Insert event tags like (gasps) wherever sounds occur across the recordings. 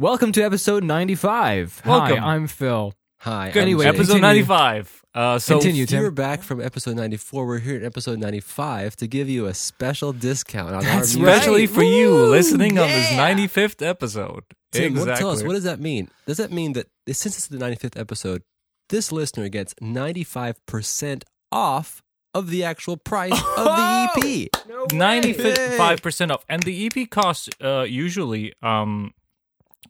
Welcome to episode 95. Welcome. Hi, I'm Phil. Hi. Good. Anyway, episode continue. 95. Uh, so Continue. If you're back from episode 94, we're here at episode 95 to give you a special discount on That's our music. especially right. for you Woo, listening on this 95th episode. Tim, what, exactly. tell us, what does that mean? Does that mean that since it's the 95th episode, this listener gets 95% off of the actual price of the (laughs) E EP? 95% off. And the EP costs uh, usually, um,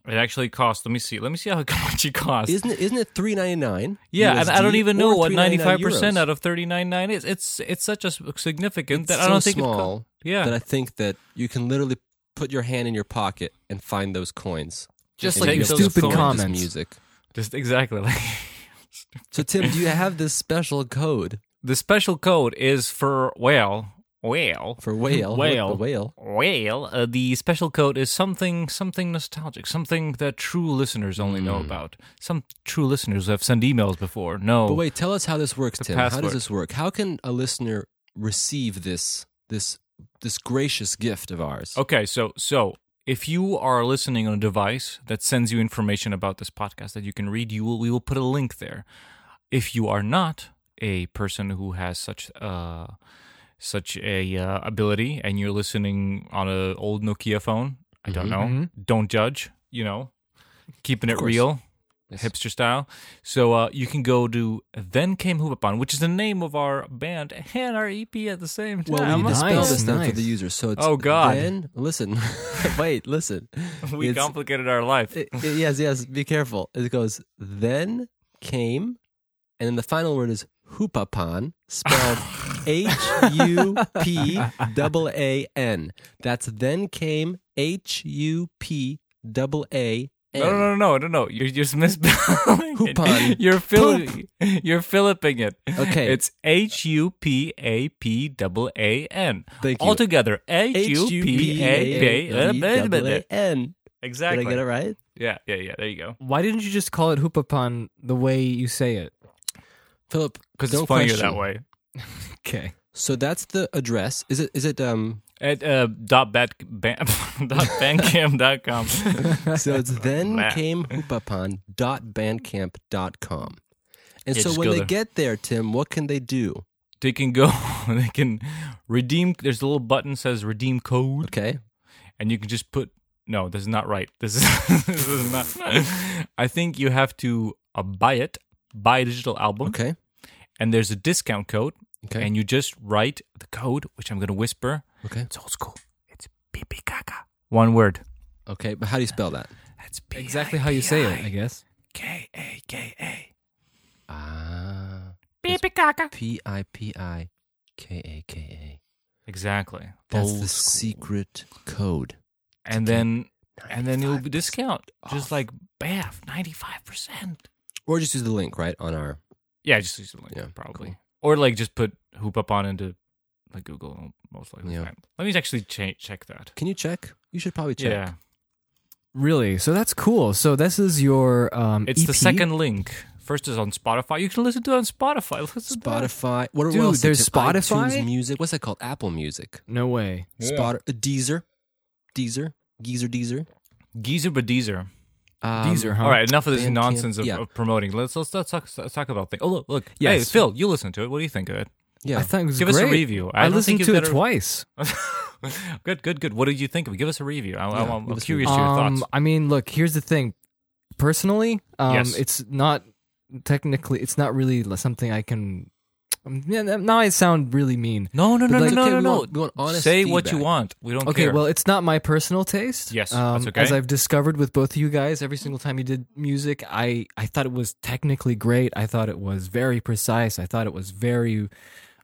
it actually costs, let me see, let me see how (laughs) much it costs. Isn't it, isn't it 3.99? yeah, and I don't even know what 95% out of 39.9 is. It's it's such a significant It's that so I don't think small it co- Yeah. that I think that you can literally put your hand in your pocket and find those coins. Just And like you your be able to stupid afford comments. Music. Just exactly. Like (laughs) So Tim, do you have this special code the special code is for well, well, for whale? Whale. the whale. Uh, the special code is something something nostalgic, something that true listeners only know about. Some true listeners have sent emails before. No, But wait, tell us how this works, Tim. How does this work? How can a listener receive this this this gracious gift of ours? Okay, so so if you are listening on a device that sends you information about this podcast that you can read, you will we will put a link there. If you are not a person who has such uh such a uh, ability and you're listening on an old Nokia phone, I don't know. Mhm. Don't judge, you know. Keeping it real. Yes. hipster style. So uh, you can go to Then Came Hoopapon, which is the name of our band and our EP at the same time. Well, we need to spell Nice, this then for the user. So it's Oh, God. Then listen, (laughs) wait, listen. (laughs) we It's- complicated our life. It- it- yes, yes. Be careful. It goes then came, and then the final word is hoopapon, spelled (laughs) H U P double A N. That's then came H U P double A N. No, no, no, no, no, no. You're just misspelling Hoopon. it. (laughs) You're Phil- You're Philipping it. Okay. It's H U P A P double A N. Thank you. All together. H U P A double P. N. Did Exactly. I get it right? Yeah, yeah, yeah. There you go. Why didn't you just call it Hoopapon the way you say it? Philip, Because it's funnier question. that way. (laughs) Okay. So that's the address. Is it? Is it? Um. At uh, dot bat, ban, (laughs) dot bandcamp dot com. (laughs) So it's then came hoopapon dot bandcamp dot com. And Yeah, so when they there. get there, Tim, what can they do? they can go. They can redeem. There's a little button says redeem code. Okay. and you can just put no this is not right this is, this is not i think you have to uh, buy it buy a digital album Okay. And there's a discount code Okay. and you just write the code which i'm going to whisper Okay. it's old school it's pipi caca one word Okay. But how do you spell that? that's Exactly how you say it, I guess. k-a-k-a Ah. pipi caca P I P I K A K A. exactly That's Old the school. secret code. and then and then you'll be 95% discount just like bath 95% Or just use the link right on our. Yeah, just use the link, Yeah, probably. cool. Or like just put hoop up on into like Google, most likely. Yeah. Let me actually cha- check that. Can you check? You should probably check. Yeah, Really? So that's cool. So this is your um it's the EP? second link. First is on Spotify. You can listen to it on Spotify. Listen to that. Spotify. What, what Dude, else? is there's it? iTunes Spotify? Music. What's that called? Apple Music. No way. Spot. Deezer. Deezer. Geezer. Deezer. Geezer but Deezer. Um, Deezer, huh? All right, enough of this Bandcamp, nonsense of, yeah. of promoting. Let's let's let's talk, let's talk about things. Oh look, look. Yes. Hey, Phil, you listen to it. What do you think of it? Yeah. I thought it was Give us a review. I I, listened to you've it twice. (laughs) good, good, good. What did you think of it? Give us a review. I, Yeah, am give us curious review. to your Um, thoughts. I mean, look, here's the thing. Personally, um, Yes. it's not technically, it's not really something I can. Um, yeah, now I sound really mean. No, no, no, like- no, okay, no, no. want- we want honest Say what you want. We don't care. Okay, care. well, it's not my personal taste. Yes, um, that's okay. As I've discovered with both of you guys, every single time you did music, I I thought it was technically great. I thought it was very precise. I thought it was very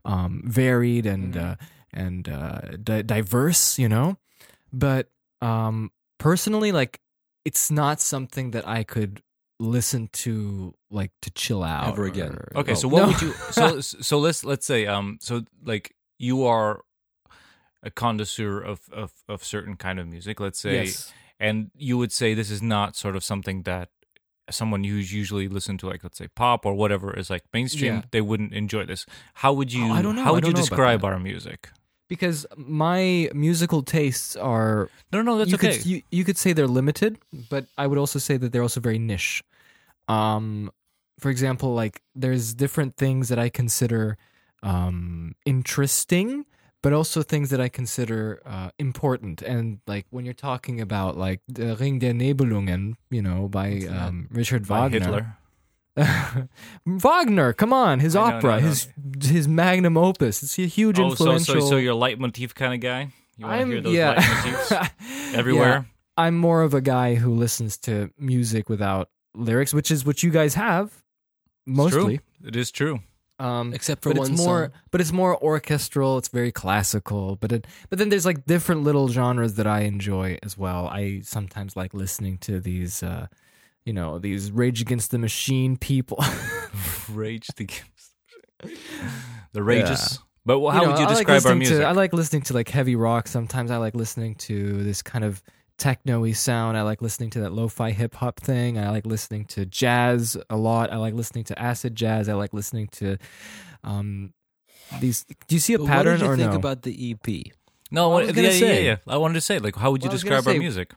um, varied and Mm-hmm. uh, and uh, di- diverse. You know, but um, personally, like, it's not something that I could listen to like to chill out Ever again. or- (laughs) Okay, Oh, so what no. would you? (laughs) So so let's let's say um so like you are a connoisseur of of of certain kind of music. Let's say, yes. and you would say this is not sort of something that someone who's usually listen to like let's say pop or whatever is like mainstream. Yeah. They wouldn't enjoy this. How would you? Oh, I don't know. How would you don't know describe our music? Because my musical tastes are No, no, that's you okay. Could, you, you could say they're limited, but I would also say that they're also very niche. Um, for example, like there's different things that I consider um, interesting, but also things that I consider uh, important. And like when you're talking about like the Ring der Nibelungen, you know, by um, Richard By Wagner. Hitler. (laughs) Wagner, come on, his I opera, no, no. his his magnum opus. It's a huge Oh, so, influential. so so you're a leitmotif kind of guy. You want to I'm hear those yeah. leitmotifs (laughs) everywhere. I'm more of a guy who listens to music without lyrics, which is what you guys have mostly. It is true. Um, Except for but one it's more, song. but it's more orchestral. It's very classical. But it, but then there's like different little genres that I enjoy as well. I sometimes like listening to these, uh, you know, these Rage Against the Machine people. (laughs) Rage the the rages. But well, You how know, would you I like describe our music? To, I like listening to like heavy rock. Sometimes I like listening to this kind of techno-y sound. I like listening to that lo-fi hip hop thing. I like listening to jazz a lot. I like listening to acid jazz. I like listening to um these. Do you see a But pattern what did you or think no? about the EP? no, I was yeah, yeah, yeah. I wanted to say, like, how would you Well, I was gonna describe our say- music?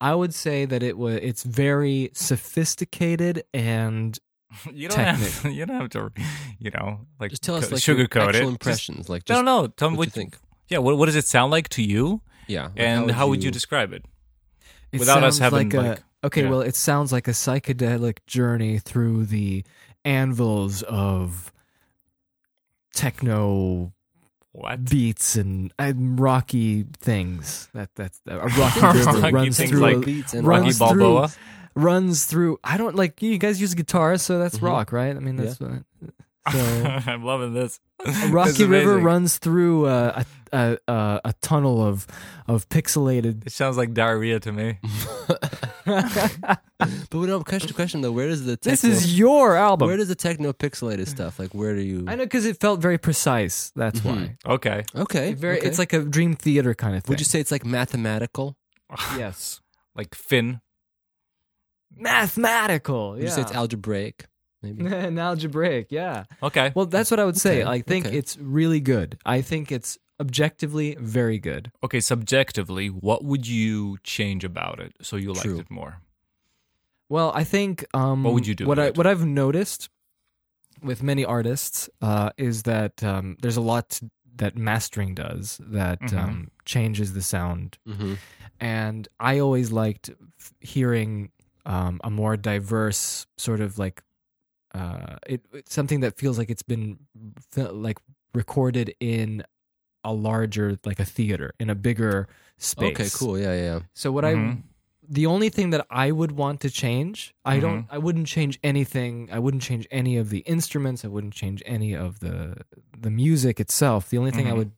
I would say that it was. It's very sophisticated and (laughs) You don't have to, (laughs) you don't have to, you know, like Just tell us co- like your sugarcoat actual it. Just- impressions. like no, just no, tell me what what you think. Yeah, what, what does it sound like to you, Yeah. like and how would you, describe it? it Without us having, like a, like- okay. yeah. Well, it sounds like a psychedelic journey through the anvils of techno What? beats and uh, rocky things. That that's a (laughs) rocky Rocky river runs things through. like a- beats and Rocky Balboa. through- runs through. I don't like you guys use guitar, so that's Mhm. rock, right? I mean, that's what. (laughs) So I'm loving this. a (laughs) This rocky river runs through uh, a, a a a tunnel of of pixelated. It sounds like diarrhea to me. (laughs) But we don't question, question though. Where does the techno, this is your album. where does the techno pixelated stuff like? Where do you? I know because it felt very precise. That's Mhm. why. Okay. Okay, Very. okay. It's like a dream theater kind of thing. Would you say it's like mathematical? (laughs) yes? Like Finn. Mathematical. Would Yeah. you say it's algebraic? Maybe. and (laughs) algebraic. Yeah. Okay. Well, that's what I would say. Okay, I think okay. it's really good. I think it's objectively very good. Okay, subjectively, what would you change about it so you liked True. it more? Well, I think um, What would you do What I it? what I've noticed with many artists uh, is that um, there's a lot that mastering does that Mhm. um, changes the sound, Mm-hmm. and I always liked f- hearing um, a more diverse sort of like uh, it it's something that feels like it's been fi- like recorded in a larger like a theater in a bigger space. Okay, cool. Yeah, yeah. yeah. So what Mhm. I the only thing that I would want to change, I don't Mm-hmm. I wouldn't change anything. I wouldn't change any of the instruments, I wouldn't change any of the the music itself. The only thing I Mhm. would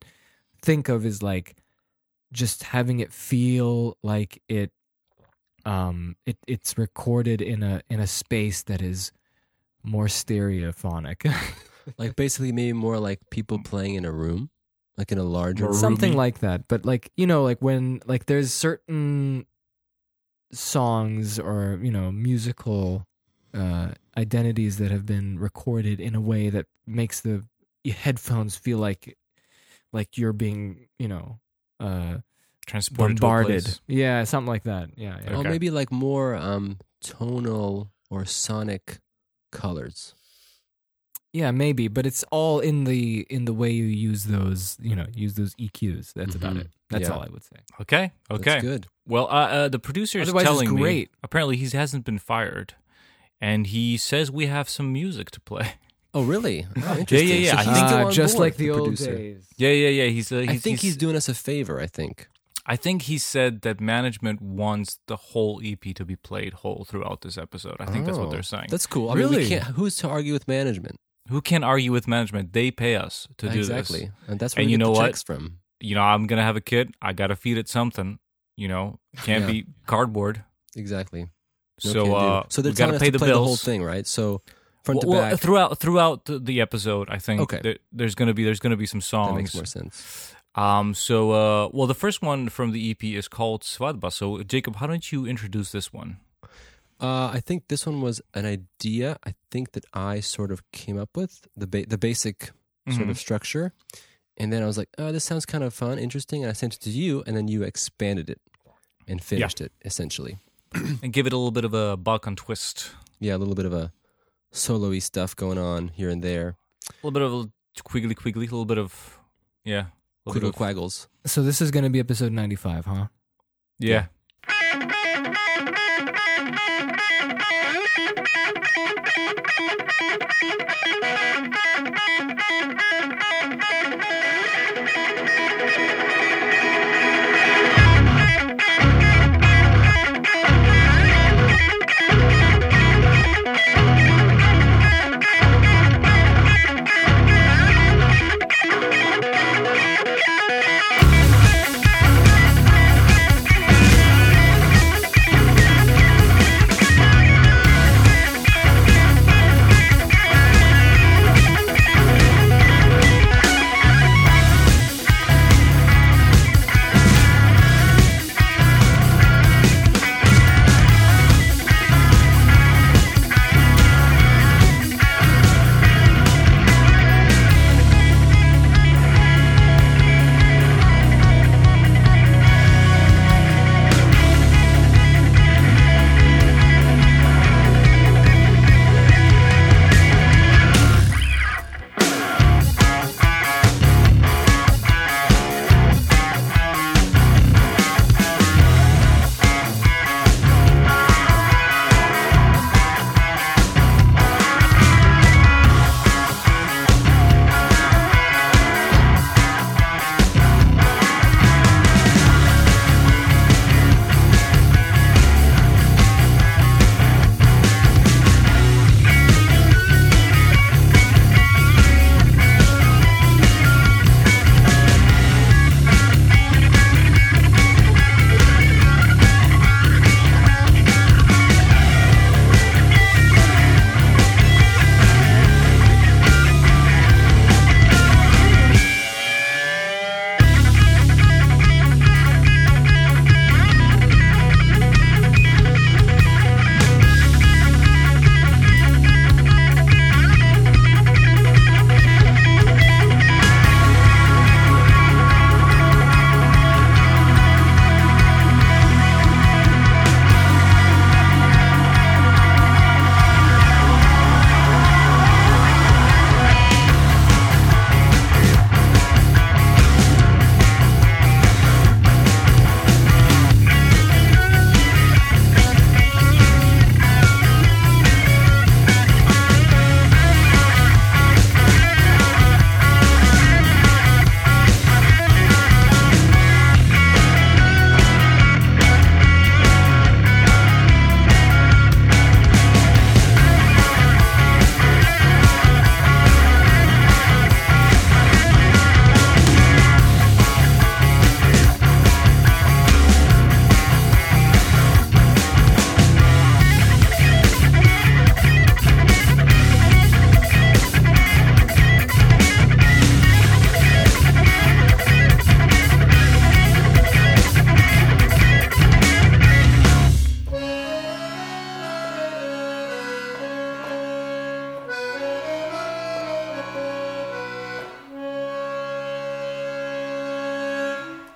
think of is like just having it feel like it um it it's recorded in a in a space that is more stereophonic. (laughs) Like basically, maybe more like people playing in a room, like in a larger More room. something like that but like you know like when like there's certain songs or you know musical uh identities that have been recorded in a way that makes the headphones feel like like you're being you know uh Transported bombarded To a place. yeah something like that yeah, yeah. Or maybe like more um tonal or sonic colors. Yeah maybe but it's all in the in the way you use those you know use those eqs that's about Mhm. it that's Yeah. all i would say Okay. Okay. That's good. Well, uh, uh, the producer is Otherwise, it's telling me great. apparently he hasn't been fired, and he says we have some music to play. Oh, really? (laughs) Oh, yeah, interesting. yeah. So I think- Uh, just board, like the, old producer. days Yeah, yeah, yeah. He's. Uh, he's I think he's doing us a favor. I think. I think he said that management wants the whole EP to be played whole throughout this episode. I think that's what Oh, they're saying. That's cool. I mean, we Really? can't. Who's to argue with management? Who can argue with management? They pay us to do exactly, this. and that's where And you know the what? checks from. You know, I'm gonna have a kid. I gotta feed it something. You know, (laughs) can't Yeah. be cardboard. Exactly. No so, uh, so they're gotta telling us pay to the play bills. the whole thing, right? So front to Well, well, back. throughout throughout the, episode, I think Okay. there, there's gonna be there's gonna be some songs. that makes more sense. Um. So, uh, well, the first one from the EP is called Svadba. So, Jacob, how don't you introduce this one? Uh, I think this one was an idea. I think that I sort of came up with the ba- the basic sort Mhm. of structure, And then I was like, oh, this sounds kind of fun, interesting. And I sent it to you, and then you expanded it and finished it essentially. (clears throat) and give it a little bit of a Balkan twist. Yeah, a little bit of a solo-y stuff going on here and there. A little bit of a quiggly quiggly, a little bit of yeah. a little bit of- quaggles. So this is going to be episode 95, huh? Yeah.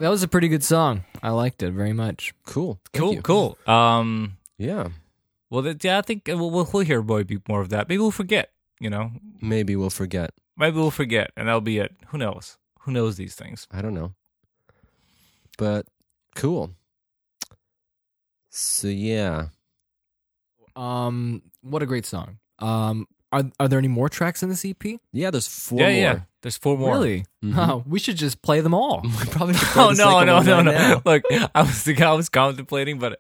That was a pretty good song. I liked it very much. Cool. Thank Cool, you. cool. Um, Yeah. well, that, yeah, I think uh, we'll, we'll, we'll hear boy be more of that. Maybe we'll forget. You know, Maybe we'll forget. maybe we'll forget, and that'll be it. Who knows? Who knows these things? I don't know. But cool. So yeah. Um, what a great song. Um, are are there any more tracks in this EP? Yeah, there's four yeah, more. yeah. There's four more. Really? Mhm. Oh, we should just play them all. (laughs) We probably (laughs) play Oh the no, no, one no, right no! now. (laughs) Look, I was I was contemplating, but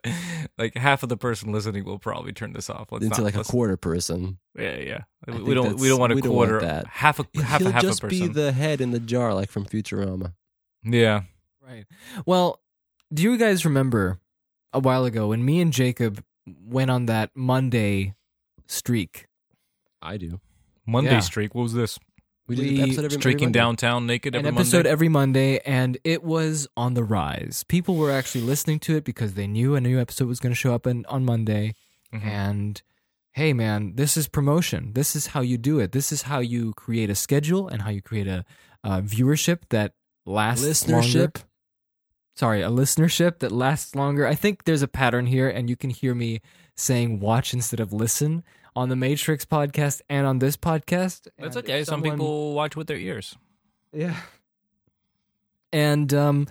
like half of the person listening will probably turn this off. Let's Into not, like a let's- quarter person. Yeah, yeah. I We don't. We don't want a we don't want quarter. that. Half a half He'll a half just a be the head in the jar, like from Futurama. yeah. Right. Well, do you guys remember a while ago when me and Jacob went on that Monday streak? I do. Monday Yeah. streak. What was this? We did We- an episode every, every Streaking Monday. downtown naked An every episode Monday. every Monday, and it was on the rise. People were actually listening to it because they knew a new episode was going to show up in, on Monday. Mhm. And hey man, this is promotion. This is how you do it. This is how you create a schedule and how you create a, uh viewership that lasts Listenership? longer. Sorry, a listenership that lasts longer. I think there's a pattern here, and you can hear me saying watch instead of listen on the Matrix podcast and on this podcast. That's okay. if Some someone- people watch with their ears. yeah. And um,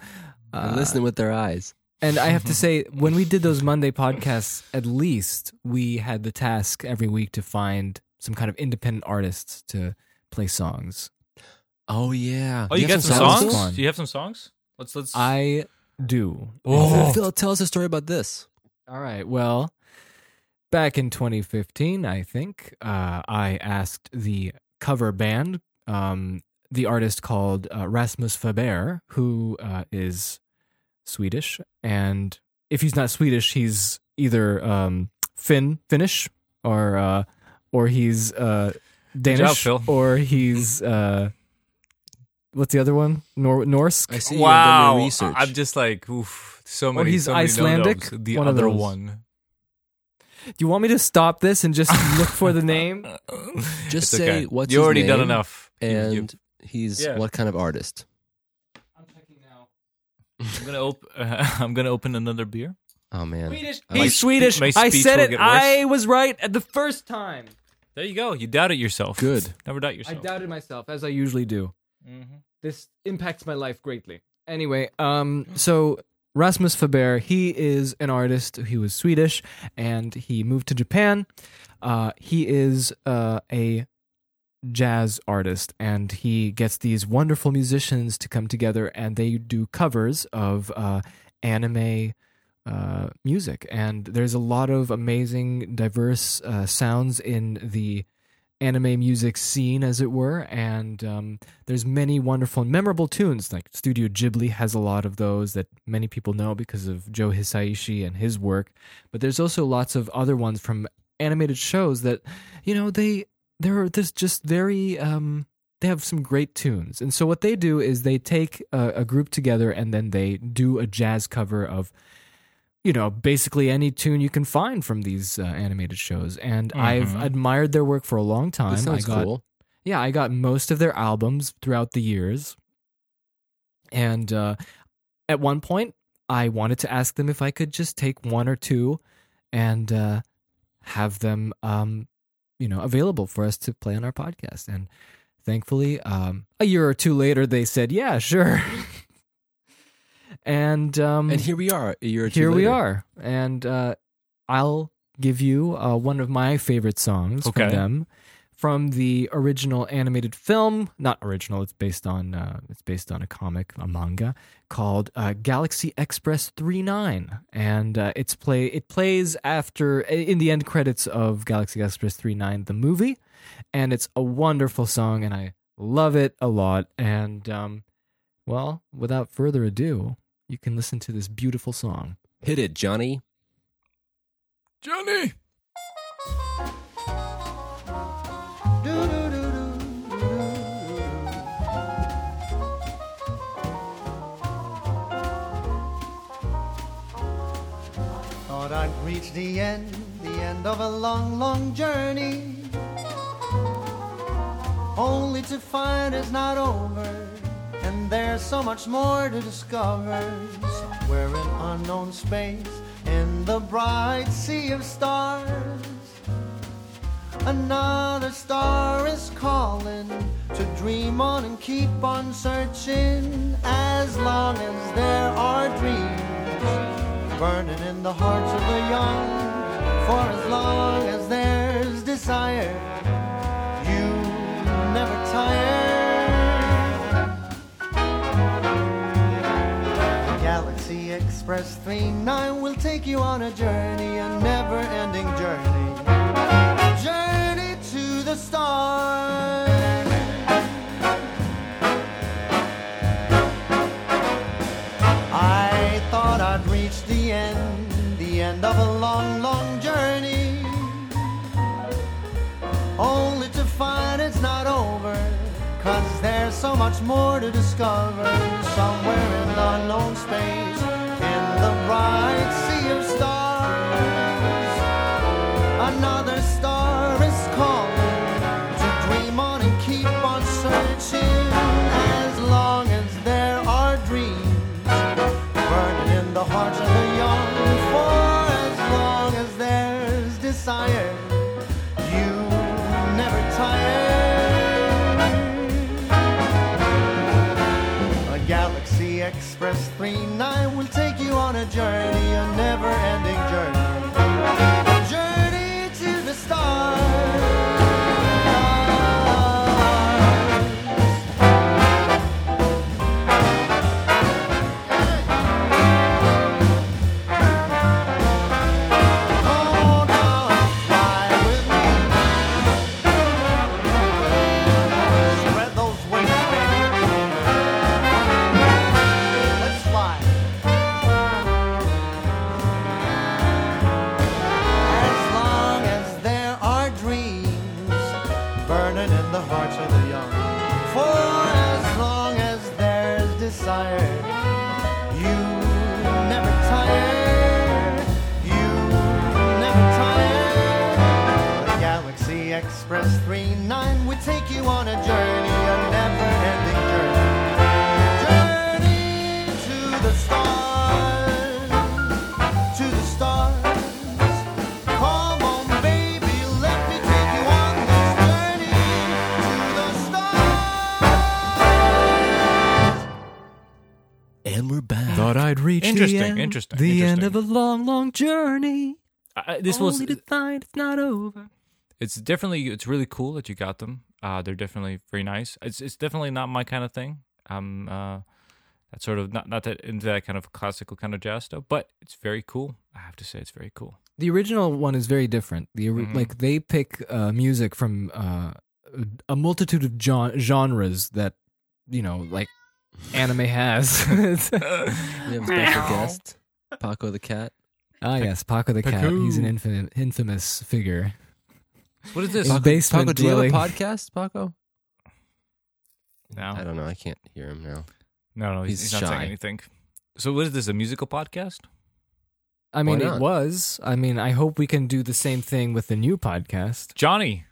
And uh, listening with their eyes. and I have to (laughs) say, when we did those Monday podcasts, at least we had the task every week to find some kind of independent artists to play songs. Oh yeah. Oh, you, have got some songs? songs? Do you have some songs? Let's let's. I do. Oh. Phil, tell us a story about this. All right. Well, back in 2015, I think uh, I asked the cover band, um, the artist called uh, Rasmus Faber, who uh, is Swedish, and if he's not Swedish, he's either um, Finn, Finnish, or uh, or he's uh, Danish, Phil. or he's uh, what's the other one? Nor- Norse. I see you wow, your research. I'm just like, oof, so many. he's so many Icelandic, no-nos. The one other one. Do you want me to stop this and just (laughs) look for the name? Just It's say okay. what's you his already done name enough. You- you- and he's Yeah. what kind of artist. I'm checking now. I'm gonna op- (laughs) I'm gonna open another beer. Oh man. Swedish. I like- He's Swedish. my I said it. I was right at the first time. There you go. You doubted yourself. Good. Never doubt yourself. I doubted myself as I usually do. Mhm. This impacts my life greatly. Anyway, um, so Rasmus Faber, he is an artist. He was Swedish and he moved to Japan. Uh, he is uh, a jazz artist and he gets these wonderful musicians to come together and they do covers of uh, anime uh, music. And there's a lot of amazing, diverse uh, sounds in the anime music scene, as it were. And um, there's many wonderful and memorable tunes. Like Studio Ghibli has a lot of those that many people know because of Joe Hisaishi and his work. But there's also lots of other ones from animated shows that, you know, they they're just very um they have some great tunes. And so what they do is they take a, a group together and then they do a jazz cover of you know basically any tune you can find from these uh, animated shows. And i've Mhm. admired their work for a long time. This sounds got cool. yeah i got most of their albums throughout the years. And uh, at one point i wanted to ask them if i could just take one or two and uh, have them um, you know available for us to play on our podcast. And thankfully um, a year or two later they said yeah sure (laughs) and um, And here we are. A year or two here we are and uh, i'll give you uh, one of my favorite songs Okay. from them from the original animated film not original it's based on uh, it's based on a comic a manga called uh, galaxy express 39 and uh, it's play it plays after in the end credits of galaxy express 39 the movie and it's a wonderful song and i love it a lot and um, well without further ado you can listen to this beautiful song Hit it, Johnny. Johnny. Thought I'd reach the end, the end of a long, long journey. Only to find it's not over, and there's so much more to discover. Somewhere in unknown space, in the bright sea of stars. Another star is calling to dream on and keep on searching as long as there are dreams burning in the hearts of the young. For as long as there's desire, you never tire. Express 39 will take you on a journey, a never ending journey. Journey to the stars. I thought I'd reach the end, the end of a long, long journey. Only to find it's not over, cause there's so much more to discover. Somewhere in unknown space, the bright sea of stars. Another star Express 39 will take you on a journey, a never ending journey. Take you on a journey, a never-ending journey. Journey to the stars, to the stars. Come on, baby, let me take you on this journey to the stars. And we're back. Thought I'd reach Interesting, the end, interesting, the end of a long, long journey. Uh, this was only to find it's not over. it's definitely it's really cool that you got them. Uh, they're definitely very nice. It's it's definitely not my kind of thing. I'm uh, that's sort of not not that into that kind of classical kind of jazz stuff, but it's very cool. I have to say, it's very cool. The original one is very different. The ori- Mhm. like they pick uh, music from uh, a multitude of gen- genres that you know, like anime has. (laughs) (laughs) We have a special guest, Paco the cat. ah, yes, Paco the cat. He's an infamous, infamous figure. What is this? His basement Paco, do you have a dwelling. podcast, Paco? No, I don't know. I can't hear him now. no, no, he's, He's he's not saying anything. So, what is this? A musical podcast? I mean, not? it was. I mean, I hope we can do the same thing with the new podcast. Johnny,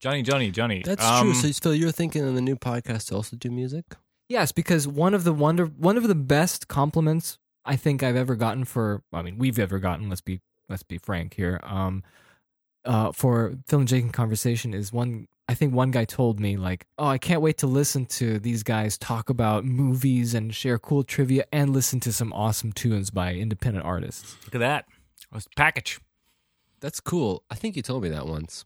Johnny, Johnny, Johnny. That's Um, true. So, Phil, you're thinking on the new podcast to also do music? Yes, because one of the wonder one of the best compliments I think I've ever gotten for I mean we've ever gotten let's be let's be frank here um uh for Phil and Jake in conversation is one I think one guy told me like oh I can't wait to listen to these guys talk about movies and share cool trivia and listen to some awesome tunes by independent artists. look at that. Let's package. That's cool. I think you told me that once.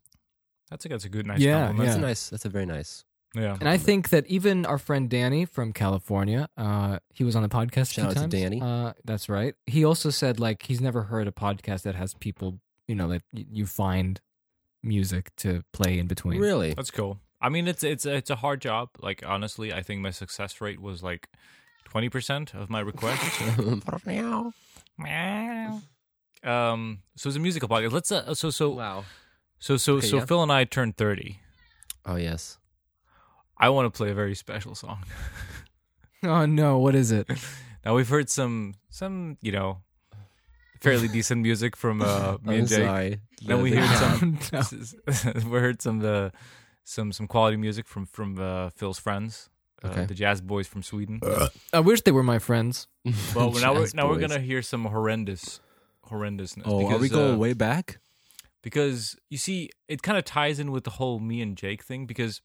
That's a that's a good, nice Yeah, compliment. That's Yeah. a nice. That's a very nice. Yeah. And I think that even our friend Danny from California, uh, he was on the podcast. a Shout out to. Danny. Uh, that's right. He also said like he's never heard a podcast that has people, you know, that you find music to play in between. Really? That's cool. I mean, it's it's it's a hard job. Like honestly, I think my success rate was like twenty percent of my requests. (laughs) (laughs) um, so it's a musical podcast. Let's uh, so so wow. so so Okay, so yeah. Phil and I turned thirty. Oh yes. I want to play a very special song. (laughs) Oh no, what is it? Now we've heard some some you know fairly decent music from uh, (laughs) me I'm and Jake. sorry. Then we The- heard some (laughs) (laughs) we heard some uh, some some quality music from from uh, Phil's friends, uh, Okay. the Jazz Boys from Sweden. I wish they were my friends. Well, now we're Jazz now we're boys. gonna hear some horrendous, horrendousness. Oh, are we going uh, way back? Because you see, it kind of ties in with the whole me and Jake thing. Because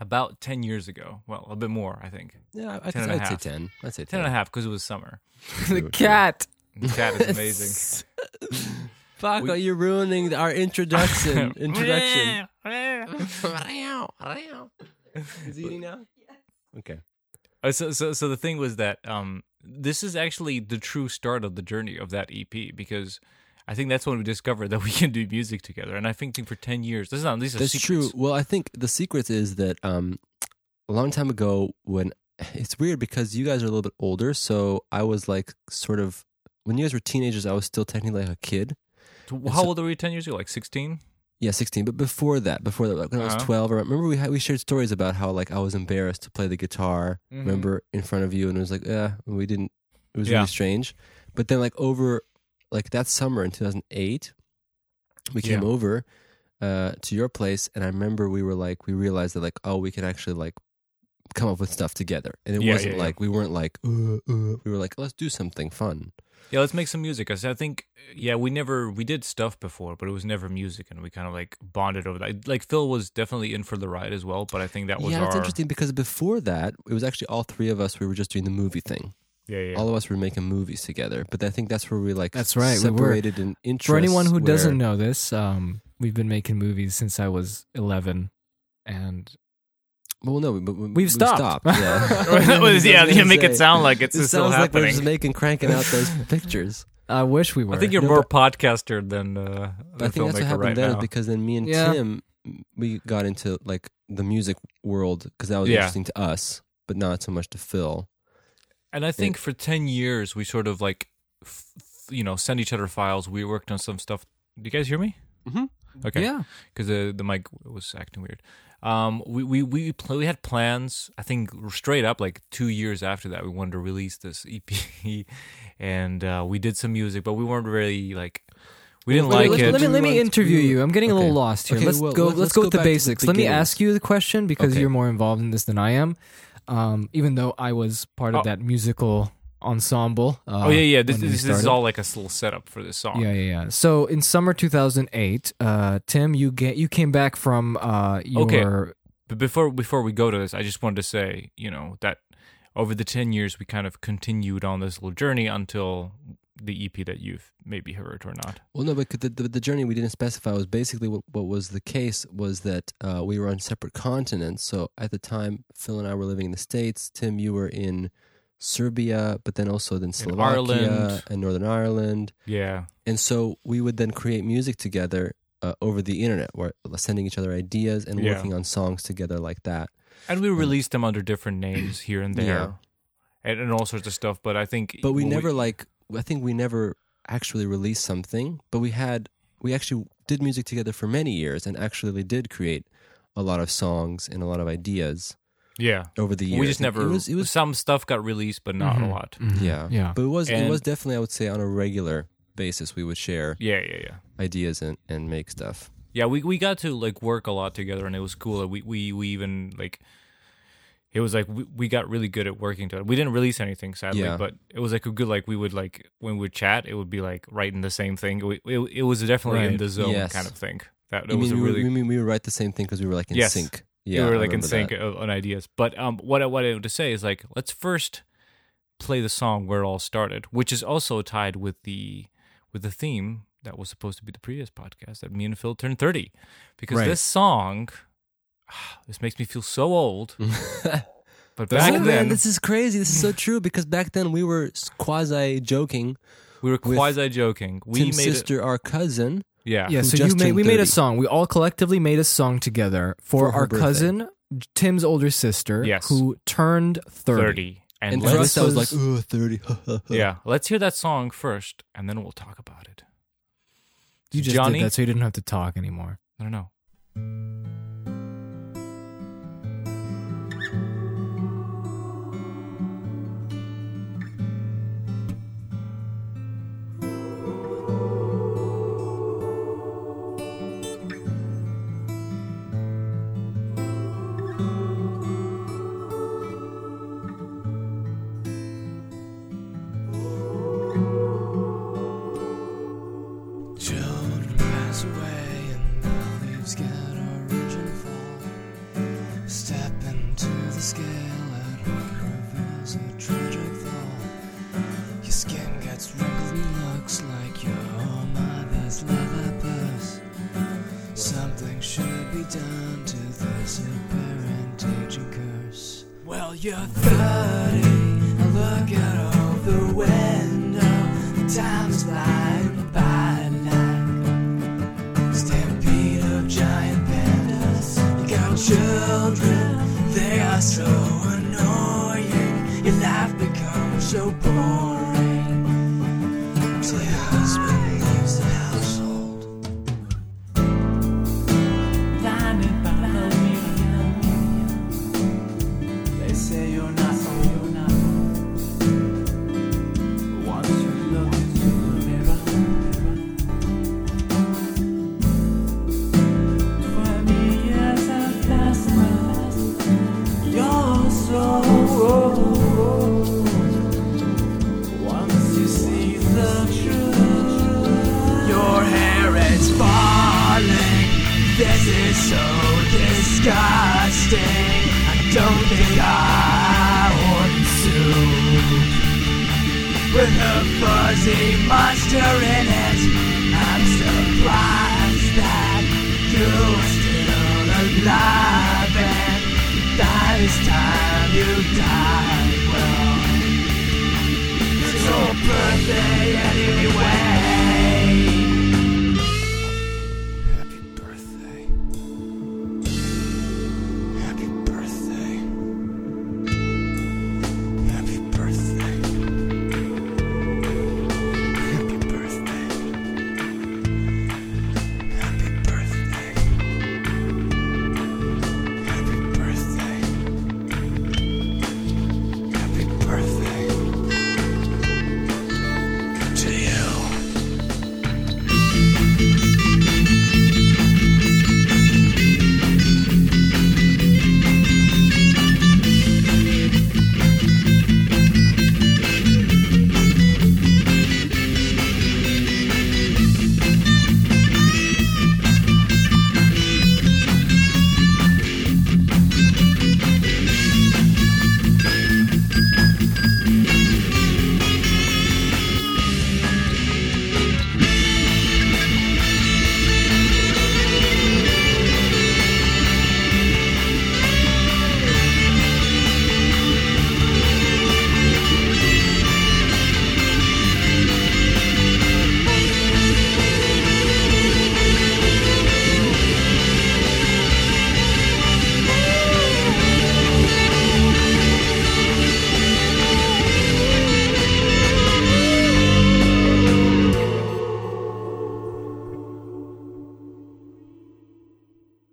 about ten years ago, well, a bit more, I think, Yeah, I, 10 and a I'd say half. ten. I'd say 10. ten and a half, because it was summer. the cat. The cat is amazing. (laughs) Paco, We- you're ruining our introduction. (laughs) (laughs) introduction. Is he eating now? Okay. Uh, so, so, so the thing was that um, this is actually the true start of the journey of that EP because I think that's when we discovered that we can do music together. And I think, think for ten years, this is not these are That's secrets. true. Well, I think the secret is that um, a long time ago, when (sighs) it's weird because you guys are a little bit older, so I was like sort of when you guys were teenagers, I was still technically like a kid. So How old were you ten years ago? Like sixteen? Yeah, sixteen. But before that, before that, like when I was Uh-huh. twelve, I remember we had we shared stories about how like I was embarrassed to play the guitar. Mhm. Remember in front of you, and it was like, yeah, we didn't. It was Yeah. really strange. But then, like over like that summer in two thousand eight, we came Yeah. over uh, to your place, and I remember we were like, we realized that like, oh, we can actually like come up with stuff together, and it Yeah, wasn't yeah, yeah. like we weren't like uh, uh. we were like let's do something fun. Yeah, let's make some music. I think, yeah, we never we did stuff before, but it was never music, and we kind of like bonded over that. Like Phil was definitely in for the ride as well, but I think that was yeah, our it's interesting because before that, it was actually all three of us. We were just doing the movie thing. yeah, yeah. All of us were making movies together. But I think that's where we like That's right, we were. separated in interest. For anyone who doesn't know this, um, we've been making movies since I was 11, and well, no, we, we, we've we stopped. Yeah, (laughs) That was- yeah, you make it sound like it's It still sounds like we're just making cranking out those (laughs) pictures. I wish we were. I think you're No, more podcaster than uh, than I think that's what filmmaker happened right then now. because then me and Yeah. Tim we got into like the music world because that was Yeah. interesting to us, but not so much to Phil. And I think for 10 years, we sort of like, f- f- you know, send each other files. We worked on some stuff. Do you guys hear me? Mhm. Okay. Yeah. Because the, the mic was acting weird. Um, we, we, we, pl- we had plans, I think straight up like two years after that, we wanted to release this EP (laughs) and uh, we did some music, but we weren't really like, we didn't Well, like let, it. let me let me interview you. I'm getting a little lost here. Okay, let's well, go. let- Let's, let's go go with the back to the basics. let me ask you the question because Okay. you're more involved in this than I am. Um, even though I was part of Oh. that musical ensemble. Uh, oh, yeah, yeah. This, this, this is all like a little setup for this song. Yeah, yeah, yeah. So in summer 2008, uh, Tim, you get you came back from uh, your Okay. But before before we go to this, I just wanted to say, you know, that over the ten years we kind of continued on this little journey until the EP that you've maybe heard or not. Well, no, but the, the, the journey we didn't specify was basically what, what was the case was that uh, we were on separate continents. So at the time, Phil and I were living in the States. Tim, you were in Serbia, but then also then Slovakia Ireland. and Northern Ireland. Yeah. And so we would then create music together uh, over the internet, where sending each other ideas and Yeah. working on songs together like that. And we released them under different names here and there. Yeah. And, and all sorts of stuff. But I think But we never like I think we never actually released something, but we had we actually did music together for many years and actually did create a lot of songs and a lot of ideas Yeah. over the years. We just never It was, it was some stuff got released but not a Mhm. lot. Mhm. yeah, yeah. But it was it was definitely I would say on a regular basis we would share Yeah, yeah, yeah. ideas and, and make stuff. Yeah, we we got to like work a lot together, and it was cool. We we we even like it was like we, we got really good at working together. We didn't release anything sadly, Yeah. but it was like a good like we would like when we would chat, it would be like writing the same thing. We, it, it was definitely in the zone Yes. kind of thing. That, that You was mean, a we, really were, you mean we would write the same thing because we were like in Yes. sync. Yeah, Yeah, we were like in sync that. on ideas. But um, what I wanted to say is like let's first play the song where it all started, which is also tied with the with the theme that was supposed to be the previous podcast that me and Phil turned thirty, because Right. this song, this makes me feel so old. (laughs) But back oh, then, man, this is crazy. This is so true because back then we were quasi joking. we were quasi joking. We Tim's made it, sister, our cousin, yeah, Yeah, who so you just made turned we made a 30. song. We all collectively made a song together for, For her our birthday. cousin Tim's older sister, Yes. who turned 30. thirty. And, and, let's, us I was like, was- oh, 30. (laughs) yeah, let's hear that song first, and then we'll talk about it. You just Johnny? did that so you didn't have to talk anymore. I don't know. You're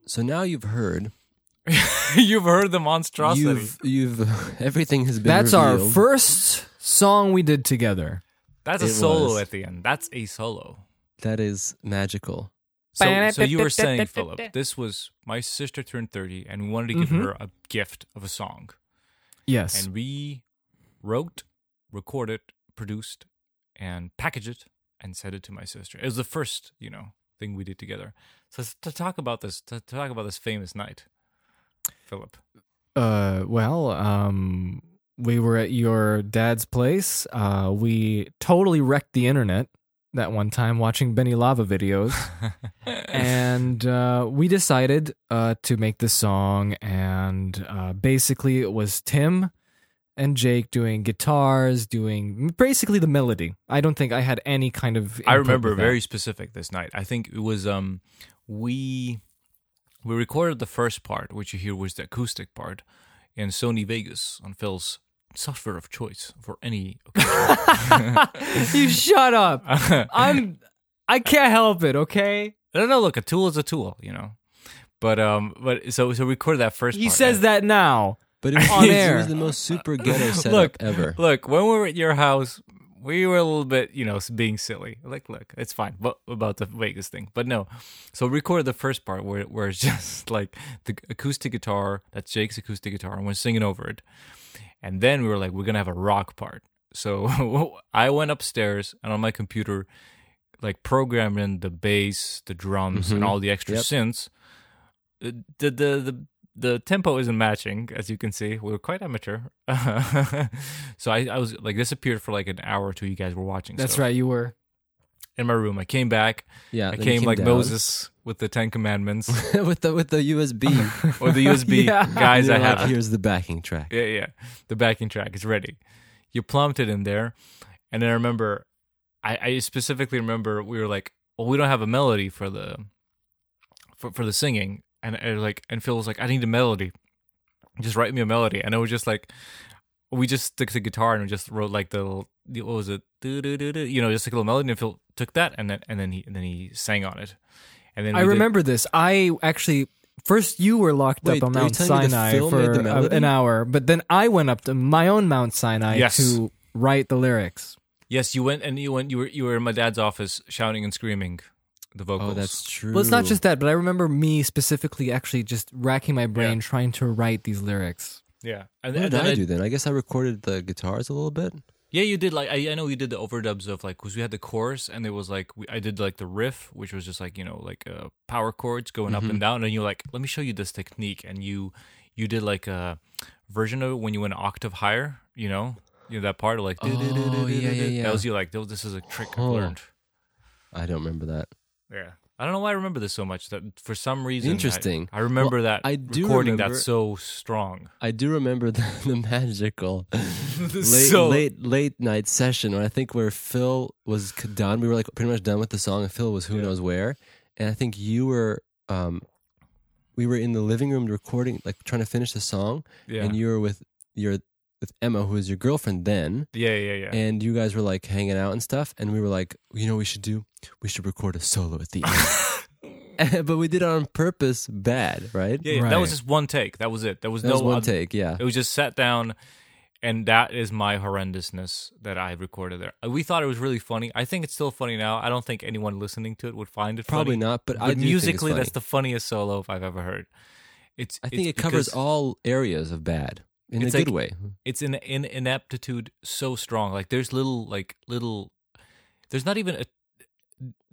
So now you've heard. (laughs) You've heard the monstrosity. You've you've (laughs) everything has been. That's our first song we did together. That's a It solo was. at the end. That's a solo. That is magical. So, so you were saying, Philip, this was my sister turned 30 and we wanted to give Mhm. her a gift of a song. Yes. And we wrote, recorded, produced, and packaged it and sent it to my sister. It was the first, you know, thing we did together. So to talk about this, to, talk about this famous night, Philip. Uh, well, um, we were at your dad's place. Uh, we totally wrecked the internet that one time watching Benny Lava videos, (laughs) and uh, we decided uh, to make this song. And uh, basically, it was Tim and Jake doing guitars, doing basically the melody. I don't think I had any kind of. I remember very specific this night. I think it was um we we recorded the first part, which you hear was the acoustic part, in Sony Vegas on Phil's software of choice for any (laughs) you shut up. (laughs) I'm. I can't help it. Okay. no, no, look, a tool is a tool, you know. But um, but so so we recorded that first. He part. says that now. But (laughs) it was, On it air. was the most super (laughs) ghetto setup Look, ever. Look, when we were at your house, we were a little bit, you know, being silly. Like, look, it's fine, but about the Vegas thing. But no, so we recorded the first part where where it's (laughs) just like the acoustic guitar, that's Jake's acoustic guitar, and we're singing over it. And then we were like, we're gonna have a rock part. So I went upstairs and on my computer, like programming the bass, the drums, and Mhm. all the extra Yep. synths. Uh, The the the the tempo isn't matching, as you can see. We were quite amateur. (laughs) so I, I was like disappeared for like an hour or two. You guys were watching. That's so right. You were. In my room, I came back. Yeah, I he came, like down Moses with the Ten Commandments (laughs) with the with the USB. (laughs) or the USB Yeah. guys. I like, have. Here's the backing track. Yeah, yeah. The backing track is ready. You plumped it in there, and then I remember, I, I specifically remember we were like, well, we don't have a melody for the, for for the singing, and, and like, and Phil was like, I need a melody, just write me a melody, and it was just like, we just took the guitar and we just wrote like the, little- the what was it, you know, just like a little melody, and Phil took that, and then and then he and then he sang on it, and then I we did- remember this. I actually first you were locked Wait, up on are you Mount telling me the Sinai film made for the a- melody? an hour, but then I went up to my own Mount Sinai Yes. to write the lyrics. yes, you went and you went, you were you were in my dad's office shouting and screaming the vocals. Oh, that's true. Well, it's not just that, but I remember me specifically actually just racking my brain trying to write these lyrics. Yeah, and, What and did then I I- do then? I guess I recorded the guitars a little bit. Yeah, you did like I, I know you did the overdubs of like because we had the chorus and there was like we, I did like the riff which was just like you know like uh, power chords going up Mm-hmm. and down and you're like let me show you this technique and you you did like a version of it when you went an octave higher you know you know that part of like Oh, yeah, yeah, yeah. that was you like "Oh, this is a trick I Oh. learned I don't remember that. Yeah I don't know why I remember this so much that for some reason Interesting. I, remember Well, that I do recording remember- that so strong I do remember (laughs) the, the magical (laughs) late So- late late night session when I think where Phil was done. We were like pretty much done with the song, and Phil was who Yeah. knows where. And I think you were, um, we were in the living room recording, like trying to finish the song, yeah and you were with your with Emma, who was your girlfriend then, yeah yeah yeah and you guys were like hanging out and stuff. And we were like, you know, what we should do. We should record a solo at the end. (laughs) (laughs) but we did it on purpose, bad, right? yeah, yeah. that was just one take that was it there was That no was one oth- take. Yeah. It was just sat down, and that is my horrendousness that I recorded there. Uh, We thought it was really funny. I think it's still funny now. I don't think anyone listening to it would find it Probably funny. not, but, But I do think it's musically, funny. that's the funniest solo I've ever heard. It's. I think it's it covers all areas of bad in It's a good way. It's an, an ineptitude so strong. Like there's little like little. There's not even a.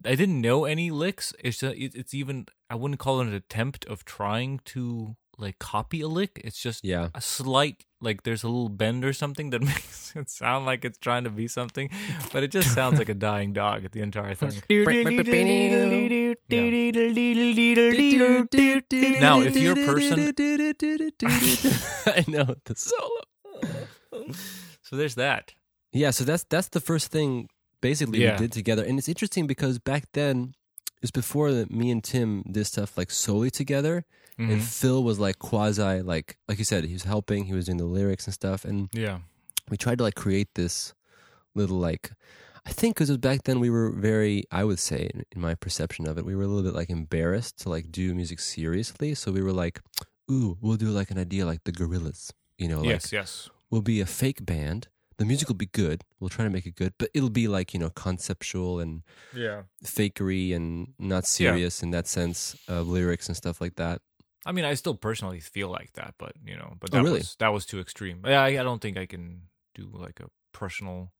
I didn't know any licks. It's just, it, it's even I wouldn't call it an attempt of trying to like copy a lick. It's just Yeah. a slight like there's a little bend or something that (laughs) makes it sound like it's trying to be something, but it just sounds like a dying dog at the entire (laughs) thing. Now, if you're a person- (laughs) I know the solo. So there's that. Yeah, so that's that's the first thing basically Yeah. we did together, and it's interesting because back then it was before that me and Tim did stuff like solely together, Mm-hmm. and Phil was like quasi like like you said he was helping, he was doing the lyrics and stuff, and Yeah. we tried to like create this little like I think because back then we were very I would say in, in my perception of it we were a little bit like embarrassed to like do music seriously so we were like ooh we'll do like an idea like the Gorillaz you know like yes. Yes. we'll be a fake band the music will be good we'll try to make it good but it'll be like you know conceptual and Yeah. fakery and not serious in that sense of lyrics and stuff like that I mean, I still personally feel like that, but you know, but Oh, that really? was that was too extreme. Yeah, I, I don't think I can do like a personal,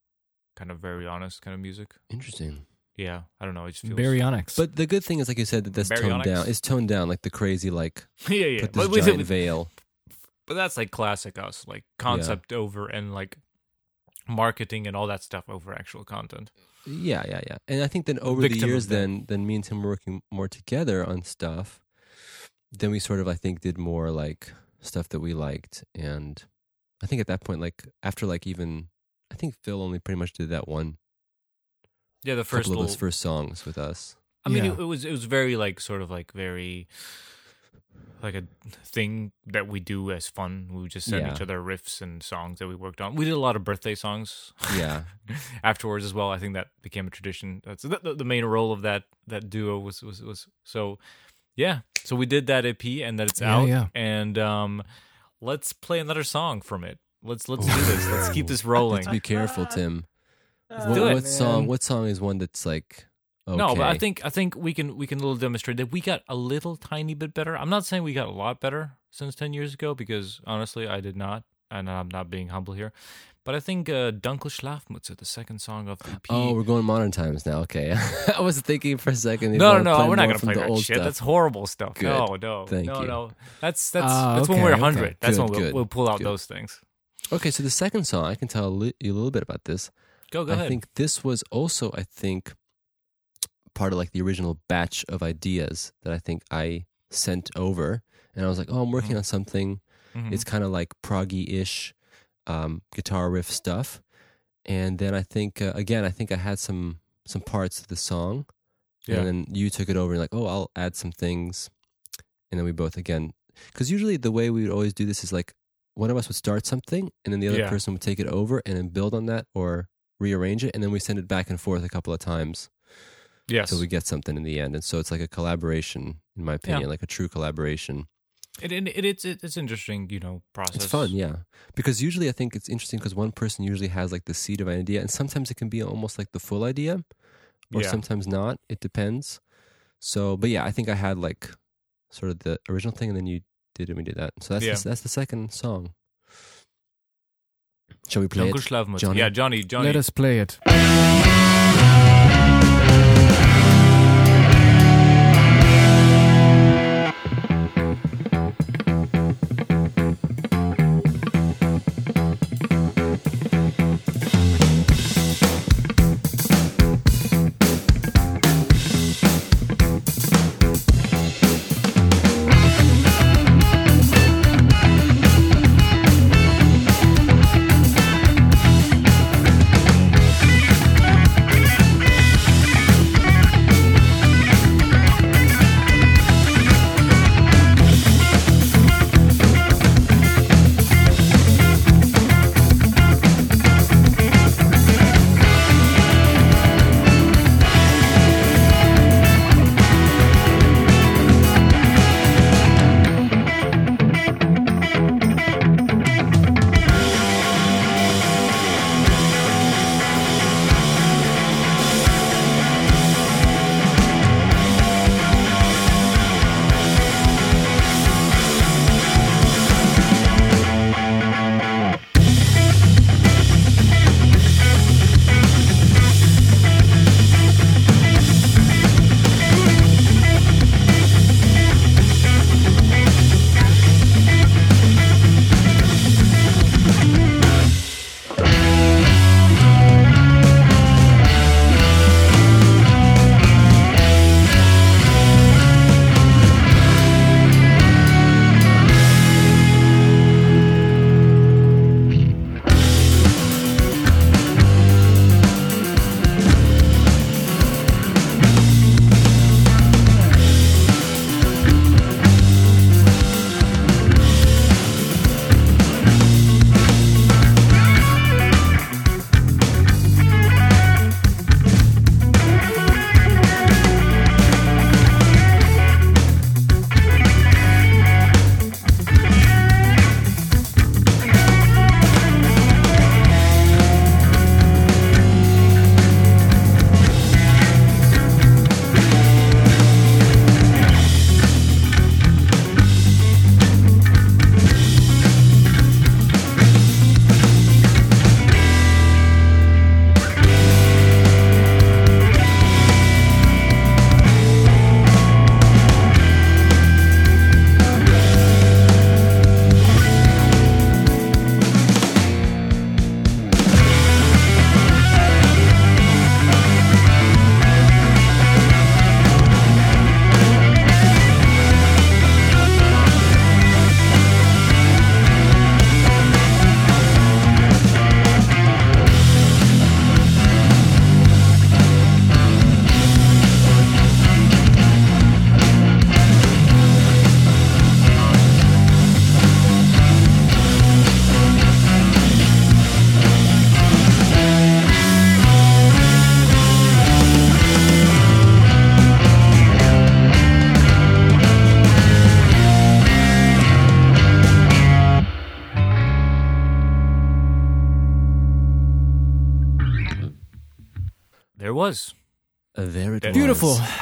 kind of very honest kind of music. interesting Yeah, I don't know. It just feels Baryonyx. but the good thing is like you said that that's toned down it's toned down like the crazy like (laughs) yeah, yeah. put this But, giant with- veil but that's like classic us, like concept over and like marketing and all that stuff over actual content. Yeah, yeah, yeah. And I think then over Victim the years, then then me and Tim were working more together on stuff. Then we sort of, I think, did more like stuff that we liked, and I think at that point, like after like even, I think Phil only pretty much did that one Yeah, the first couple of little, those first songs with us. I mean, Yeah. it, it was it was very like sort of like very like a thing that we do as fun. We would just send Yeah. each other riffs and songs that we worked on. We did a lot of birthday songs (laughs) Yeah, afterwards as well. I think that became a tradition. That's the, the, the main role of that that duo was was was so. Yeah, so we did that EP and that it's Yeah, out. yeah. And um, let's play another song from it. Let's let's do this. Let's keep this (laughs) rolling. let's be careful, Tim. Let's what, do it. what song? What song is one that's like? Okay. No, but I think I think we can we can little demonstrate that we got a little tiny bit better. I'm not saying we got a lot better since ten years ago because honestly I did not, and I'm not being humble here. But I think uh, Dunkel Schlafmütze, the second song of the EP. Oh, we're going modern times now. Okay, (laughs) I was thinking for a second. no, no, no, we're not gonna play the that old shit. stuff. That's horrible stuff. Good. No, no, Thank no, you. no. That's that's Ah, that's when we're okay. hundred. That's Good, when we'll, we'll pull out good. those things. Okay, so the second song, I can tell you a little bit about this. Go, go I ahead. I think this was also, I think, part of like the original batch of ideas that I think I sent over, and I was like, "Oh, I'm working Mhm. on something. Mhm. It's kind of like proggy-ish um, guitar riff stuff." And then I think, uh, again, I think I had some some parts of the song, Yeah. and then you took it over and like, "Oh, I'll add some things," and then we both again, because usually the way we would always do this is like one of us would start something, and then the other Yeah. person would take it over and then build on that or rearrange it, and then we send it back and forth a couple of times yes, So we get something in the end. And so it's like a collaboration, in my opinion, like a true collaboration. It, it, it, it's it's interesting, you know, process. It's fun, yeah. Because usually I think it's interesting because one person usually has like the seed of an idea, and sometimes it can be almost like the full idea, or Yeah. sometimes not. It depends. So, but yeah, I think I had like sort of the original thing, and then you did and We did that. So that's Yeah. the, that's the second song. Shall we play Danke it? Schlafmütze. Johnny? Yeah, Johnny. Johnny. Let us play it.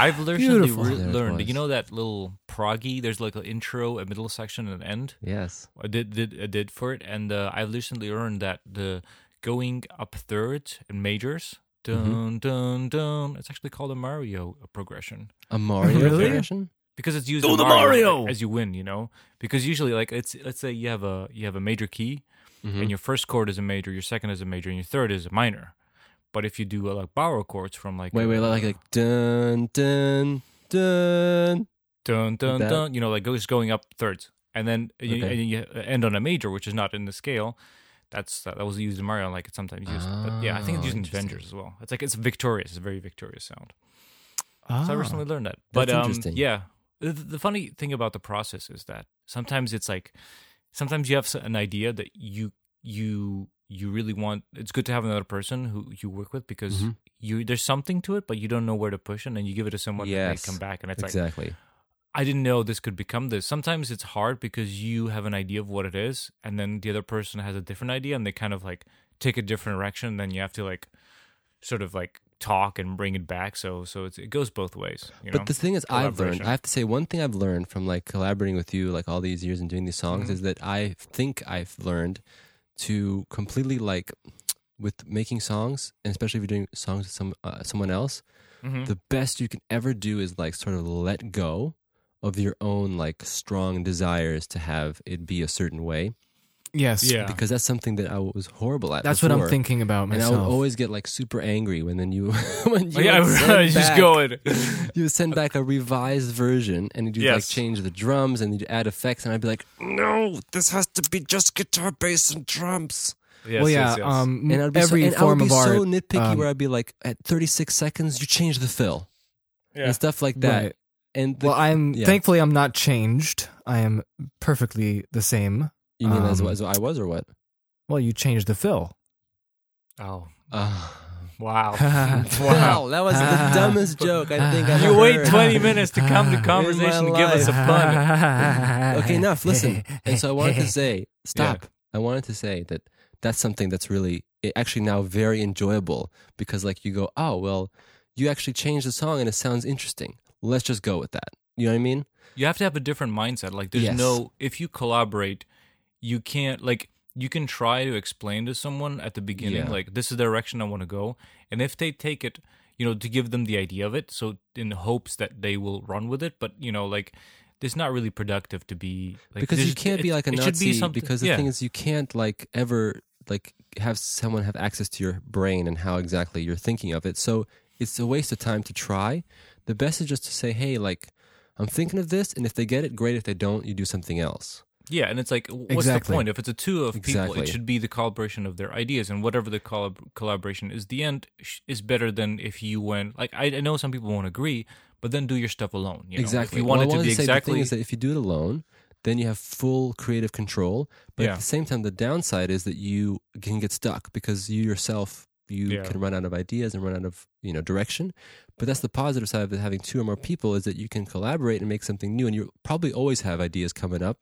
I've recently Beautiful. re- There it learned. You know that little proggy? There's like an intro, a middle section, and an end. Yes. I did did I did for it, and uh, I've recently learned that the going up thirds and majors, dun dun dun. It's actually called a Mario progression A Mario Really? progression? because it's used Do the Mario, Mario! as you win. You know, because usually like it's let's say you have a you have a major key, Mhm. and your first chord is a major, your second is a major, and your third is a minor. But if you do uh, like borrow chords from like Wait, wait, like, like dun dun dun. dun dun that? dun, you know, like goes going up thirds, and then you, Okay. and you end on a major, which is not in the scale. That's that, that was used in Mario, like it's sometimes used. but yeah, I think it's Oh, used in interesting. Avengers as well. It's like it's victorious, it's a very victorious sound. So I Ah. recently learned that. But um, interesting. yeah, the, the funny thing about the process is that sometimes it's like sometimes you have an idea that you you you really want. It's good to have another person who you work with because Mhm. you there's something to it, but you don't know where to push, it and then you give it to someone and they come back, and it's like exactly. I didn't know this could become this. Sometimes it's hard because you have an idea of what it is, and then the other person has a different idea, and they kind of like take a different direction. And then you have to like sort of like talk and bring it back. So so it's, it goes both ways. You know? But the thing is, I've learned. I have to say, one thing I've learned from like collaborating with you, like all these years and doing these songs, Mm-hmm. is that I think I've learned to completely like with making songs, and especially if you're doing songs with some uh, someone else. Mhm. The best you can ever do is like sort of let go of your own like strong desires to have it be a certain way Yes. Yeah. because that's something that I was horrible at. That's what I'm thinking about And I would always get like super angry when then you (laughs) when you Oh, yeah, (laughs) send I was just back- going. (laughs) you would send back a revised version and you'd like change the drums and you'd add effects and I'd be like, no, this has to be just guitar, bass, and drums. Yes, well, yeah. yes, yes. Um, And I'd be every so, and form I would be of art. so nitpicky um, where I'd be like, at 36 seconds, you change the fill Yeah. and stuff like that. Right. And the, Well, I'm yeah. thankfully I'm not changed. I am perfectly the same. You mean as, um, as I was or what? Well, you changed the fill. oh, Uh, wow. (laughs) wow, (laughs) that was the dumbest joke I think I've You ever wait heard. 20 minutes to come to (laughs) conversation my to give us a life. pun. okay, enough. Listen. And so I wanted to say, stop. I wanted to say that that's something that's really it actually now very enjoyable because like you go, oh well, you actually changed the song and it sounds interesting. Let's just go with that. You know what I mean? You have to have a different mindset. Like, there's Yes. no, if you collaborate, you can't, like, you can try to explain to someone at the beginning, Yeah. like, this is the direction I want to go. And if they take it, you know, to give them the idea of it, so in hopes that they will run with it. But, you know, like, it's not really productive to be like because you can't be like a it should be Nazi. because the yeah. thing is, you can't like ever like have someone have access to your brain and how exactly you're thinking of it. So it's a waste of time to try. The best is just to say, hey, like I'm thinking of this, and if they get it, great. If they don't, you do something else. Yeah, and it's like, what's Exactly. the point? If it's a two of people, it should be the collaboration of their ideas, and whatever the collab- collaboration is, the end is better than if you went. Like, I, I know some people won't agree, but then do your stuff alone. You know? exactly. If you want I it to be say exactly. the thing is that if you do it alone, then you have full creative control. But Yeah. at the same time, the downside is that you can get stuck because you yourself you Yeah. can run out of ideas and run out of you know direction. But that's the positive side of having two or more people is that you can collaborate and make something new, and you probably always have ideas coming up,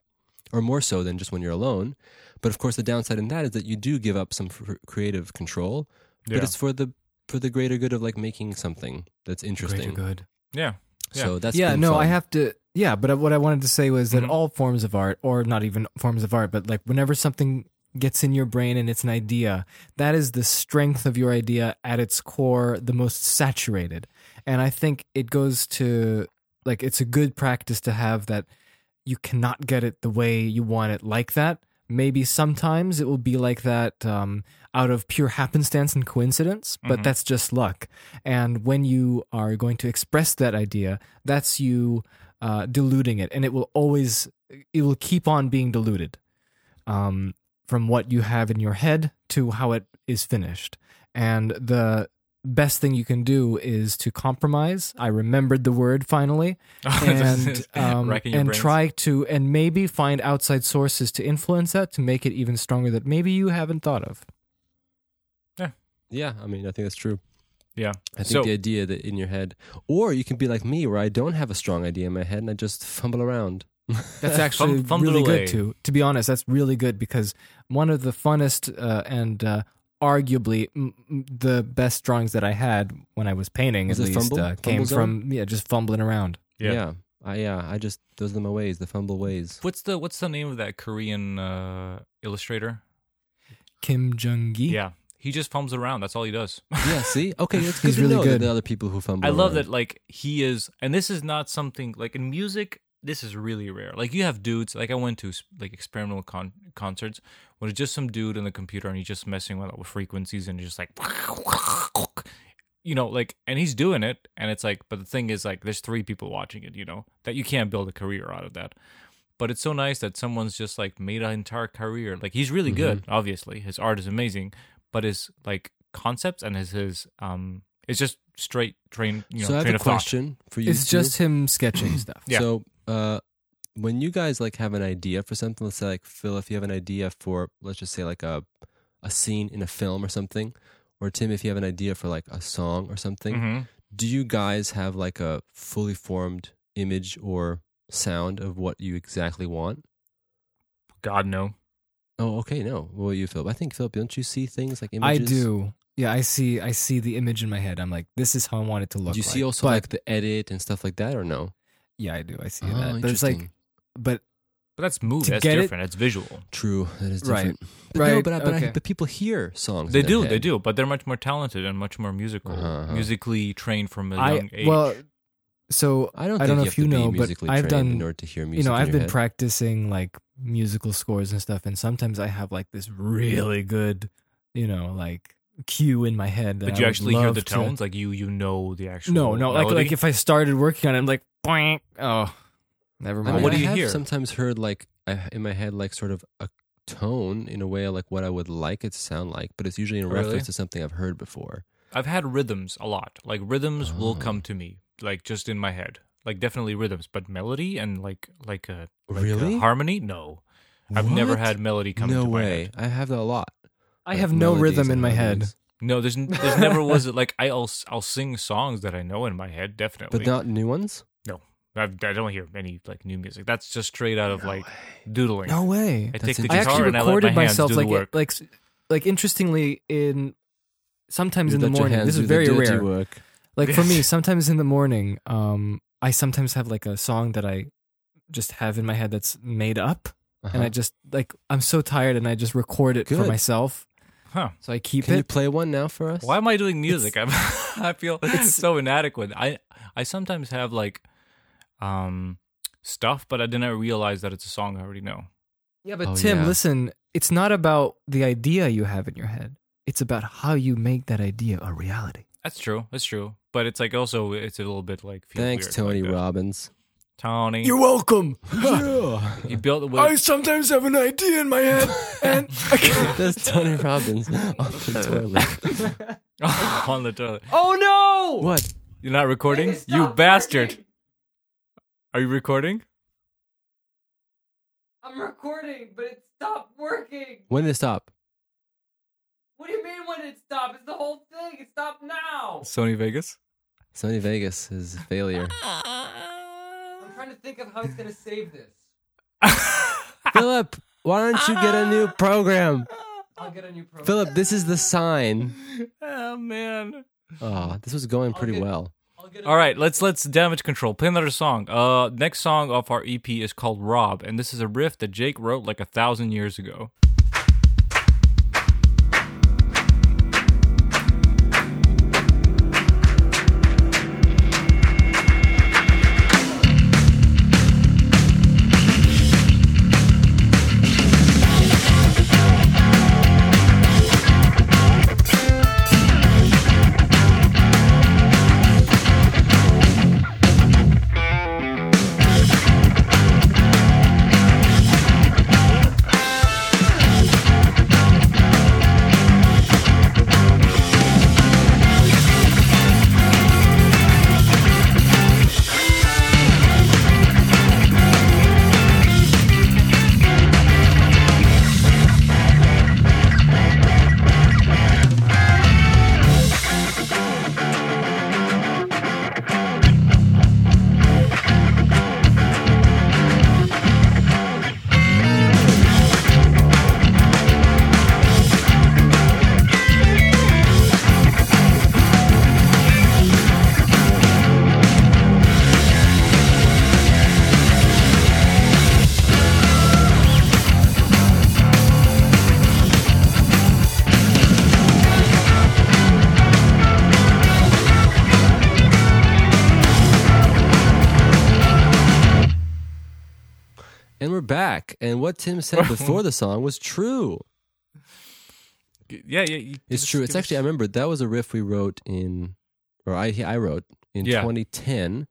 or more so than just when you're alone. But of course, the downside in that is that you do give up some f- creative control, yeah. but it's for the for the greater good of like making something that's interesting. Greater good. yeah. So that's yeah, been no, fun. I have to. Yeah, but what I wanted to say was that Mhm. all forms of art, or not even forms of art, but like whenever something gets in your brain and it's an idea, that is the strength of your idea at its core, the most saturated. And I think it goes to like it's a good practice to have that you cannot get it the way you want it like that. Maybe sometimes it will be like that um, out of pure happenstance and coincidence, but Mhm. that's just luck. And when you are going to express that idea, that's you uh, diluting it, and it will always, it will keep on being diluted um, from what you have in your head to how it is finished. And the best thing you can do is to compromise. I remembered the word finally, (laughs) and (laughs) um, and brains. try to and maybe find outside sources to influence that to make it even stronger that maybe you haven't thought of. Yeah, yeah. I mean, I think that's true. Yeah. I think So- the idea that in your head, or you can be like me, where I don't have a strong idea in my head and I just fumble around. That's (laughs) actually Fum- fumble really good too. To be honest, that's really good because one of the funnest uh, and uh, arguably m- m- the best drawings that I had when I was painting, Was at least, fumble? uh, came Fumble zone? from yeah, just fumbling around. Yeah. yeah, I, yeah. I just those are my ways, the fumble ways. What's the what's the name of that Korean uh, illustrator? Kim Jung Gi. Yeah, he just fumbles around. That's all he does. yeah, (laughs) see, okay, it's good He's to really know good. the other people who fumble. I love around. that like he is and this is not something like in music this is really rare. Like you have dudes like I went to like experimental con- concerts when it's just some dude in the computer and he's just messing with, with frequencies and he's just like you know like and he's doing it and it's like but the thing is like there's three people watching it, you know, that you can't build a career out of that. But it's so nice that someone's just like made an entire career. Like he's really good, obviously. His art is amazing, but his like concepts and his his um it's just straight train you know so I have a of thought. question for you. It's two. just him sketching stuff. Yeah. So, uh, when you guys like have an idea for something, let's say like Phil, if you have an idea for, let's just say like a a scene in a film or something, or Tim, if you have an idea for like a song or something, Mhm. do you guys have like a fully formed image or sound of what you exactly want? God no. Oh, okay, no. What do you, Phil? I think Philip, don't you see things like images? I do. Yeah, I see. I see the image in my head. I'm like, this is how I want it to look. Do you see also But- like the edit and stuff like that, or no? Yeah, I do. I see Oh, that. But it's like, interesting. But But that's movie. To That's get it- different. That's visual. True, that is Right. different. But No, Right, but I, but, I, okay. but people hear songs. They in their do. They head. do. But they're much more talented and much more musical, Uh-huh, uh-huh. musically trained from a I young age. well, so I don't. I don't know you if have you to be know, but musically I've trained done- in order to hear music. you know in I've your been head. practicing like musical scores and stuff, and sometimes I have like this really good, you know, like cue in my head. That but I you would actually hear love the to- tones, like you you know the actual. No, no, like melody? like if I started working on it, I'm like, boing, oh, never I mind. mean, what do I you have hear? Sometimes heard like I, in my head, like sort of a tone in a way, like what I would like it to sound like, but it's usually in Oh, really? reference to something I've heard before. I've had rhythms a lot. Like rhythms will Oh. come to me, like just in my head. Like definitely rhythms, but melody and like like a like a Really? harmony. No, I've never had melody come no into my way. head. I have that a lot. I Like have no rhythm in and my head. harmonies. No, there's there's never was it like I'll I'll sing songs that I know in my head definitely, but not new ones. I've, I don't hear any like new music. That's just straight out of like doodling. No way. I That's take the interesting. I guitar actually and I let recorded my hands myself do like the work. like like interestingly in sometimes You in the let your morning. hands This do is the very dirty rare. Work. Like for me, (laughs) sometimes in the morning, um, I sometimes have like a song that I just have in my head that's made up, and Uh-huh. I just like I'm so tired, and I just record it for Good. myself. Huh. So I keep it. Can you it. play one now for us? Why am I doing music? (laughs) I'm, I feel It's- so inadequate. I I sometimes have like um stuff, but I didn't realize that it's a song I already know. Yeah, but Oh, Tim, yeah. listen, it's not about the idea you have in your head. It's about how you make that idea a reality. That's true. That's true. But it's like also it's a little bit like Thanks, weird Tony like. Robbins. Tony, you're welcome. (laughs) yeah. (laughs) he built it with sometimes have an idea in my head, and (laughs) I can't. That's Tony Robbins on the toilet. on the toilet. oh no! What? You're not recording, you bastard. working. Are you recording? I'm recording, but it stopped working. When did it stop? What do you mean when it stopped? It's the whole thing. It stopped now. Sony Vegas. Sony Vegas is a failure. (laughs) I'm trying to think of how it's gonna save this. (laughs) Philip, why don't you get a new program? I'll get a new program. Philip, this is the sign. oh man. Oh, this was going pretty get- well. I'll get a All right, let's let's damage control. Play another song. Uh, next song off our EP is called Rob, and this is a riff that Jake wrote like a thousand years ago. Said (laughs) before the song was true. Yeah, yeah. It's true. It's actually I remember that was a riff we wrote in, or I I wrote in Yeah. 2010,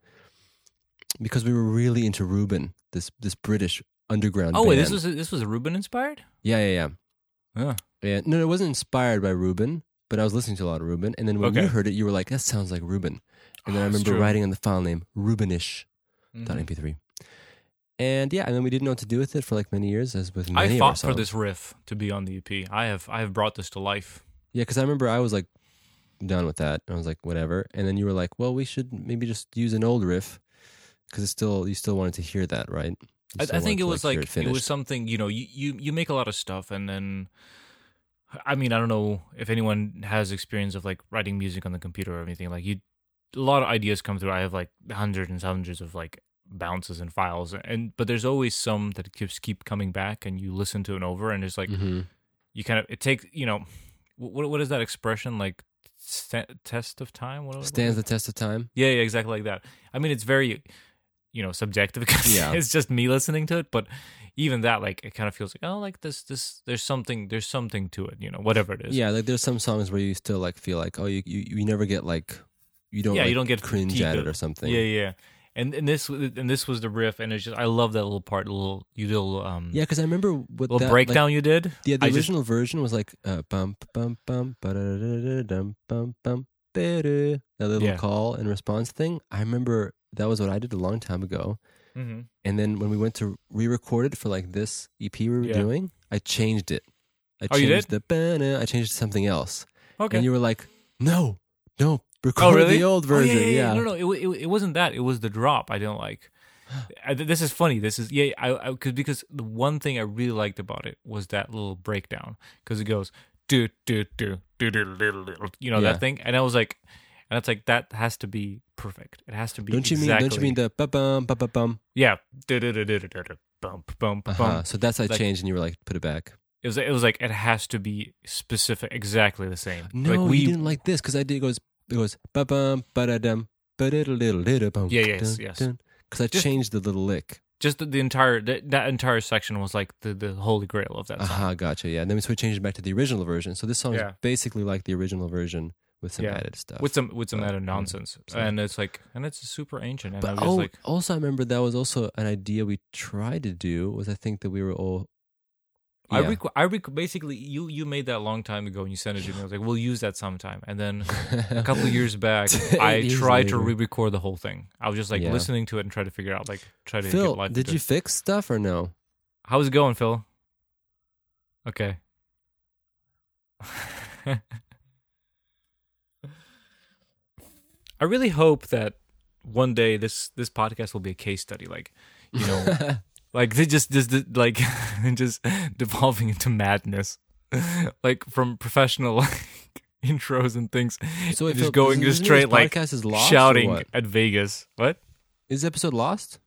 because we were really into Reuben, this this British underground. Oh wait, this was this was Reuben inspired. yeah yeah yeah. Yeah. And no, it wasn't inspired by Reuben, but I was listening to a lot of Reuben. And then when Okay. you heard it, you were like, "That sounds like Reuben." And then Oh, I remember true. writing on the file name Reubenish. Mhm. .mp3. And yeah, and then we didn't know what to do with it for like many years, as with many I fought for this riff to be on the EP. I have I have brought this to life. Yeah, because I remember I was like done with that. I was like, whatever. And then you were like, well, we should maybe just use an old riff because it's still you still wanted to hear that, right? I, I think it was hear like it, was something you know you, you you make a lot of stuff and then I mean I don't know if anyone has experience of like writing music on the computer or anything like you a lot of ideas come through. I have like hundreds and hundreds of like bounces and files, and but there's always some that just keep coming back, and you listen to it over, and it's like Mhm. you kind of it takes you know what what is that expression like st- test of time? What, what- stands the test of time. yeah, yeah, exactly like that. I mean, it's very, you know, subjective (laughs) because Yeah. it's just me listening to it. But even that, like, it kind of feels like, oh, like this, this, there's something, there's something to it, you know, whatever it is. Yeah, like there's some songs where you still like feel like oh you you, you never get like you don't Yeah, you don't get cringe at it or something. yeah, yeah. And and this and this was the riff, and it's just I love that little part, little you little um Yeah, because I remember what little that, breakdown Like, you did. yeah, the I just- original version was like uh, bum bum bum ba-da-da-da-dum, bum bum that little Yeah. call and response thing. I remember that was what I did a long time ago. Mhm. And then when we went to re-record it for like this EP we were Yeah. doing, I changed it. I Oh, you changed did? the I changed it to something else. Okay. And you were like, "No, no, record oh really? the old Oh, version." yeah, yeah, yeah. yeah. No, no, it, it, it wasn't that. It was the drop I didn't like. I, this is funny. This is yeah. I, I cause, because the one thing I really liked about it was that little breakdown because it goes do do do do do do do. You know Yeah. that thing, and I was like, and it's like that has to be perfect. It has to be. Don't you exactly, mean? Don't you mean the ba bum ba ba bum? Yeah. Do do do do do do do. Bump bump Uh-huh. So that's I Like- changed, and you were like, "Put it back." It was it was like it has to be specific, exactly the same. No, like we you didn't like this because I did. It goes, it goes ba bum ba da dum ba da little little bum. Yeah, yes, yes. Because I Just- changed the little lick. just the, the entire that, that entire section was like the the holy grail of that song. Aha, gotcha. Yeah, and then we changed it back to the original version. So this song is Yeah. basically like the original version with some Yeah. added stuff. with some with some added yeah. nonsense, So- and it's like, and it's super ancient, and but I'm just oh, like, also I remember that was also an idea we tried to do. Was I think that we were all. I rec- I rec- basically you you made that a long time ago, and you sent it to me. I was like, we'll use that sometime, and then (laughs) a couple of years back, (laughs) I tried to re-record the whole thing. I was just like Yeah. listening to it and try to figure out, like, try to Phil, get did you it. fix stuff or no? How's it going, Phil? Okay. (laughs) I really hope that one day this this podcast will be a case study, like you know, like they just just like (laughs) just (laughs) devolving into madness, (laughs) like from professional like, intros and things, So wait, just Phil, going just straight this like is lost shouting at Vegas. What? Is this episode lost?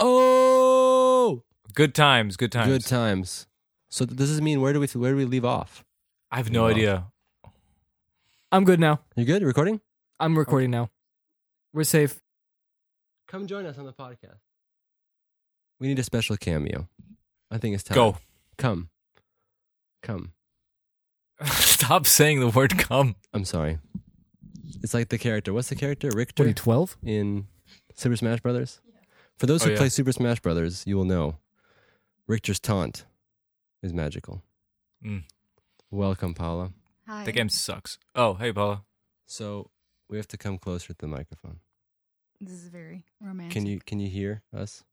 Oh, Good times, good times. good times. So does this mean where do we where do we leave off? I have no Wow. idea. I'm good now. You good? Recording? I'm recording now. We're safe. Come join us on the podcast. We need a special cameo. I think it's time. Go. Come. Come. (laughs) Stop saying the word "come." I'm sorry. It's like the character. What's the character? Richter What are you, 12? in Super Smash Brothers. For those Oh, who yeah. play Super Smash Brothers, you will know Richter's taunt is magical. Mm. Welcome, Paula. Hi. The game sucks. Oh, hey, Paula. So we have to come closer to the microphone. This is very romantic. Can you can you hear us?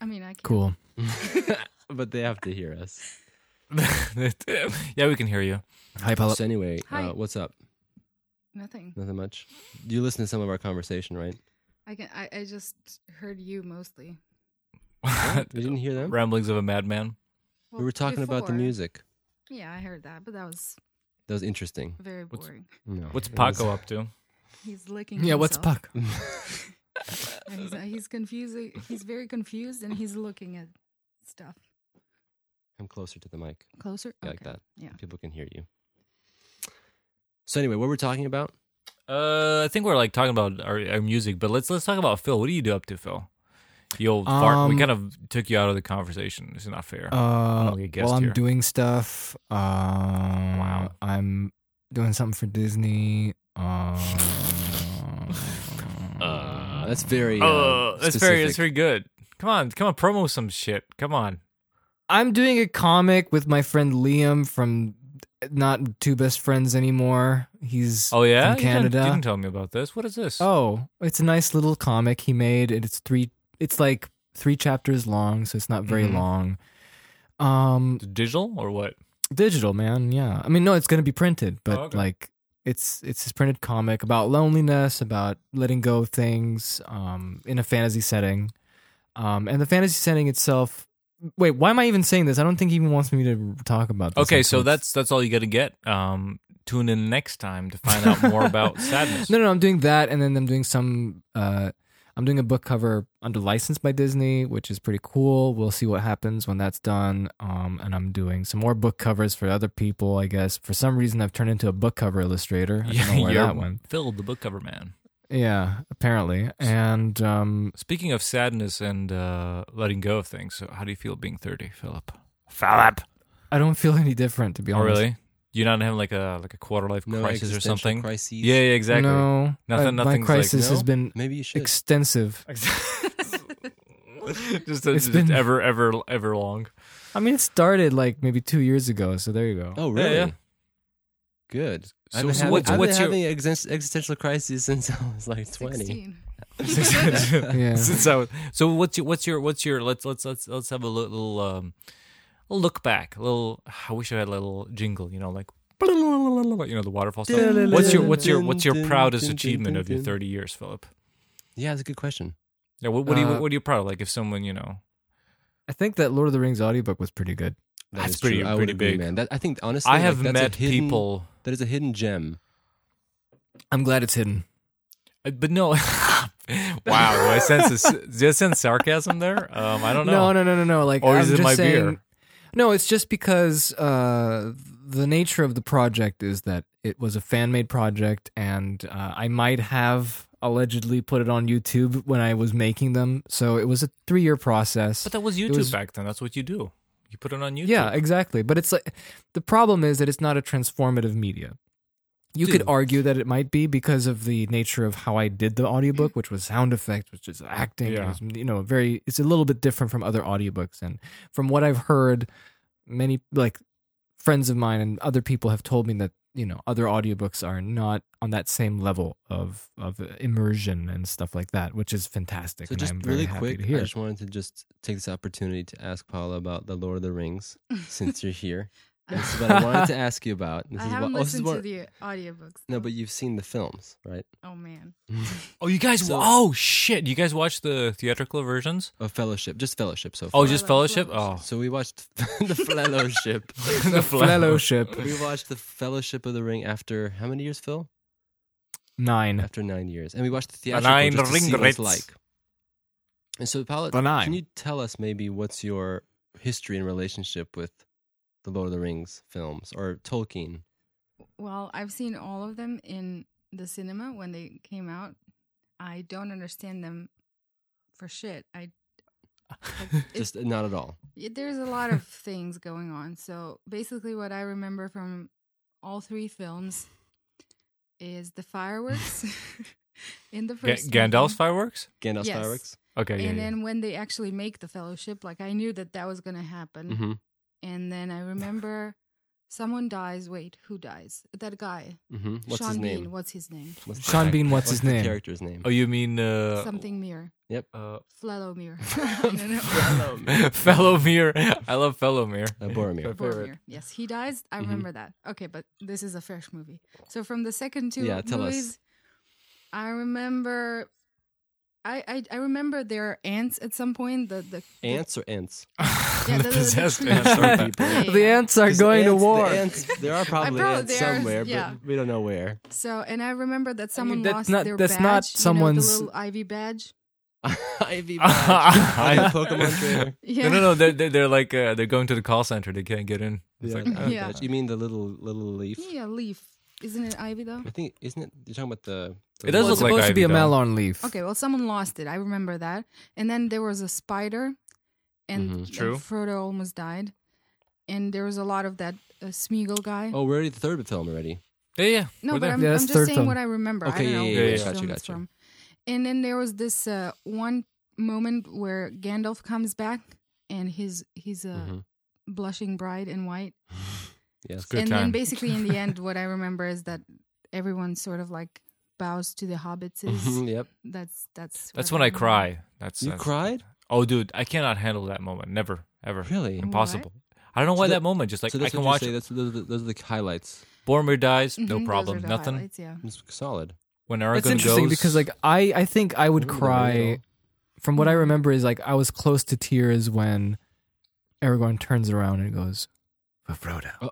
I mean, I can. Cool. (laughs) but they have to hear us. (laughs) yeah, we can hear you. Hi, Paula. So anyway, Hi. uh, what's up? Nothing. Nothing much. You listen to some of our conversation, right? I can. I, I just heard you mostly. You didn't hear them? Ramblings of a madman. we were talking about the music. Yeah, I heard that, but that was That was interesting. very What's- boring. No, What's it was- Paco up to? He's licking. Yeah, what's himself. Puck? (laughs) And (laughs) he's, uh, he's confused. He's very confused, and he's looking at stuff Come closer to the mic, closer. yeah, okay. like that. Yeah. People can hear you. So anyway, what we're talking about? Uh, I think we're like talking about our, our music, but let's let's talk about Phil. What do you do up to, Phil? You old fart. We Um, kind of took you out of the conversation. It's not fair. Uh, only a guest well, I'm here. doing stuff. Uh, wow. I'm doing something for Disney. Uh, (laughs) Uh, that's very. Uh, oh, that's very that's very good. Come on, come on, promo some shit. Come on. I'm doing a comic with my friend Liam from not two best friends anymore. He's Oh yeah, from You didn't- Canada. You didn't tell me about this. What is this? Oh, it's a nice little comic he made, and it's three. It's like three chapters long, so it's not very Mhm. long. Um, digital or what? digital, man. Yeah, I mean, no, it's gonna be printed, but Oh, okay. like, it's it's this printed comic about loneliness, about letting go of things, um, in a fantasy setting, um, and the fantasy setting itself. Wait, why am I even saying this? I don't think he even wants me to talk about this. Okay, so that's that's all you got to get. Um, tune in next time to find out more about (laughs) sadness. No, no, I'm doing that, and then I'm doing some. Uh, I'm doing a book cover under license by Disney, which is pretty cool. We'll see what happens when that's done. Um, and I'm doing some more book covers for other people. I guess for some reason I've turned into a book cover illustrator. I don't know where you're that went. Phil, the book cover man. Yeah, apparently. And um, Speaking of sadness and uh, letting go of things, so how do you feel being 30, Philip? Philip. I don't feel any different to be Oh, honest. really? You're not having like a like a quarter life No crisis or existential something? Crises. Yeah, yeah, exactly. No, Nothing- I- my nothing's like- crisis has No? been Maybe you should. extensive. (laughs) just, It's just been- ever, ever, ever long. I mean, it started like maybe two years ago. So there you go. oh, really? yeah. Good. So- I've been so having, what's- I've what's been your- having existential crises since (laughs) I was like 20. 16. (laughs) Yeah. so, so what's your what's your what's your let's let's let's let's have a little um a look back. Little I wish I had a little jingle, you know, like you know the waterfall stuff. What's your what's your what's your proudest achievement of your 30 years, Philip? Yeah, that's a good question. Yeah, what, what are you what are you proud of? Like if someone, you know, I think that Lord of the Rings audiobook was pretty good. That That's pretty- true. Pretty would agree, big. man. That, I think honestly, I have a met hidden- people That is a hidden gem. I'm glad it's hidden. Uh, But no, wow, I sense I sense sarcasm there? Um, I don't know. No, no, no, no, no. Like, Or I'm is it my saying, beer? No, it's just because uh, the nature of the project is that it was a fan made project, and uh, I might have allegedly put it on YouTube when I was making them. So it was a three year process. But that was YouTube was- back then. That's what you do. You put it on YouTube. Yeah, exactly. But it's like the problem is that it's not a transformative media. You could argue that it might be because of the nature of how I did the audiobook, which was sound effects, which is acting. It Yeah. was, you know, very. It's a little bit different from other audiobooks, and from what I've heard, many like friends of mine and other people have told me that you know other audiobooks are not on that same level of of immersion and stuff like that, which is fantastic. So and just I'm really happy quick, I just wanted to just take this opportunity to ask Paula about the Lord of the Rings since you're here. (laughs) (laughs) This is what I (laughs) wanted to ask you about. This I is haven't what, oh, this is listened what- to the audiobooks. No, but you've seen the films, right? oh man, (laughs) oh, oh, you guys. So- oh shit! You guys watched the theatrical versions? Of Fellowship, just Fellowship so oh, far. Oh, just Fellowship. Oh. Fellowship. Oh, So we watched the Fellowship. the Fellowship we watched the Fellowship of the Ring after how many years, Phil? nine. After nine years, and we watched the theatrical nine just to see what it's ringrets. like. And so, Paula, The nine. can you tell us maybe what's your history and relationship with the Lord of the Rings films or Tolkien? well, I've seen all of them in the cinema when they came out. I don't understand them for shit. I like, (laughs) Just not at all. Yeah, there's a lot of (laughs) things going on. So basically, what I remember from all three films is the fireworks (laughs) in the Ga- first Gandalf's movie. fireworks. Gandalf's Yes. fireworks. Okay, and yeah. then when they actually make the fellowship, like I knew that that was gonna happen. Mm-hmm. And then I remember someone dies. Wait, who dies? That guy, Mm-hmm. What's Sean his Bean. name? What's his name? What's the- Sean Bean, what's his the name? character's name? Oh, you mean uh, Something Mir. Yep. Uh, Flelomir. I don't know. Fellowmere. I love Fellowmere. Uh, Boromir. Boromir. Yes, he dies. I Mhm. remember that. Okay, but this is a fresh movie. So from the second two Yeah, tell us. movies, I remember. I, I I remember there are ants at some point. The the, the Ants or ants? (laughs) Yeah, (laughs) the the- the possessed tree. ants are people. Yeah, (laughs) yeah, The ants are 'Cause going ants- to war. The ants, there are probably probably ants are- somewhere, yeah. but we don't know where. So and I remember that someone that's lost not- their that's badge. not you know, someone's- the little ivy badge. Ivy badge. I- Like the Pokemon trainer. Yeah. No, no, no. They're, they're, they're like uh, they're going to the call center. They can't get in. It's Yeah, like, the Ivy Yeah. You mean the little little leaf? Yeah, leaf. Isn't it ivy though? I think isn't it? You're talking about the. the It does Well, it's look like supposed to be a ivy, though. mallorn leaf. Okay, well, someone lost it. I remember that. And then there was a spider, and, Mhm. and True. Frodo almost died. And there was a lot of that uh, Smeagol guy. Oh, we're already the third film already. yeah, yeah. no, we're but there. I'm, Yeah, I'm just saying film. what I remember. Okay, I don't know yeah, yeah, which yeah. Gotcha, it's gotcha. from. And then there was this uh, one moment where Gandalf comes back, and his he's a Mhm. blushing bride in white. (laughs) Yes. Good and time. then basically in the end, (laughs) what I remember is that everyone sort of like bows to the hobbits. Mhm, yep. That's that's That's when I remember. cry. That's You that's- cried? Oh, dude, I cannot handle that moment. Never, ever. Really? Impossible. I don't know So why that- that moment. Just like so I that's can what watch say. That's those, are the- those are the highlights. Boromir dies, Mhm, no those problem. are the Nothing. yeah. It's solid. When That's Aragorn interesting goes, because like I I think I would I remember that cry. From what I remember is like I was close to tears when Aragorn turns around and goes, "For Frodo." Oh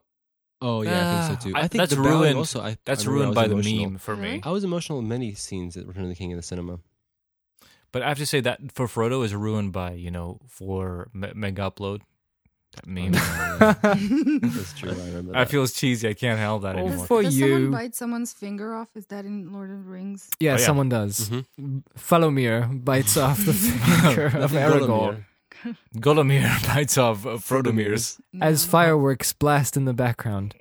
yeah, I think so too. I- I, think that's the bowing ruined- Also, I, that's I remember I ruined was by the meme for me. I was emotional in many scenes at Return of the King in the cinema. But I have to say that for Frodo is ruined by you know for me- mega upload. That meme. (laughs) That's true. I remember. I That. feel it's cheesy. I can't handle that Oh, anymore. for Does you. someone bite someone's finger off? Is that in Lord of the Rings? yeah, Oh, yeah. someone does. Mhm. Falomir bites off the (laughs) finger (laughs) of Nothing Aragorn Golomir. Golomir bites off uh, Frodomir's. as fireworks blast in the background.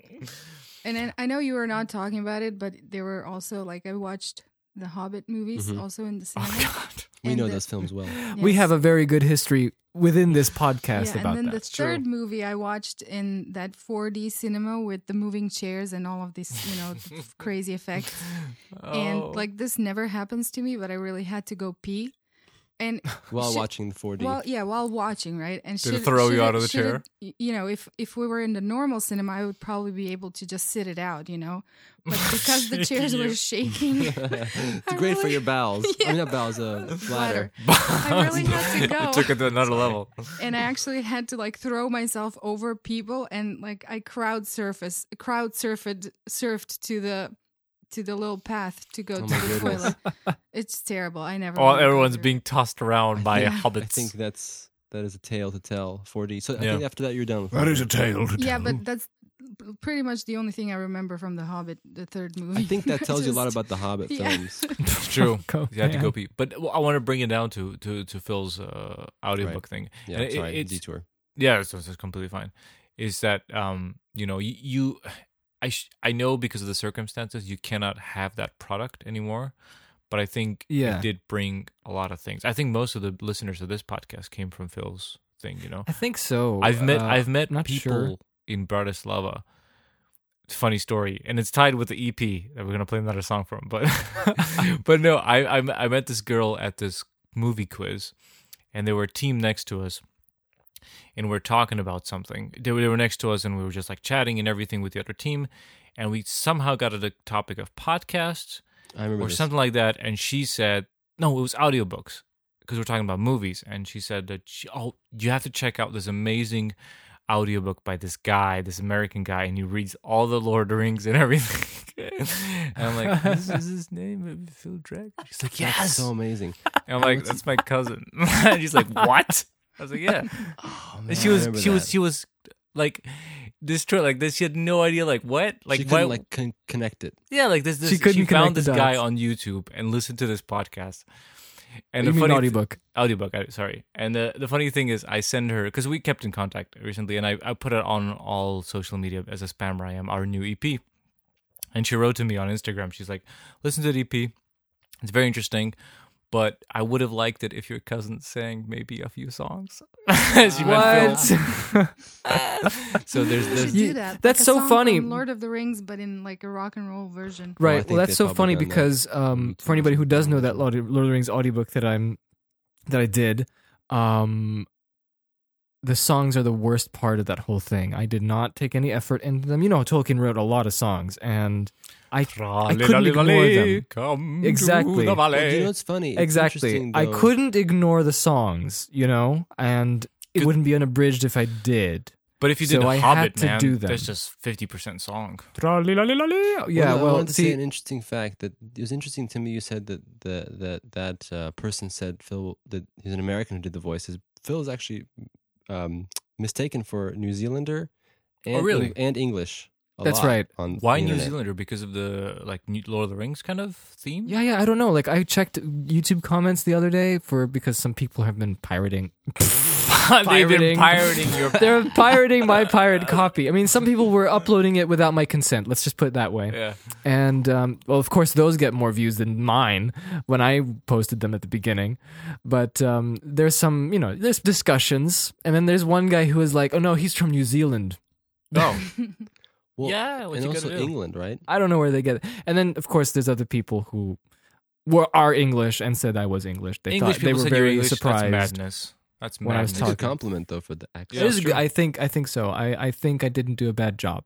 And then I know you were not talking about it, but there were also like I watched the Hobbit movies Mhm. also in the Oh cinema. God. (laughs) We And know the- those films well. (laughs) We Yes. have a very good history within this podcast yeah, about and then that. the third movie I watched in that 4D cinema with the moving chairs and all of these, you know, (laughs) crazy effects. Oh. And like this never happens to me, but I really had to go pee. And (laughs) While should- watching the 4D. Well, yeah, while watching, right? And Did it should- throw you should out of the chair? y- you know, if if we were in the normal cinema, I would probably be able to just sit it out, you know. But (laughs) because the chairs were shaking, (laughs) it's I great for your bowels. I mean, not bowels, uh, bladder. I really had to go. It took it to another level. and I actually had to like throw myself over people, and like I crowd surface, crowd surfed, surfed to the to the little path to go Oh to my the goodness. toilet. It's terrible. I never. Oh, everyone's being tossed around by Yeah. hobbits. I think that's that is a tale to tell. 4D. So I Yeah. think after that you're done. With That is a tale to Yeah, tell. but that's pretty much the only thing I remember from the Hobbit, the third movie. I think that (laughs) tells you a lot about the Hobbit Yeah. films. (laughs) (laughs) it's true. Go, You had to go pee. But I want to bring it down to to to Phil's uh, audiobook thing. Yeah, And it- sorry, it's- detour. Yeah, it's, it's completely fine. Is that um you know you, you I sh- I know because of the circumstances you cannot have that product anymore, but I think Yeah. it did bring a lot of things. I think most of the listeners of this podcast came from Phil's thing. You know, I think so. I've met Uh, I've met not people sure. in Bratislava. It's a funny story, and it's tied with the EP that we're gonna play another song from. But (laughs) (laughs) but no, I, I I met this girl at this movie quiz, and they were a team next to us, and we're talking about something. They were, they were next to us, and we were just like chatting and everything with the other team, and we somehow got to the topic of podcasts or this. something like that. And she said, no, it was audiobooks because we're talking about movies. And she said that, she, oh, you have to check out this amazing audiobook by this guy, this American guy, and he reads all the Lord of the Rings and (laughs) everything. and I'm like, this is his name, Phil Drake. She's like, That's yes. so amazing. and I'm like, that's my cousin. and (laughs) she's like, what? I was like, yeah. (laughs) Oh, And man, she was, remember she was, she was like, distraught like this. She had no idea, like what, like she why, couldn't like con- connect it. yeah, like this. this She couldn't she found connect the this guy on YouTube and listened to this podcast. And you the mean funny audiobook? audiobook, I- sorry. And the the funny thing is, I send her because we kept in contact recently, and I I put it on all social media as a spammer. I am our new EP, and she wrote to me on Instagram. She's like, "Listen to the EP. It's very interesting." But I would have liked it if your cousin sang maybe a few songs. (laughs) she went, "Phil." (laughs) (laughs) so there's You there's should You- do that. that's like a so song funny. from Lord of the Rings, but in like a rock and roll version. Right. think well, that's so funny because um, for anybody who does know that Lord, Lord of the Rings audiobook that I'm that I did, um, the songs are the worst part of that whole thing. I did not take any effort into them. You know, Tolkien wrote a lot of songs, and I I couldn't ignore them. Come Exactly. To the But you know what's funny? It's exactly I couldn't ignore the songs. You know, and it Good- wouldn't be unabridged if I did. But if you did So a I had Hobbit, to man, do them. there's just fifty percent song. Yeah, well, I well, wanted to say see, an interesting fact that it was interesting to me. You said that the that that uh, person said Phil that he's an American who did the voices. Phil is actually um, mistaken for New Zealander. And Oh, really? Eng- and English. a That's lot right. On Why New internet. Zealander? Because of the like New- Lord of the Rings kind of theme. Yeah, yeah, I don't know. Like I checked YouTube comments the other day for because some people have been pirating. (laughs) They've been Pirating. pirating your. (laughs) They're (laughs) pirating my pirate copy. I mean, some people were uploading it without my consent. Let's just put it that way. yeah. And um, well, of course, those get more views than mine when I posted them at the beginning. But um, there's some, you know, there's discussions, and then there's one guy who is like, "Oh no, he's from New Zealand." No. (laughs) Well, yeah. What and you also do? England, right? I don't know where they get it. And then, of course, there's other people who were are English and said I was English. They English thought they were said you're very English, surprised. That's madness. That's when I was madness. It's a compliment though for the accent. Yeah, It is it's good. I think I think so. I, I think I didn't do a bad job.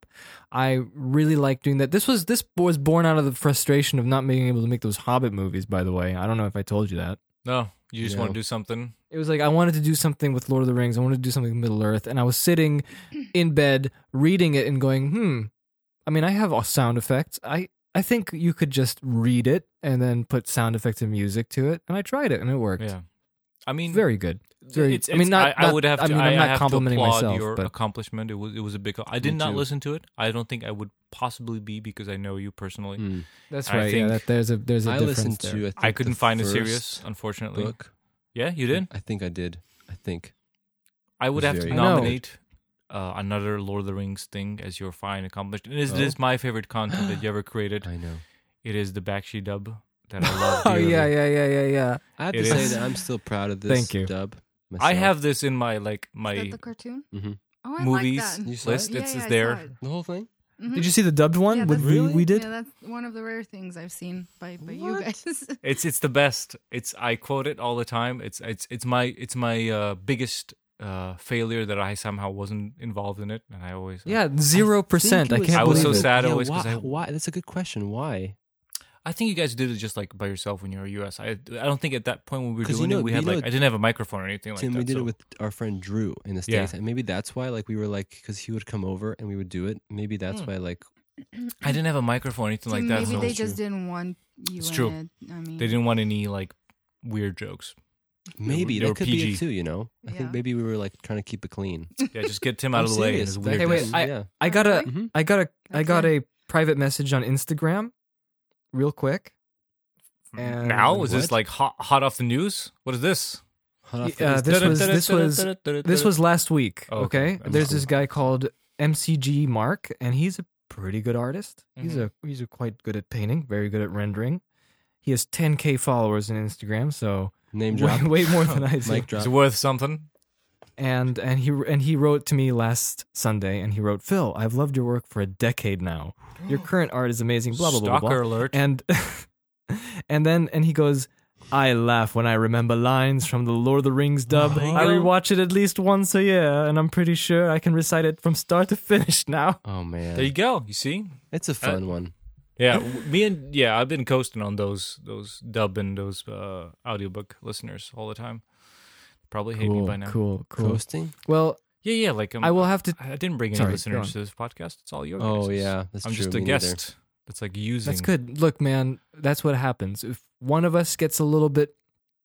I really like doing that. This was this was born out of the frustration of not being able to make those Hobbit movies. By the way, I don't know if I told you that. No, you just want to do something. It was like I wanted to do something with Lord of the Rings. I wanted to do something with Middle Earth, and I was sitting (clears throat) in bed reading it and going, "Hmm." I mean, I have all sound effects. I I think you could just read it and then put sound effects and music to it. And I tried it and it worked. Yeah. I mean, Very good. Very, it's, I mean, not, I, I would have to. I mean, I, I'm I not have complimenting to myself, your but accomplishment. It was it was a big. I did not too. listen to it. I don't think I would possibly be because I know you personally. Hmm. that's I right. think yeah, that, there's a there's a I difference listened there. to. I, I couldn't find a first serious, unfortunately. book. Yeah, you did. I think I did. I think. I would have to very good. I know. nominate uh, another Lord of the Rings thing as your fine accomplishment. It is, Oh. it is my favorite content that you ever (gasps) created. I know. It is the Bakshi dub that I love. (laughs) Oh dearly. yeah, yeah, yeah, yeah, yeah. I have It to say is. that I'm still proud of this Thank you. dub. I myself. have this in my like Is my that the cartoon? Mhm. Oh, I movies like that. You saw list. it? Yeah, it's yeah, it's there. it. the whole thing. Mhm. Did you see the dubbed one? Yeah, with that's- we, we did. Yeah, that's one of the rare things I've seen by, by you What? guys. (laughs) It's it's the best. It's I quote it all the time. It's it's it's my it's my uh, biggest uh, failure that I somehow wasn't involved in it, and I always Yeah, zero percent. I think it can't I was believe so it. sad Yeah, always why, I why? That's a good question. Why? I think you guys did it just like by yourself when you were US. I I don't think at that point when we were doing you know- it, we had know- like I didn't have a microphone or anything like Tim, that. we did so- it with our friend Drew in the Yeah. states, and maybe that's why. Like we were like, because he would come over and we would do it. Maybe that's Hmm. why. Like (clears throat) I didn't have a microphone or anything So like that. maybe so they just true. didn't want you It's in true. it. I mean, they didn't want any like weird jokes. maybe they were that could be PG. it too. You know, I Yeah. think maybe we were like trying to keep it clean. (laughs) Yeah, just get Tim out of the way. And serious. his That- Hey, wait. I- yeah. I got a. I got a, I got a private message on Instagram, real quick. And now is this like hot hot off the news? What is this? Uh, this was this was this was last week. Oh, okay. Okay, there's cool. this guy called MCG Mark, and he's a pretty good artist. He's Mhm. a he's a quite good at painting, very good at rendering. He has 10k followers on Instagram, so name drop. way more than I do. Mic drop. Is worth something? And and he and he wrote to me last Sunday, and he wrote, "Phil, I've loved your work for a decade now. Your current art is amazing." Blah blah blah blah. Stalker blah. alert. And (laughs) and then and he goes, "I laugh when I remember lines from the Lord of the Rings dub. There you I rewatch it at least once a year, and I'm pretty sure I can recite it from start to finish now." Oh man, there you go. You see? it's a fun one. Yeah, me and yeah, I've been coasting on those those dub and those uh, audiobook listeners all the time. Probably hate me by now. cool, cool. Coasting. Well, Yeah, yeah. Like um, I will have to. I I didn't bring any Sorry, listeners to this podcast. It's all your. Oh guys'. yeah, that's I'm true. just a Me neither. guest. That's like using. That's good. Look, man, that's what happens if one of us gets a little bit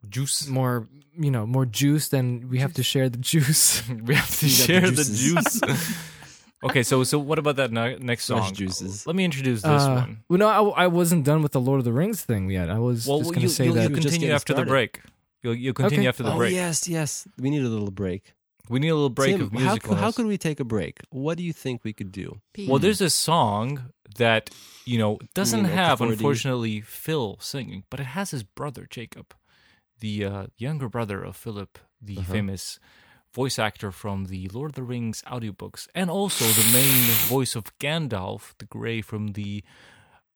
Juice. more, you know, more juice, then we have to share the juice. (laughs) we have to You got the share the, juice. (laughs) okay, so so what about that ne- next Fresh song? juices. Let me introduce this Uh, one. Well, no, I, I wasn't done with the Lord of the Rings thing yet. I was Well, just well, going you, to say you'll, that. you'll We're just continue getting after the break. You'll you'll continue Okay. after the oh break. yes, yes. We need a little break. We need a little break Tim, of how, music. cou- how could we take a break? What do you think we could do? Pee. Well, there's a song that you know doesn't like have unfortunately Phil singing, but it has his brother Jacob, the uh, younger brother of Philip, the Uh-huh. famous voice actor from the Lord of the Rings audiobooks, and also the main voice of Gandalf the Grey from the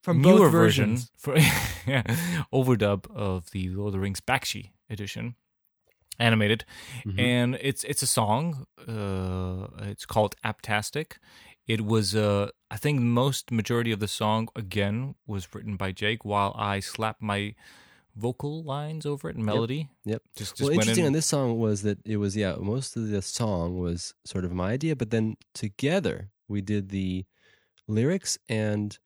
From newer both version, versions. for, (laughs) yeah, overdub of the Lord of the Rings Bakshi edition, animated, Mhm. and it's it's a song. Uh, it's called Aptastic. It was, uh, I think, most majority of the song again was written by Jake, while I slapped my vocal lines over it and melody. Yep. Just, just well, interesting in. on this song was that it was yeah most of the song was sort of my idea, but then together we did the lyrics and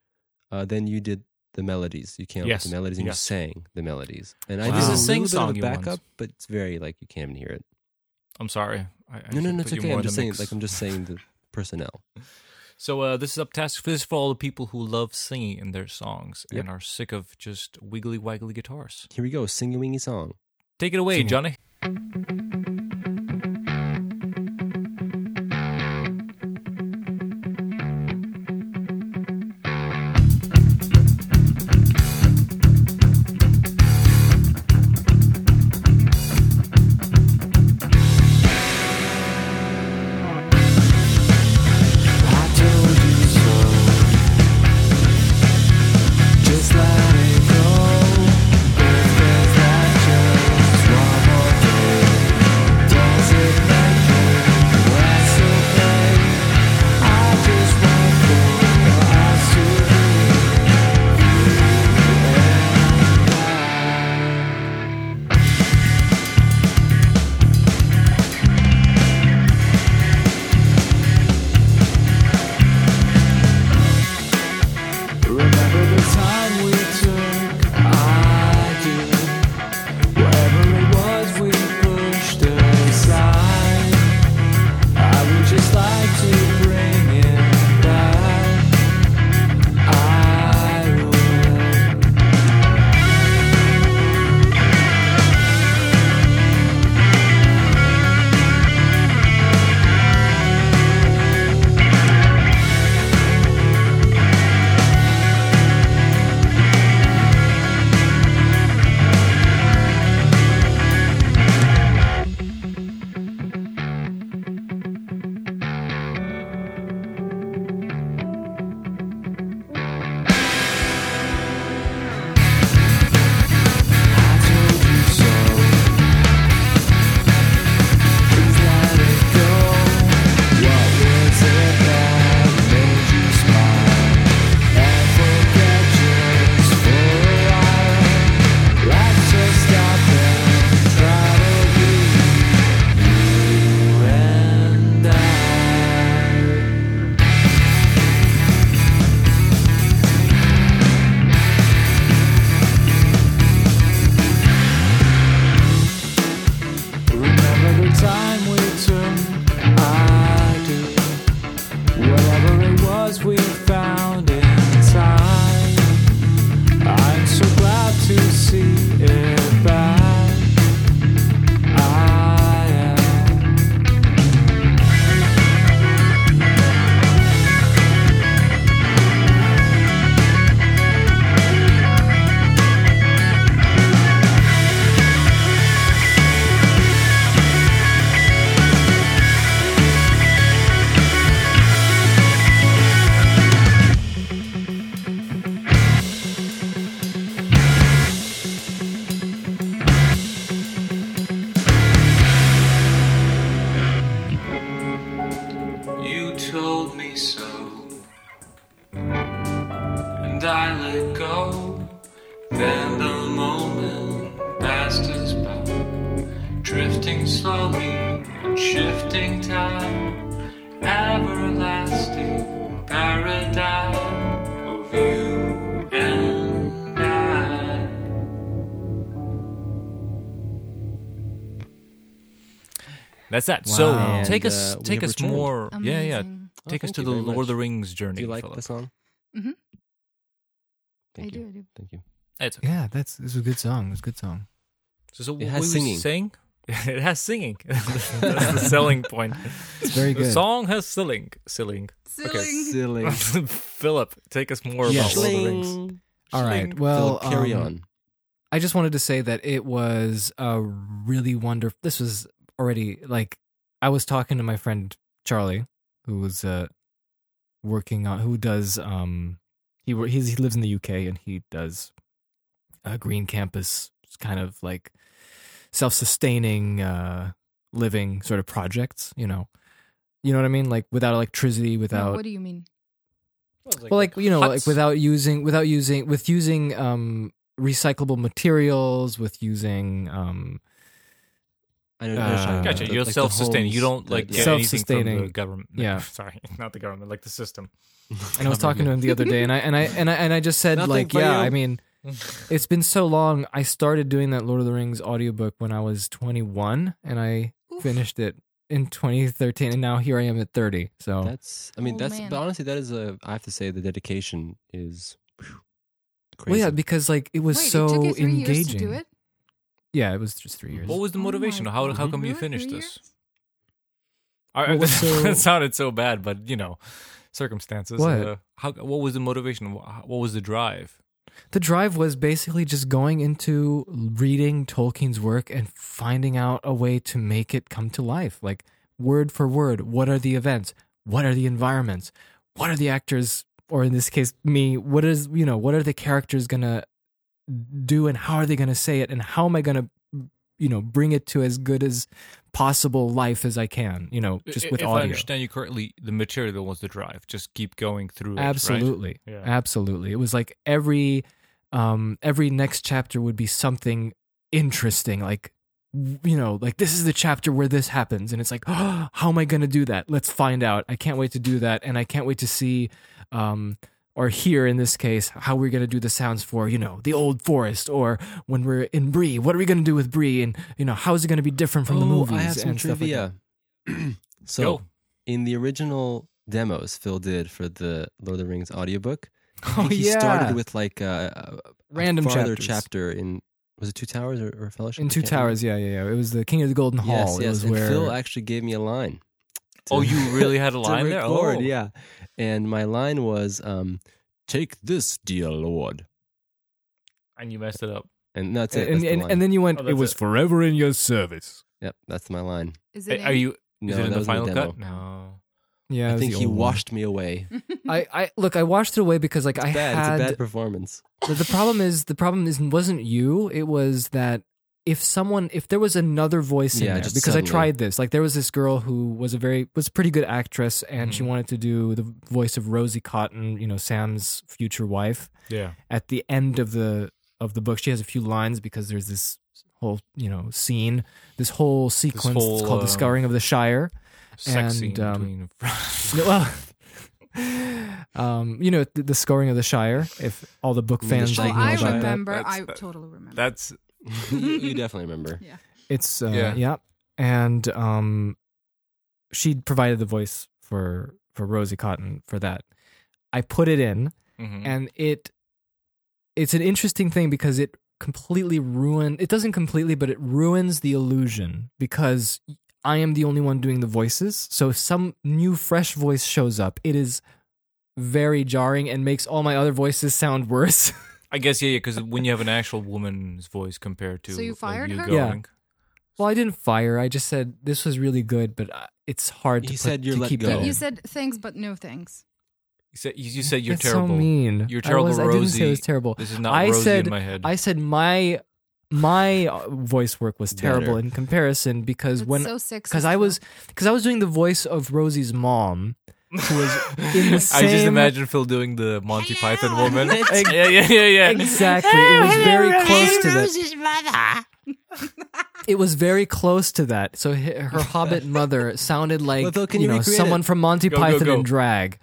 uh, then you did the melodies. You came up Yes, with the melodies and yes. you sang the melodies. And I Wow. did This a is a little sing-song bit you of want. backup, but it's very like you can't even hear it. I'm sorry. I, I No, no, should no, put it's you okay. more I'm in just the saying mix. like I'm just saying the (laughs) personnel. So uh, this is Uptask. This is for all the people who love singing in their songs Yep. and are sick of just wiggly waggly guitars. Here we go, sing a wingy song. Take it away, Sing it. Johnny. That's that. So Wow. take us, uh, take us returned. more. Yeah, yeah. Take Oh, us to the very Lord of the. Rings journey. Do you like Philip. the song? Mm-hmm. Thank I you. do. I do. Thank you. It's okay. Yeah, that's this was a good song. It's a good song. So, so It has we singing. saying? (laughs) it has singing. (laughs) (laughs) That's the selling point. It's very The song has selling. Selling. Silly. Silly. Philip, take us more Yes. about Lord of the Rings. Schling. All right. Well, Philip, carry um, on. I just wanted to say that it was a really wonderful. This was already like I was talking to my friend Charlie, who was uh, working on who does um he wor- he's, he lives in the UK and he does a green campus kind of like self sustaining uh living sort of projects. You know, you know what I mean? Like without electricity, without what do you mean? well like you know like without using without using with using um recyclable materials with using um I know. I know what you're talking uh, about. Gotcha. The- You're like self-sustaining. You don't that- like yeah. get anything from the Self-sustaining. government. (laughs) Yeah. Sorry, (laughs) not the government, like the system. (laughs) and I was talking to him the other day and I and I and I and I just said Nothing like yeah you. I mean it's been so long I started doing that Lord of the Rings audiobook when I was 21 and I Oof. finished it in 2013 and now here I am at 30 so That's. I mean, Oh, that's. man. But honestly, that is a. I have to say, the dedication is whew, well yeah because like it was Wait, so it took you three engaging years to do it? Yeah it was just 3 years What was the Oh motivation? how how God. come you finished this? years? I, What (laughs) so- it (laughs) sounded so bad, but you know, circumstances. What? Uh, how? What was the motivation? What was the drive? The drive was basically just going into reading Tolkien's work and finding out a way to make it come to life. Like word for word, what are the events? What are the environments? What are the actors or in this case me, what is, you know, what are the characters going to do and how are they going to say it and how am I going to you know, bring it to as good as possible life as I can, you know, just I- with if I audio. understand you correctly, the material was the drive. Just keep going through it. right? Absolutely. Yeah. Absolutely. It was like every um every next chapter would be something interesting like you know, like this is the chapter where this happens and it's like, oh, (gasps) how am I going to do that? Let's find out. I can't wait to do that and I can't wait to see um or hear in this case how we're going to do the sounds for, you know, the old forest or when we're in Bree, what are we going to do with Bree and you know, how is it going to be different from the Oh, movies I have some and stuff like that. (clears throat) so, in the original demos Phil did for the Lord of the Rings audiobook, (laughs) Oh he yeah. started with like a, a Random farther chapters. chapter in was it Two Towers or, or Fellowship? in Two can't remember. Towers, yeah, yeah, yeah. It was the King of the Golden Hall. Yes, it yes. was and where Phil actually gave me a line. To- Oh, you really had a (laughs) to line there. record, Oh, yeah. And my line was, um, "Take this, dear Lord," And you messed it up. and that's it. and, that's the and, line. and then you went, Oh, it that's was it. forever in your service. yep, that's my line. Is it? Are in? you? No, is it in that the was final demo. cut? No. Yeah, I was think the he old one. washed me away. (laughs) I, I look, I washed it away because like I Bad. had It's a bad performance. the, the problem is the problem is wasn't you. It was that if someone if there was another voice in Yeah, there just because suddenly. I tried this. Like there was this girl who was a very was a pretty good actress and she Mhm. wanted to do the voice of Rosie Cotton, you know, Sam's future wife. Yeah. at the end of the of the book she has a few lines because there's this whole you know scene this whole sequence whole, it's called uh, the scouring of the shire Sex And, scene um, between. (laughs) Well (laughs) um you know the, the scouring of the shire if all the book You the fans Oh, Shaggy I about that remember. That's- I totally remember. That's (laughs) you, you definitely remember. Yeah. It's uh, Yeah. yeah and um she provided the voice for for rosie cotton for that i put it in mhm. and it it's an interesting thing because it completely ruin it doesn't completely but it ruins the illusion because i am the only one doing the voices so if some new fresh voice shows up it is very jarring and makes all my other voices sound worse (laughs) I guess yeah, yeah. because when you have an actual woman's voice compared to So you like, fired her? Yeah. going, well i didn't fire i just said this was really good but uh, it's hard to, He put- said you're to let keep go. that you said thanks, but no thanks. You said you, you said you're That's terrible. so mean You're I terrible, was- I, didn't say it Rosie. was terrible This is not I Rosie said- in my head. I said my my uh, voice work was terrible Better. in comparison because That's when so sexist. because I was because I was doing the voice of Rosie's mom, who was (laughs) in the I just imagine Phil doing the Monty Python woman. (laughs) Yeah, yeah, yeah, yeah. exactly. It was very close to that. it was very close to that. So her Hobbit mother sounded like Well, Phil, you you know someone it? from Monty Go, go, Python go. in drag.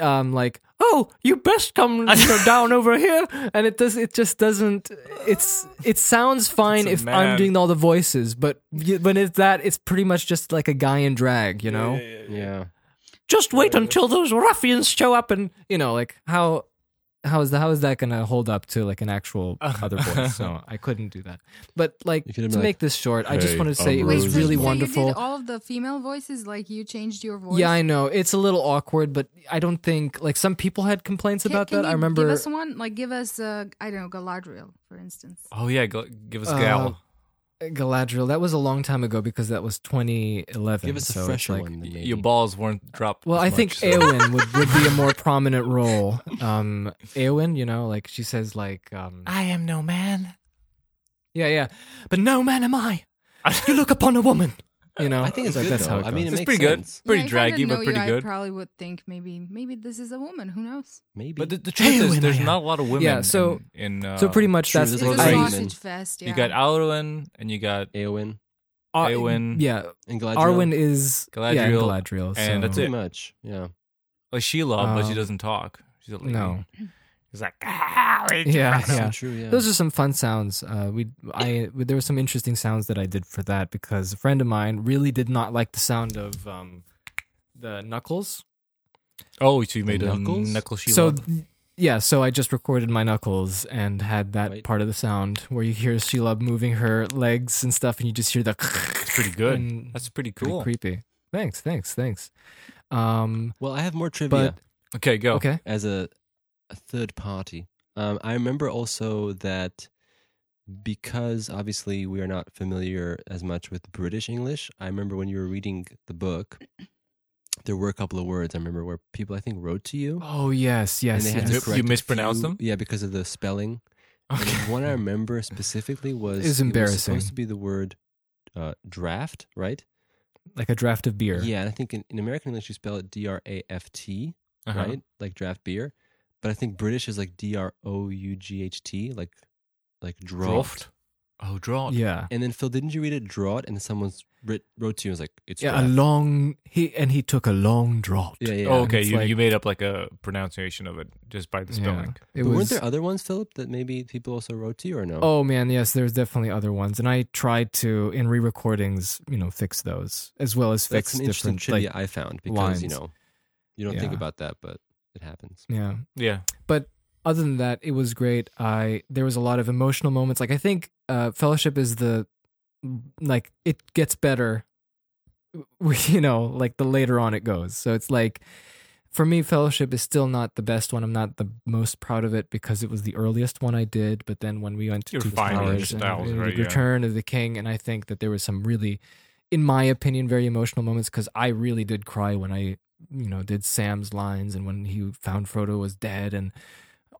Um, like oh, you best come you (laughs) know, down over here, and it does. It just doesn't. It's it sounds fine It's a if I'm doing all the voices, but when it's that, it's pretty much just like a guy in drag. You know, Yeah. Just wait until those ruffians show up, and you know, like how. How is that? How is that going to hold up to like an actual (laughs) other voice? So I couldn't do that. But like to make like, this short, I just "Hey, wanted to say I'm it was Rose so- really so wonderful. You did all of the female voices, like you changed your voice. Yeah, I know it's a little awkward, but I don't think like some people had complaints Can- about can that. I remember Give us one, like give us, uh, I don't know, Galadriel, for instance. Oh yeah, go, give us Uh, Gal. Galadriel. That was a long time ago because that was 2011. Give us a so it's fresher like- one. Maybe. Your balls weren't dropped. Well, as I much, think so- Eowyn would, would be a (laughs) more prominent role. Um, Eowyn, you know, like she says, like, um, I am no man. yeah, yeah, but no man am I. You look upon a woman, you know. I think it's like good, that's how though. it I mean, goes. it It's makes pretty good. Pretty yeah, draggy, but pretty you, good. I probably would think maybe, maybe this is a woman. Who knows? Maybe. But the, the truth is, there's not a lot of women. Yeah, so- in, in uh, so pretty much that's there's It's a a lot of I, women. sausage fest. Yeah. you got Arwen and you got Eowyn uh, Eowyn. Yeah, and Galadriel. Arwen is yeah, and Galadriel, Galadriel, and so- that's Pretty it. much. Yeah. like Shelob, but she Um, doesn't talk. She's a lady. No. (clears throat) She's like "Ah, Yeah, So yeah. true. Yeah. Those are some fun sounds. Uh, we, I, there were some interesting sounds that I did for that because a friend of mine really did not like the sound of um, the knuckles. Oh, so you made a Knuckles? knuckle Shelob. So, yeah, so I just recorded my knuckles and had that Right. part of the sound where you hear Shelob moving her legs and stuff, and you just hear the. it's pretty good. That's pretty pretty cool. creepy. Thanks, thanks, thanks. Um, well, I have more trivia but Okay, go. okay, as a, a third party. Um, I remember also that because obviously we are not familiar as much with British English. I remember when you were reading the book, there were a couple of words I remember where people I think wrote to you. oh yes, and yes, they had yes. to You- correct you a mispronounced few- them? Yeah, because of the spelling. Okay. one I (laughs) remember specifically was It's it was embarrassing. supposed to be the word uh, draft, right? like a draft of beer. Yeah, and I think in, in American English you spell it D R A F T, Uh-huh. right? Like draft beer. But I think British is like D R O U G H T, like like draft. Draught. Oh, draught. yeah. And then Phil, didn't you read it draught? And someone's writ, wrote to you and was like, it's Yeah, a long he and he took a long draught. Yeah, yeah. Oh, okay. You, like- you made up like a pronunciation of it just by the spelling. It was. weren't there other ones, Philip, that maybe people also wrote to you or no? oh man, yes, there's definitely other ones, and I tried to in re-recordings, you know, fix those as well as that's fix some interesting different trivia like I found because you know you don't think about that, but it happens. yeah. Yeah. But other than that, it was great. I there was a lot of emotional moments. Like I think uh, Fellowship is the like it gets better. (laughs) You know, like the later on it goes. So it's like for me, Fellowship is still not the best one. I'm not the most proud of it because it was the earliest one I did. But then when we went to You're Two finding your and styles, the right, yeah. Return of the King, and I think that there was some really, in my opinion, very emotional moments because I really did cry when I, you know, did Sam's lines and when he found Frodo was dead and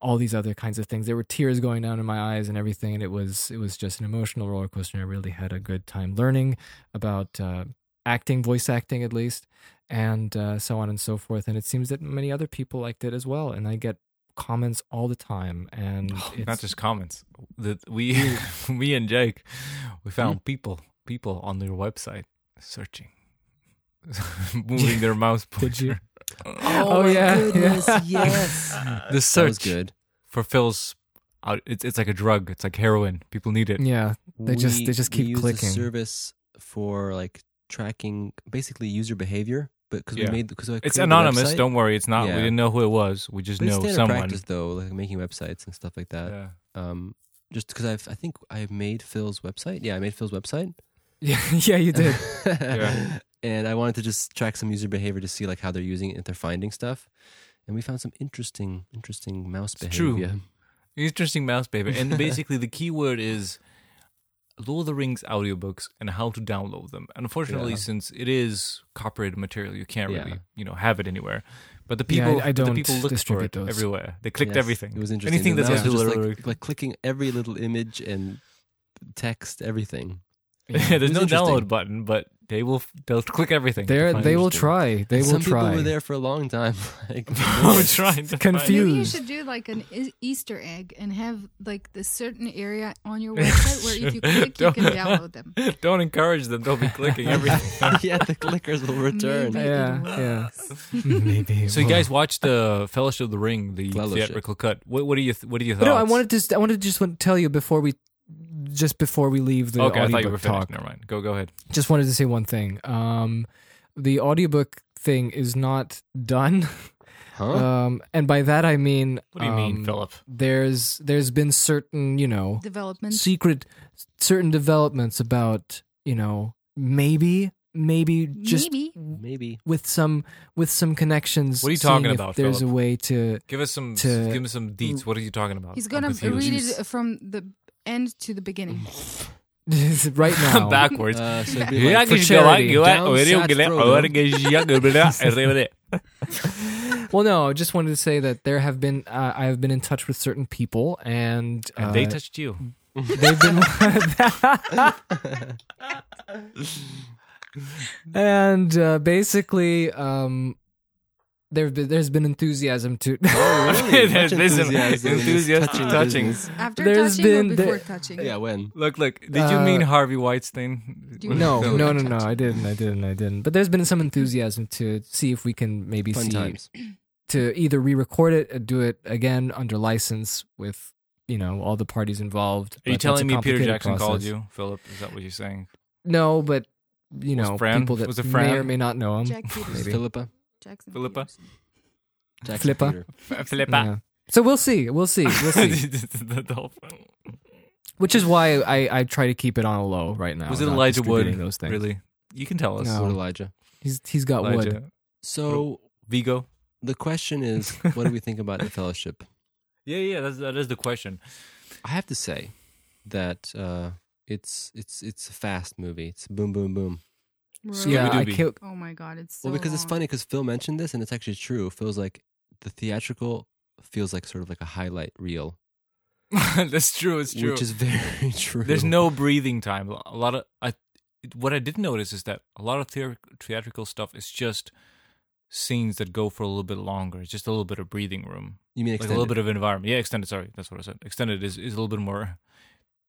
all these other kinds of things. There were tears going down in my eyes and everything, and it was it was just an emotional roller coaster. I really had a good time learning about uh, acting, voice acting at least, and uh, so on and so forth. And it seems that many other people liked it as well, and I get comments all the time. And Not it's- just comments. That we, me (laughs) and Jake, we found people, people on their website searching, (laughs) moving their mouse Did you? pointer. Oh, my yeah, goodness, yeah. (laughs) yes. The That was search good. for Phil's, out- it's it's like a drug. It's like heroin. People need it. yeah, They just- they just we keep use clicking. A service for like tracking basically user behavior, but because Yeah. we made because It's anonymous. Don't worry. It's not. Yeah. We didn't know who it was. We just But it's know standard someone. practice though, like making websites and stuff like that. Yeah. Um, just because I've I think I have made Phil's website. Yeah, I made Phil's website. yeah, (laughs) yeah. You did. Yeah. And I wanted to just track some user behavior to see like how they're using it if they're finding stuff. And we found some interesting, interesting mouse It's true. Interesting mouse paper. And (laughs) basically, the keyword is Lord of the Rings audiobooks and how to download them. And unfortunately, Yeah. since it is copyrighted material, you can't really, Yeah. you know, have it anywhere. But the Yeah, I- people, I the don't people looked for it those. everywhere. They clicked Yes, everything. It was interesting. Anything The that's mouse was just just Lord of like, like clicking every little image and text, everything. Yeah, (laughs) It there's no download button, but they will they'll click everything. They're, they will try. They will Some try. people were there for a long time. (laughs) like, (laughs) I'm (laughs) trying to find- Confused. Maybe you should do like an e- Easter egg and have like this certain area on your website where if you click, you can download them. Don't encourage them. They'll be clicking everything. yeah, the clickers will return. Maybe. yeah, yeah. Maybe. So you guys watched the Fellowship of the Ring, the Fellowship. theatrical cut. What, what do you th- what do you thought? no, I wanted to. st- I wanted to just want to tell you before we, just before we leave the Okay, I thought audiobook you were talk. Never mind. Go go ahead. Just wanted to say one thing. Um, the audiobook thing is not done. Huh? (laughs) Um, and by that I mean, What do you mean, um, Philip? There's there's been certain you know Development. secret certain developments about you know maybe maybe just Maybe. Maybe. with some with some connections. What are you seeing talking if about, There's Philip? a way to Give us some to- give us some deets. What are you talking about? He's gonna read it from the end to the beginning. (laughs) right now. (laughs) backwards. Uh, so it'd be like, for charity. (laughs) Well, no, I just wanted to say that there have been uh, I have been in touch with certain people, and, uh, And they touched you. they've been and uh, basically um there there's been enthusiasm to Oh, really? (laughs) There's Much been enthusiasm in enthusiastic touching touching. After There's touching been- or before there- touching? Yeah, when? Look, look. Did you mean Uh, Harvey Weinstein? No No, no no, no no I didn't I didn't I didn't but there's been some enthusiasm to see if we can maybe Fun see times. (clears throat) to either re-record it and do it again under license with you know all the parties involved Are you but that's telling me Peter complicated Jackson called you, Philip? Is that what you're saying? no but you Was know Fran- people that was it may Fran? or may not know him Jack maybe. Philippa. Jackson Philippa? Jackson Flipper. Peter. Philippa. Yeah. So we'll see. We'll see. We'll (laughs) see. The dolphin. Which is why I, I try to keep it on a low right now. Was it not Elijah Wood? distributing Those things. Really? You can tell us. No. What Elijah? He's he's got wood. So Viggo. the question is, (laughs) what do we think about the Fellowship? Yeah, yeah. That's that is the question. I have to say that uh, it's it's it's a fast movie. It's boom, boom, boom. Really? Yeah, I Scooby-Dooby. kill. Oh my god, it's so well, because it's long. funny because Phil mentioned this, and it's actually true. It feels like the theatrical feels like sort of like a highlight reel, (laughs) that's true. It's true. which is (laughs) very true. There's no breathing time. A lot of I, what I did notice is that a lot of theor- theatrical stuff is just scenes that go for a little bit longer. It's just a little bit of breathing room, You mean like a extended? little bit of environment. Yeah, extended. Sorry, that's what I said. Extended is, is a little bit more.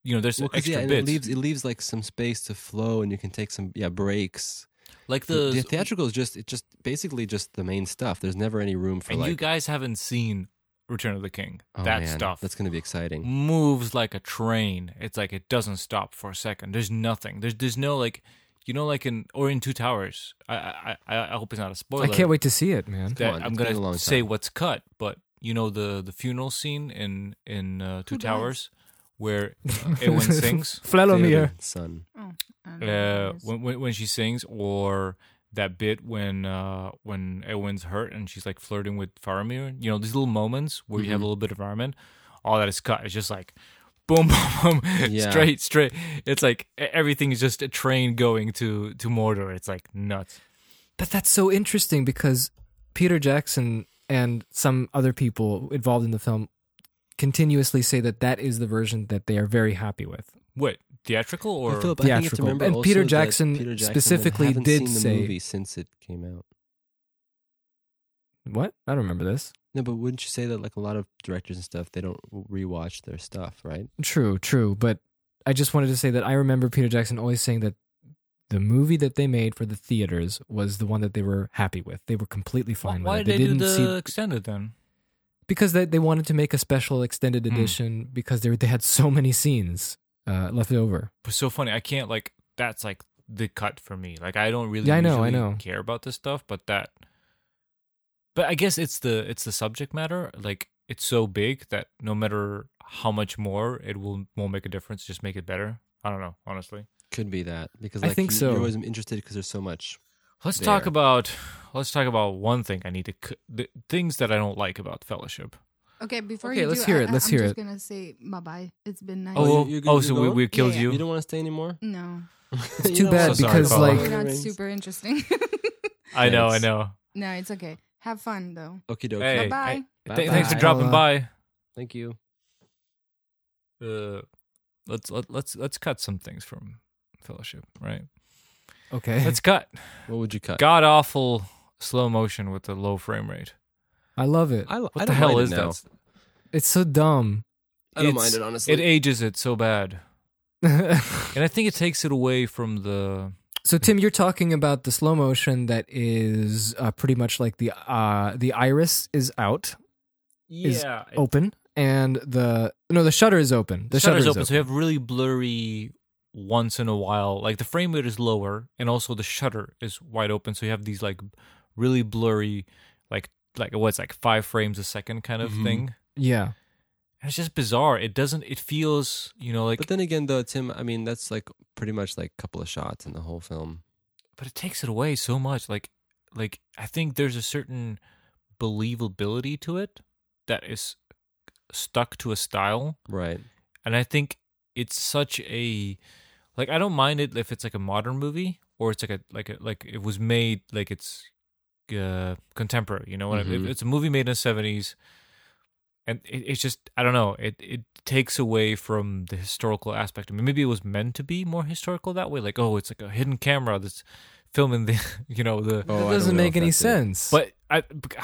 You know, there's well, 'cause, extra yeah, and bits. it leaves it leaves like some space to flow, and you can take some yeah breaks. like The, the, the theatrical is just it just basically just the main stuff. There's never any room for and like you guys haven't seen Return of the King. oh, that man, stuff That's going to be exciting. moves like a train. It's like it doesn't stop for a second. There's nothing. There's there's no like you know like in or in Two Towers. I I I, I hope it's not a spoiler. I can't wait to see it, man. that on, I'm it's been a gonna say what's cut, but you know the the funeral scene in in uh, Two Who dies? Towers where (laughs) Eowyn sings. Flelomir. Son. Oh, I don't know Uh, what it is. when, when when she sings, or that bit when uh when Eowyn's hurt and she's like flirting with Faramir. You know these little moments where you have a Mhm. little bit of environment. All that is cut. It's just like (laughs) boom, boom, boom, Yeah. straight, straight. It's like everything is just a train going to to Mordor. It's like nuts. But that's so interesting because Peter Jackson and some other people involved in the film continuously say that that is the version that they are very happy with. What theatrical or But Philip, I think you have to theatrical. And Peter Jackson Peter Jackson specifically haven't did seen the say- movie since it came out. What? I don't remember this. No, but wouldn't you say that like a lot of directors and stuff they don't rewatch their stuff, right? True, true. But I just wanted to say that I remember Peter Jackson always saying that the movie that they made for the theaters was the one that they were happy with. They were completely fine why with did it. they, didn't do the see extended then? Because they they wanted to make a special extended Hmm. edition because they they had so many scenes uh, left over. But so funny. I can't like that's like the cut for me. Like I don't really Yeah, I know, I know. care about this stuff, but that But I guess it's the it's the subject matter. Like it's so big that no matter how much more it will won't make a difference, just make it better. I don't know, honestly. Could be that because I like, think you- so. You're always interested because there's so much. Let's talk about let's talk about one thing I need to the things that I don't like about Fellowship. Okay, before Okay, you let's do, hear I, it, let's I'm hear just it. gonna say bye bye. It's been nice. Oh, you- you- oh, so we, we killed Yeah. you. You don't want to stay anymore. no, (laughs) (laughs) It's too bad So because Paula. like you're not super interesting. (laughs) I know, I know. no, it's okay. Have fun though. Okie dokie. Hey, Bye-bye. Th- thanks for dropping by. Thank you. Uh, let's let, let's let's cut some things from Fellowship, right? Okay. Let's cut. What would you cut? God awful slow motion with the low frame rate. I love it. I, What I the don't hell mind is it now. that? It's so dumb. I don't It's- mind it honestly. It ages it so bad, (laughs) and I think it takes it away from the. So Tim, you're talking about the slow motion that is uh, pretty much like the uh, the iris is out, is open, and the no, the shutter is open. The, the shutter's shutter is open, so you have really blurry once in a while. Like the frame rate is lower, and also the shutter is wide open, so you have these like really blurry, like like what's like five frames a second kind of Mhm. thing. Yeah, And it's just bizarre. It doesn't. It feels you know like, but then again, though, Tim, I mean, that's like pretty much like a couple of shots in the whole film. but it takes it away so much. Like like I think there's a certain believability to it that is stuck to a style Right. and I think it's such a like I don't mind it if it's like a modern movie or it's like a like a like it was made like it's uh, contemporary. You know, what I mean? Mhm. it's a movie made in the seventies, and it, it's just I don't know. It it takes away from the historical aspect. I mean, maybe it was meant to be more historical that way. Like, oh, it's like a hidden camera that's filming the (laughs) you know the. Oh, I doesn't make any that's it. sense. But I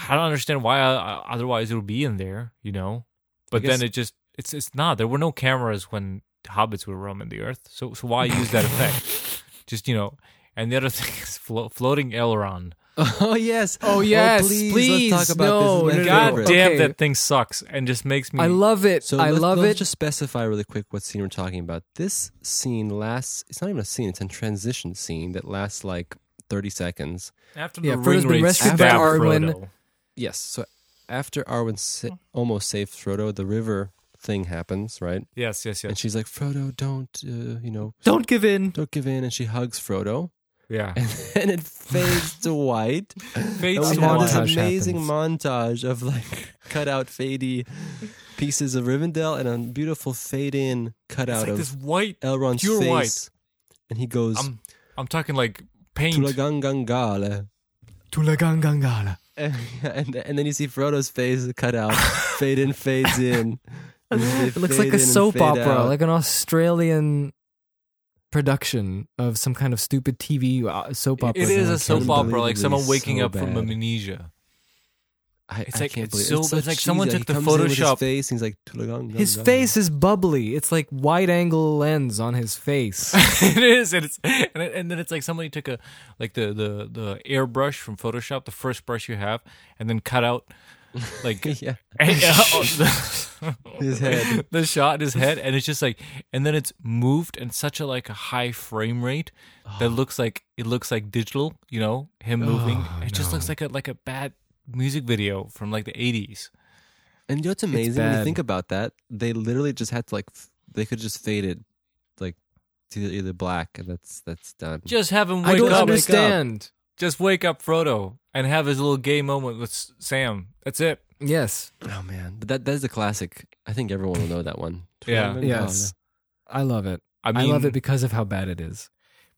I don't understand why uh, otherwise it would be in there. You know, but guess- then it just it's it's not. There were no cameras when hobbits were roaming the earth. So so why use that effect? (laughs) Just you know. And the other (laughs) thing is flo- floating Elrond. Oh yes. Oh, oh, yes, please, Let's talk please. about No, this. no, Is God favorite. Okay. damn, that thing sucks and just makes me. I love it. So I love let's it. just specify really quick what scene we're talking about. This scene lasts. It's not even a scene. It's a transition scene that lasts like thirty seconds. after the Frodo's ring been raid rescued by Arwen. Frodo. Yes. So after Arwen sa- almost saved Frodo, the river thing happens, right? Yes, yes, yes. And she's like, "Frodo, don't, uh, you know, Don't give in. don't give in." And she hugs Frodo, Yeah. (laughs) and then it fades to white. Fades and to we have this amazing happens. montage of like cut out fadey pieces of Rivendell and a beautiful fade in cut out like of this white. Elrond's pure face. white. And he goes, I'm I'm talking like paint. Tulagangangala. Tulagangangala. And, (laughs) and, and then you see Frodo's face cut out, fade in, fades in. (laughs) And then they (laughs) It looks like a soap opera, out. like an Australian production of some kind of stupid TV uh, soap opera. It is a soap opera, like someone waking so up from amnesia. I, It's I like- can't it's believe so- it's, so it's like someone took the comes in with Photoshop- His face, he's like, His face is bubbly. It's like wide angle lens on his face. (laughs) it is, and it's and, it, and then it's like somebody took a like the the the airbrush from Photoshop, the first brush you have, and then cut out like (laughs) yeah. (laughs) Uh, oh, (laughs) his head. the shot in his head, and it's just like, and then it's moved in such a like a high frame rate that oh. looks like it looks like digital, you know, him oh, moving. Oh, it just no. looks like a like a bad music video from like the eighties. And you know what's amazing when you think about that? They literally just had to like f- they could just fade it like to either black and that's that's done. Just have him wake I wake don't up. understand. Just wake up, Frodo, and have his little gay moment with Sam. That's it. Yes. oh man, but that that's the classic. I think everyone will know that one. (laughs) Yeah. Tulagangala. Yes. Oh, I love it. I I, love it because of how bad it is.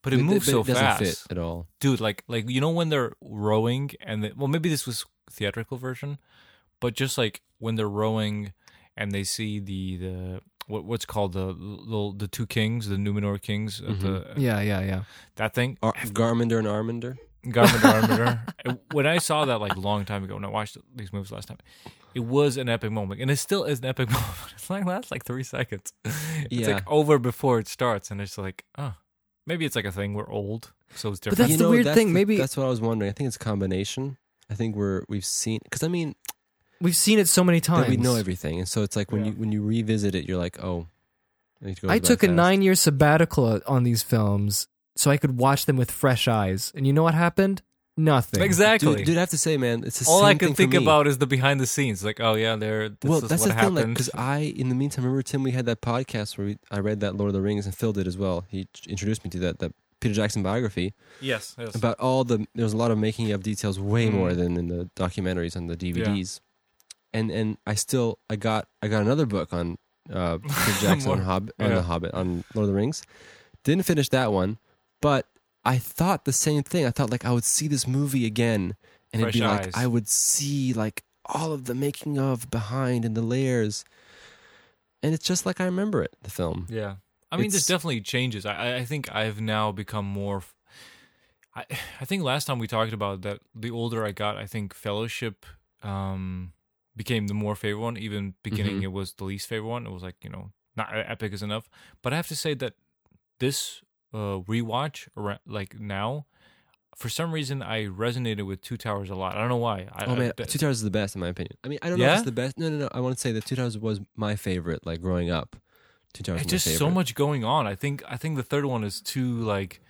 but it moves but so it doesn't fast. fit at all. dude like like you know when they're rowing and they, well maybe this was theatrical version but just like when they're rowing and they see the the what what's called the the, the two kings the numenor kings of mm-hmm. the Yeah, yeah, yeah. that thing Ar- Garminder and Arminder. Garmin Arminder. (laughs) when I saw that like a long time ago when I watched these movies last time it was an epic moment and it still is an epic (laughs) moment it's like that's like three seconds it's Yeah. like over before it starts and it's like oh maybe it's like a thing we're old so it's different But that's You the know, weird that's thing, the- maybe- that's what I was wondering. I think it's a combination. I think we're we've seen because I mean We've seen it so many that times. we know everything, and so it's like when Yeah. you when you revisit it, you're like, oh. it goes I by took a fast. nine year sabbatical on these films so I could watch them with fresh eyes. And you know what happened? Nothing. exactly Dude, dude, I have to say, man, it's the all same I can for think about is the behind the scenes. Like, oh yeah, there. This well, is that's what the thing, like, because I, in the meantime, remember Tim, we had that podcast where we, I read that Lord of the Rings, and Phil did as well. He introduced me to that that Peter Jackson biography yes, yes. about all the. There was a lot of making of details, way Mm. more than in the documentaries and the DVDs. And and I still I got I got another book on uh, Peter (laughs) Jackson on, More. Hob- on Yeah. the Hobbit on Lord of the Rings. Didn't finish that one, but I thought the same thing. I thought like I would see this movie again, and Fresh it'd be eyes. like I would see like all of the making of behind and the layers, and it's just like I remember it. The film. yeah, I mean, It's- definitely changes. I- I think I've now become more. I, (sighs) I think last time we talked about that the older I got, I think Fellowship um became the more favorite one. Even beginning Mhm. it was the least favorite one. It was like, you know, not epic is enough. But I have to say that this uh rewatch like now for some reason I resonated with Two Towers a lot. I don't know why. I, Oh I- man, th- Two Towers is the best in my opinion. I mean, I don't know if Yeah? it's the best. No, no, no. I want to say that Two Towers was my favorite. Like growing up, Two Towers. it's just so much going on. I think I think the third one is too like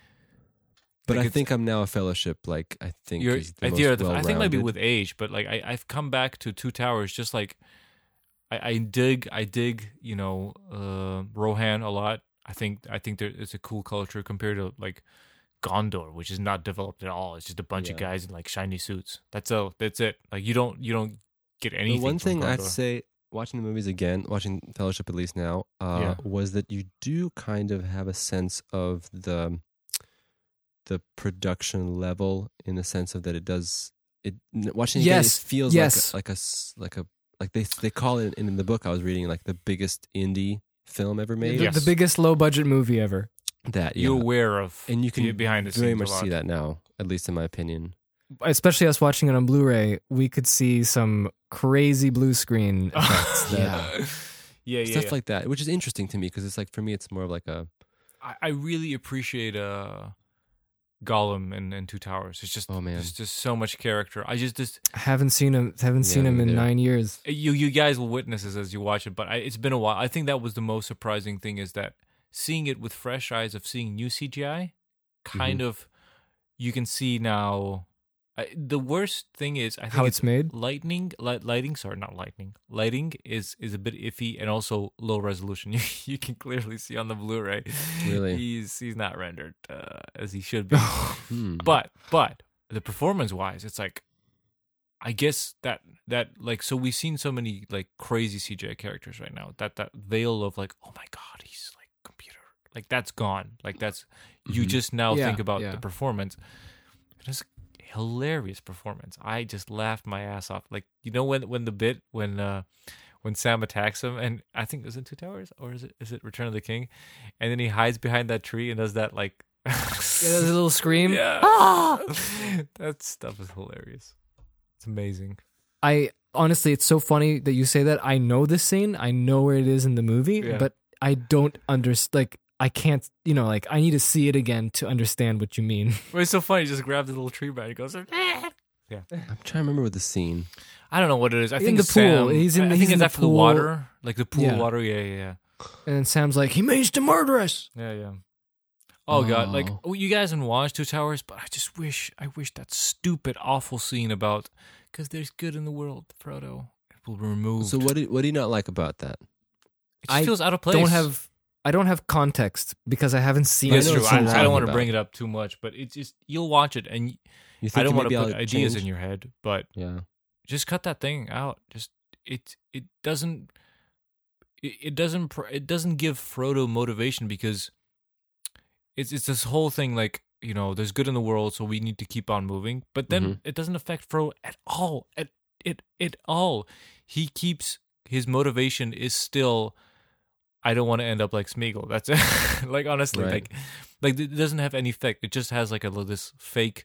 But like I think I'm now a Fellowship. Like I think you're I, yeah, the- I think maybe with age, but like I, I've come back to Two Towers just like I, I dig I dig you know uh, Rohan a lot. I think I think there it's a cool culture compared to like Gondor, which is not developed at all. It's just a bunch of guys in like shiny suits. That's a that's it. Like you don't you don't get anything. The one thing I'd say, watching the movies again, watching Fellowship at least now, uh, Yeah. was that you do kind of have a sense of the the production level in the sense of that it does it watching it again, Yes, it feels yes. like a, like a like a like they they call it in the book I was reading like the biggest indie film ever made. The, Yes. the biggest low budget movie ever. That yeah. you're aware of and you be- can behind the very scenes much a lot. see that now, at least in my opinion. Especially us watching it on Blu-ray, we could see some crazy blue screen (laughs) effects. that, yeah, (laughs) yeah, yeah. Stuff yeah. like that, which is interesting to me because it's like for me, it's more of like a I, I really appreciate uh Gollum and, and Two Towers. It's just Oh, man. there's just so much character. I just just I haven't seen him. Haven't seen him in neither. nine years. you you guys will witness this as you watch it, but I, it's been a while. I think that was the most surprising thing is that seeing it with fresh eyes of seeing new CGI, kind Mm-hmm. of you can see now. I, the worst thing is I think How it's made. lightning light, lighting sorry not lightning lighting is is a bit iffy and also low resolution (laughs) you, you can clearly see on the blu-ray Really? he's he's not rendered uh, as he should be (laughs) hmm. but but the performance wise it's like i guess that that like so we've seen so many like crazy cgi characters right now that that veil of like oh my god he's like computer like that's gone like that's you Mhm. just now Yeah, think about yeah. the performance it's hilarious performance i just laughed my ass off like you know when when the bit when uh when Sam attacks him, and I think it Two Towers or is it is it Return of the King, and then he hides behind that tree and does that like (laughs) Yeah, a little scream. yeah. (gasps) (laughs) that stuff is hilarious. It's amazing. I honestly, it's so funny that you say that. I know this scene. I know where it is in the movie, Yeah. but I don't understand. Like, I can't. You know, like I need to see it again to understand what you mean. (laughs) But it's so funny. He just grabs the little tree branch. He goes, ah. Yeah. (laughs) I'm trying to remember what the scene. I don't know what it is. I In think the it's Sam. pool. He's in- I he's think in it's the after the water, like the pool Yeah. water. Yeah, yeah, yeah, And then Sam's like, "He means to murder us." yeah, yeah. Oh, god, like Oh. oh, you guys haven't watched Two Towers, but I just wish, I wish that stupid, awful scene about because there's good in the world, Frodo. It will remove. So what do what do you not like about that? It just I feels out of place. Don't have. I don't have context because I haven't seen That's it. true. I, I don't want to bring it up too much, but it's just you'll watch it, and You I don't want to maybe put I'll ideas change? in your head, but Yeah. just cut that thing out. Just it it doesn't it, it doesn't it doesn't give Frodo motivation because it's it's this whole thing like you know there's good in the world so we need to keep on moving but then Mhm. it doesn't affect Frodo at all at it at all he keeps his motivation is still I don't want to end up like Smeagol that's it (laughs) like honestly Right. like like it doesn't have any effect it just has like a little this fake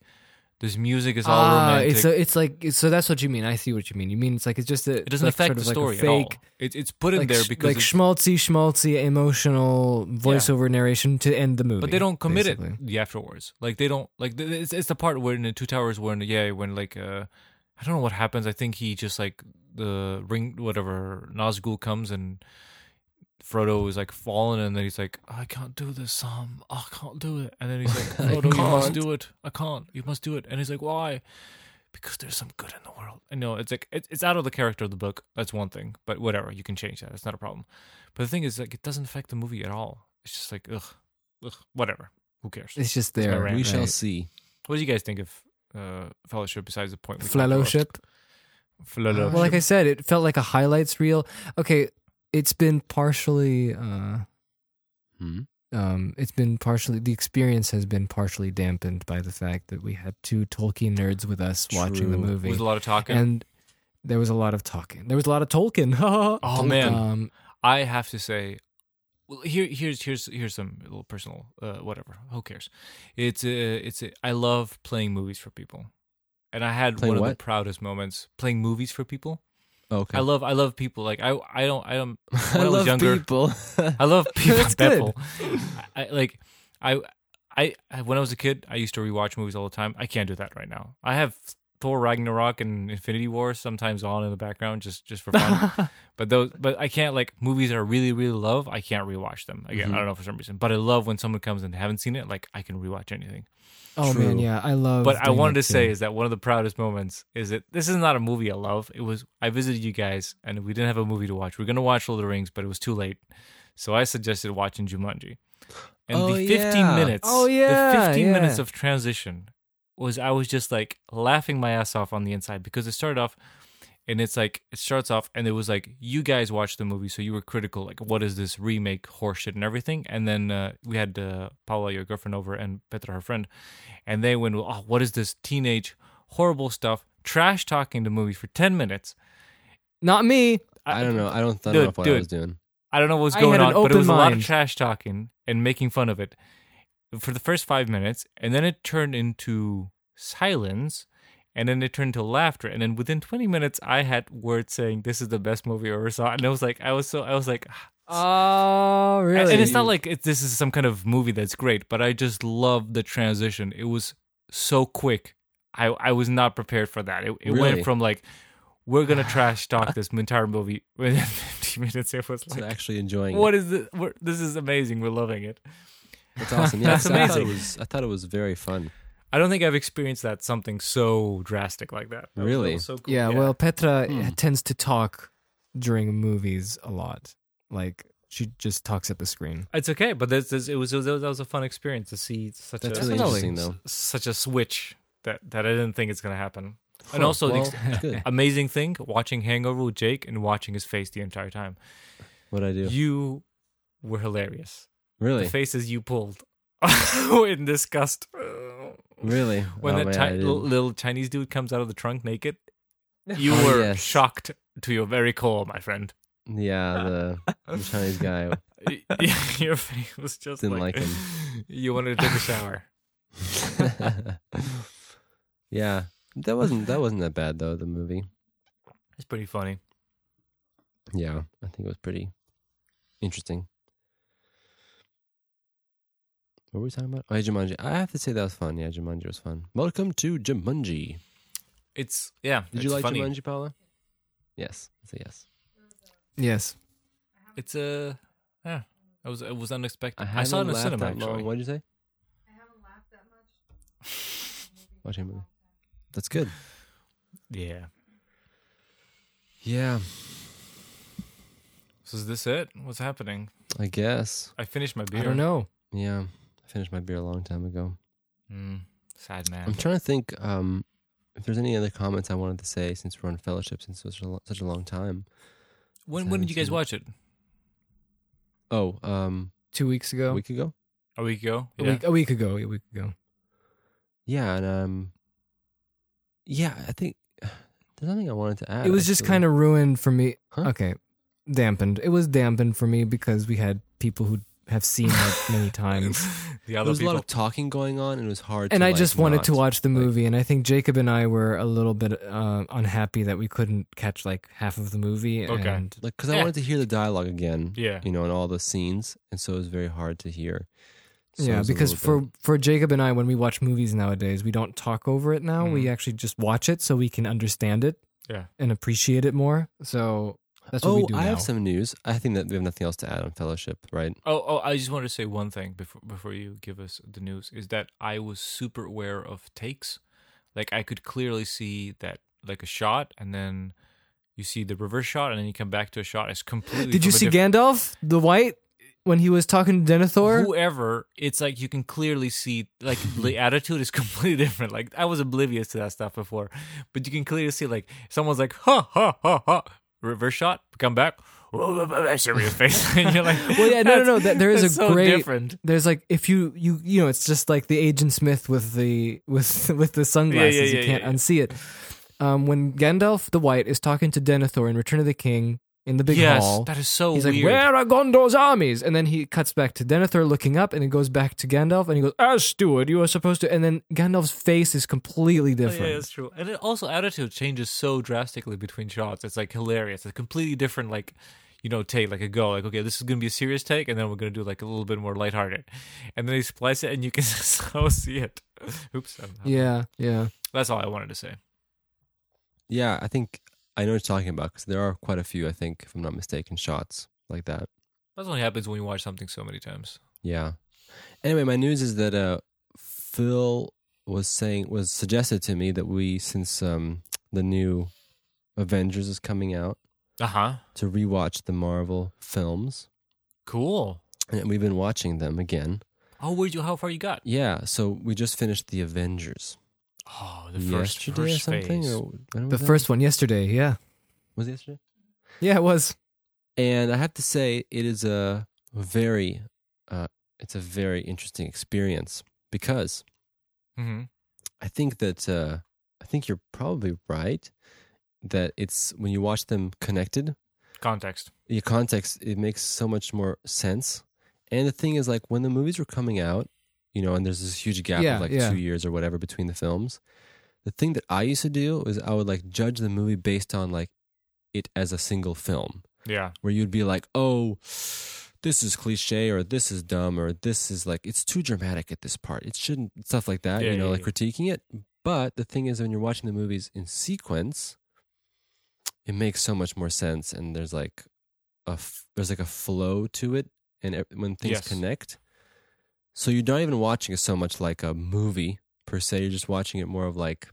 this music is all Ah, romantic it's a, it's like so that's what you mean. I see what you mean. You mean it's like it's just a, it doesn't like affect sort the of like a story at fake, all. It's it's put in like, there because like schmaltzy, schmaltzy, emotional voiceover narration to end the movie. but they don't commit basically. it the afterwards. Like they don't like it's, it's the part where in the Two Towers when yeah when like uh I don't know what happens. I think he just like the ring whatever Nazgul comes and Frodo is like falling and then he's like I can't do this Sam I can't do it and then he's like I (laughs) Frodo you must can't. do it I can't you must do it and he's like why because there's some good in the world. I know it's like it's it's out of the character of the book. That's one thing, but whatever, you can change that. It's not a problem. But the thing is, like, it doesn't affect the movie at all. It's just like ugh, ugh, whatever. Who cares? It's just there. rant. We shall right. see. What do you guys think of uh, Fellowship besides the point? Fellowship. Fellowship. Well, like I said, it felt like a highlights reel. Okay, it's been partially. uh Hmm? um, it's been partially the experience has been partially dampened by the fact that we had two Tolkien nerds with us watching the True. movie, was a lot of talking. and there was a lot of talking. There was a lot of Tolkien. (laughs) oh man, um, I have to say, well, here here's here's here's some little personal uh, whatever. Who cares? It's a it's a, I love playing movies for people, and I had Playing one of the proudest moments playing movies for people. Okay. I love I love people like I I don't I don't (laughs) when I I, was love younger people. I love (laughs) people. That's good. people. I, I like I I when I was a kid I used to rewatch movies all the time. I can't do that right now. I have Thor Ragnarok and Infinity War sometimes on in the background just just for fun. (laughs) but those but I can't like movies that I really really love. I can't rewatch them again. Mhm. I don't know for some reason, but I love when someone comes and haven't seen it. Like I can rewatch anything. oh True. man, yeah, I love. But I wanted that to say too. is that one of the proudest moments is that this is not a movie I love. It was I visited you guys and we didn't have a movie to watch. We are gonna watch Lord of the Rings, but it was too late. So I suggested watching Jumanji. And Oh, the 15 yeah. minutes, Oh, yeah, the 15 minutes of transition was I was just like laughing my ass off on the inside because it started off and it's like it starts off and it was like you guys watched the movie so you were critical like what is this remake horseshit and everything and then uh, we had uh, Paula your girlfriend over and Petra her friend and they went oh what is this teenage horrible stuff trash talking the movie for 10 minutes not me. I don't know. I don't, I don't Dude, know what dude. I was doing. I don't know what was I going had on, but it open was a lot of trash talking and making fun of it for the first five minutes, and then it turned into silence, and then it turned to laughter, and then within twenty minutes, I had words saying, "This is the best movie I ever saw," and I was like, I was so, I was like, ah, Oh really? and it's not like it, this is some kind of movie that's great, but I just love the transition. It was so quick. I I was not prepared for that. It, it Really? went from like. We're gonna (sighs) trash talk this entire movie within (laughs) 15 minutes. It was So like, actually enjoying what it. is this? We're, this is amazing. We're loving it. That's awesome. Yeah, That's I thought it amazing. was. I thought it was very fun. I don't think I've experienced that something so drastic like that. That was- that Really? was so cool. yeah, well, Petra Hmm. tends to talk during movies a lot. Like she just talks at the screen. it's okay, but this, this, it was it was that was a fun experience to see such That's a really interesting, though. such a switch that that I didn't think it's gonna happen. And Huh, also the well, ex- (laughs) amazing thing watching Hangover with Jake and watching his face the entire time. What I do? You were hilarious. Really? The faces you pulled (laughs) in disgust. Really? When oh, that man, ti- I little, little Chinese dude comes out of the trunk naked, (laughs) you Oh, were yes. shocked to your very core, my friend. Yeah, the, the (laughs) Chinese guy your face was just didn't like, like him. you wanted to take a shower. yeah, that wasn't that wasn't that bad though. The movie. It's pretty funny. Yeah, I think it was pretty interesting. What were we talking about? Oh, yeah, Jumanji. I have to say that was fun. Yeah, Jumanji was fun. Welcome to Jumanji. It's yeah. Did it's you like funny. Jumanji, Paula? Yes. I'd say yes. Yes. It's a yeah. It was it was unexpected. I, I, saw it in the cinema laughed actually. What did you say? I haven't laughed that much. (laughs) Watching a movie. That's good. Yeah. Yeah, So is this it? What's happening? I guess. I finished my beer. I don't know. Yeah, I finished my beer a long time ago. Mm, sad man. I'm trying to think um, if there's any other comments I wanted to say since we're on fellowship since such a, lo- such a long time. when when did you guys watch it? Oh, um, Two weeks a ago. week ago. A week ago. A week. A week ago. A week ago. Yeah, and um, yeah, I think (sighs) there's nothing I wanted to add. it was just kind of ruined for me. Huh? Okay, dampened. It was dampened for me because we had people who have seen it many (laughs) times, the There other was a people. lot of talking going on, and it was hard. and to, I like, just wanted to watch the like- movie. And I think Jacob and I were a little bit uh, unhappy that we couldn't catch like half of the movie. Okay. And like because I Yeah. wanted to hear the dialogue again. Yeah. you know, and all the scenes, and so it was very hard to hear. So yeah, because little for for Jacob and I, when we watch movies nowadays, we don't talk over it now. We Mhm. actually just watch it so we can understand it Yeah. and appreciate it more. So that's what oh, we do I now. have some news. I think that we have nothing else to add on Fellowship, right? Oh, oh! I just wanted to say one thing before before you give us the news is that I was super aware of takes. Like I could clearly see that like a shot, and then you see the reverse shot, and then you come back to a shot. It's completely. Did you see diff- Gandalf the White when he was talking to Denethor? Whoever, it's like you can clearly see like (laughs) the attitude is (laughs) completely different. Like I was oblivious to that stuff before, but you can clearly see like someone's like ha ha ha ha, reverse shot, come back, (laughs) serious face, (laughs) and you're like, Well, yeah, no, no, no. "That's- That, there is a so great. different. There's like if you you you know it's just like the Agent Smith with the with (laughs) with the sunglasses. yeah, you yeah, can't yeah. unsee it. Um, when Gandalf the White is talking to Denethor in Return of the King in the big yes, hall. that is so He's weird. like, "Where are Gondor's armies?" And then he cuts back to Denethor looking up, and it goes back to Gandalf, and he goes, ah, "As steward, you are supposed to." And then Gandalf's face is completely Oh, different. yeah, that's true. And it also attitude changes so drastically between shots. It's like hilarious. It's a completely different like you know, take like a go, like okay, this is gonna be a serious take, and then we're gonna do like a little bit more lighthearted, and then they splice it, and you can (laughs) so see it. Oops, I'm, yeah, yeah. that's all I wanted to say. Yeah, I think I know what you're talking about because there are quite a few. I think, if I'm not mistaken, shots like that. That's what happens when you watch something so many times. Yeah. Anyway, my news is that uh, Phil was saying was suggested to me that we, since um, the new Avengers is coming out, Uh huh. to rewatch the Marvel films, Cool. and we've been watching them again. Oh, where you? How far you got? Yeah, so we just finished the Avengers Oh, the first, yesterday first or something. phase. Or when The that? first one yesterday. Yeah, was it yesterday. yeah, it was. and I have to say it is a very uh, it's a very interesting experience because hmm I think that uh, I think you're probably right that it's when you watch them connected, Context. the context it makes so much more sense. And the thing is, like when the movies were coming out, you know, and there's this huge gap Yeah, of like yeah. two years or whatever between the films. The thing that I used to do is I would like judge the movie based on like it as a single film Yeah. where you'd be like, oh, this is cliche or this is dumb or this is like, it's too dramatic at this part. It shouldn't, stuff like that, Yeah, you know, yeah, like yeah. critiquing it. But the thing is, when you're watching the movies in sequence, it makes so much more sense. And there's like a, f- there's like a flow to it. And when things Yes. connect, so you're not even watching it so much like a movie per se. You're just watching it more of like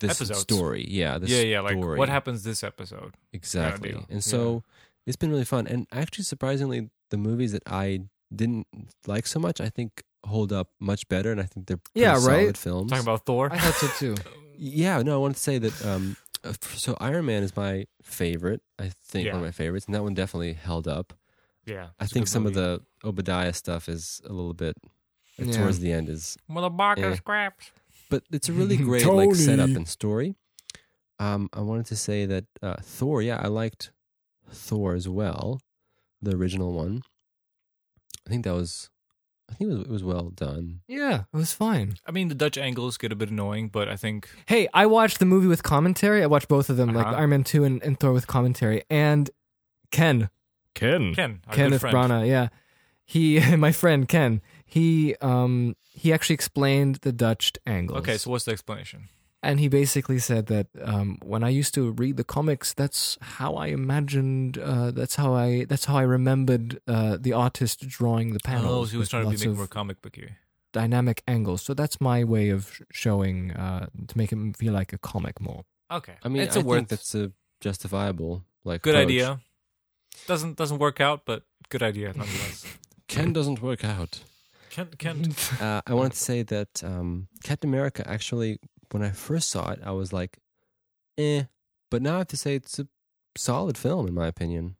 this Episodes. story. Yeah. This yeah, yeah. Like story. what happens this episode? Exactly. deal. And so it's been really fun. And actually, surprisingly, the movies that I didn't like so much, I think hold up much better. And I think they're pretty Yeah, right? solid films. Talking about Thor. I thought so too. (laughs) yeah, no, I wanted to say that. Um, uh, so Iron Man is my favorite. I think Yeah. one of my favorites, and that one definitely held up. Yeah. I think some of the Obadiah stuff is a little bit uh, Yeah. towards the end is, motherfucker Eh. scraps. but it's a really (laughs) great like setup and story. Um, I wanted to say that uh, Thor. Yeah, I liked Thor as well, the original one. I think that was, I think it was, it was well done. Yeah, it was fine. I mean, the Dutch angles get a bit annoying, but I think Hey, I watched the movie with commentary. I watched both of them, like Uh-huh. Iron Man 2 and, and Thor with commentary. And Ken, Ken, Ken, our good Kenneth friend. Branagh, yeah. He, (laughs) my friend Ken, he, um, he actually explained the Dutch angles. Okay, so what's the explanation? and he basically said that um, when I used to read the comics, that's how I imagined. Uh, that's how I. That's how I remembered uh, the artist drawing the panels. Oh, so he was trying to be make more comic booky. dynamic angles. So that's my way of showing uh, to make it feel like a comic more. Okay, I mean, it's I a worth that's a justifiable like good approach. idea. Doesn't doesn't work out, but good idea nonetheless. (laughs) Ken doesn't work out. Ken, Ken, (laughs) Uh, I wanted to say that um, Captain America actually, when I first saw it, I was like, eh. But now I have to say it's a solid film in my opinion.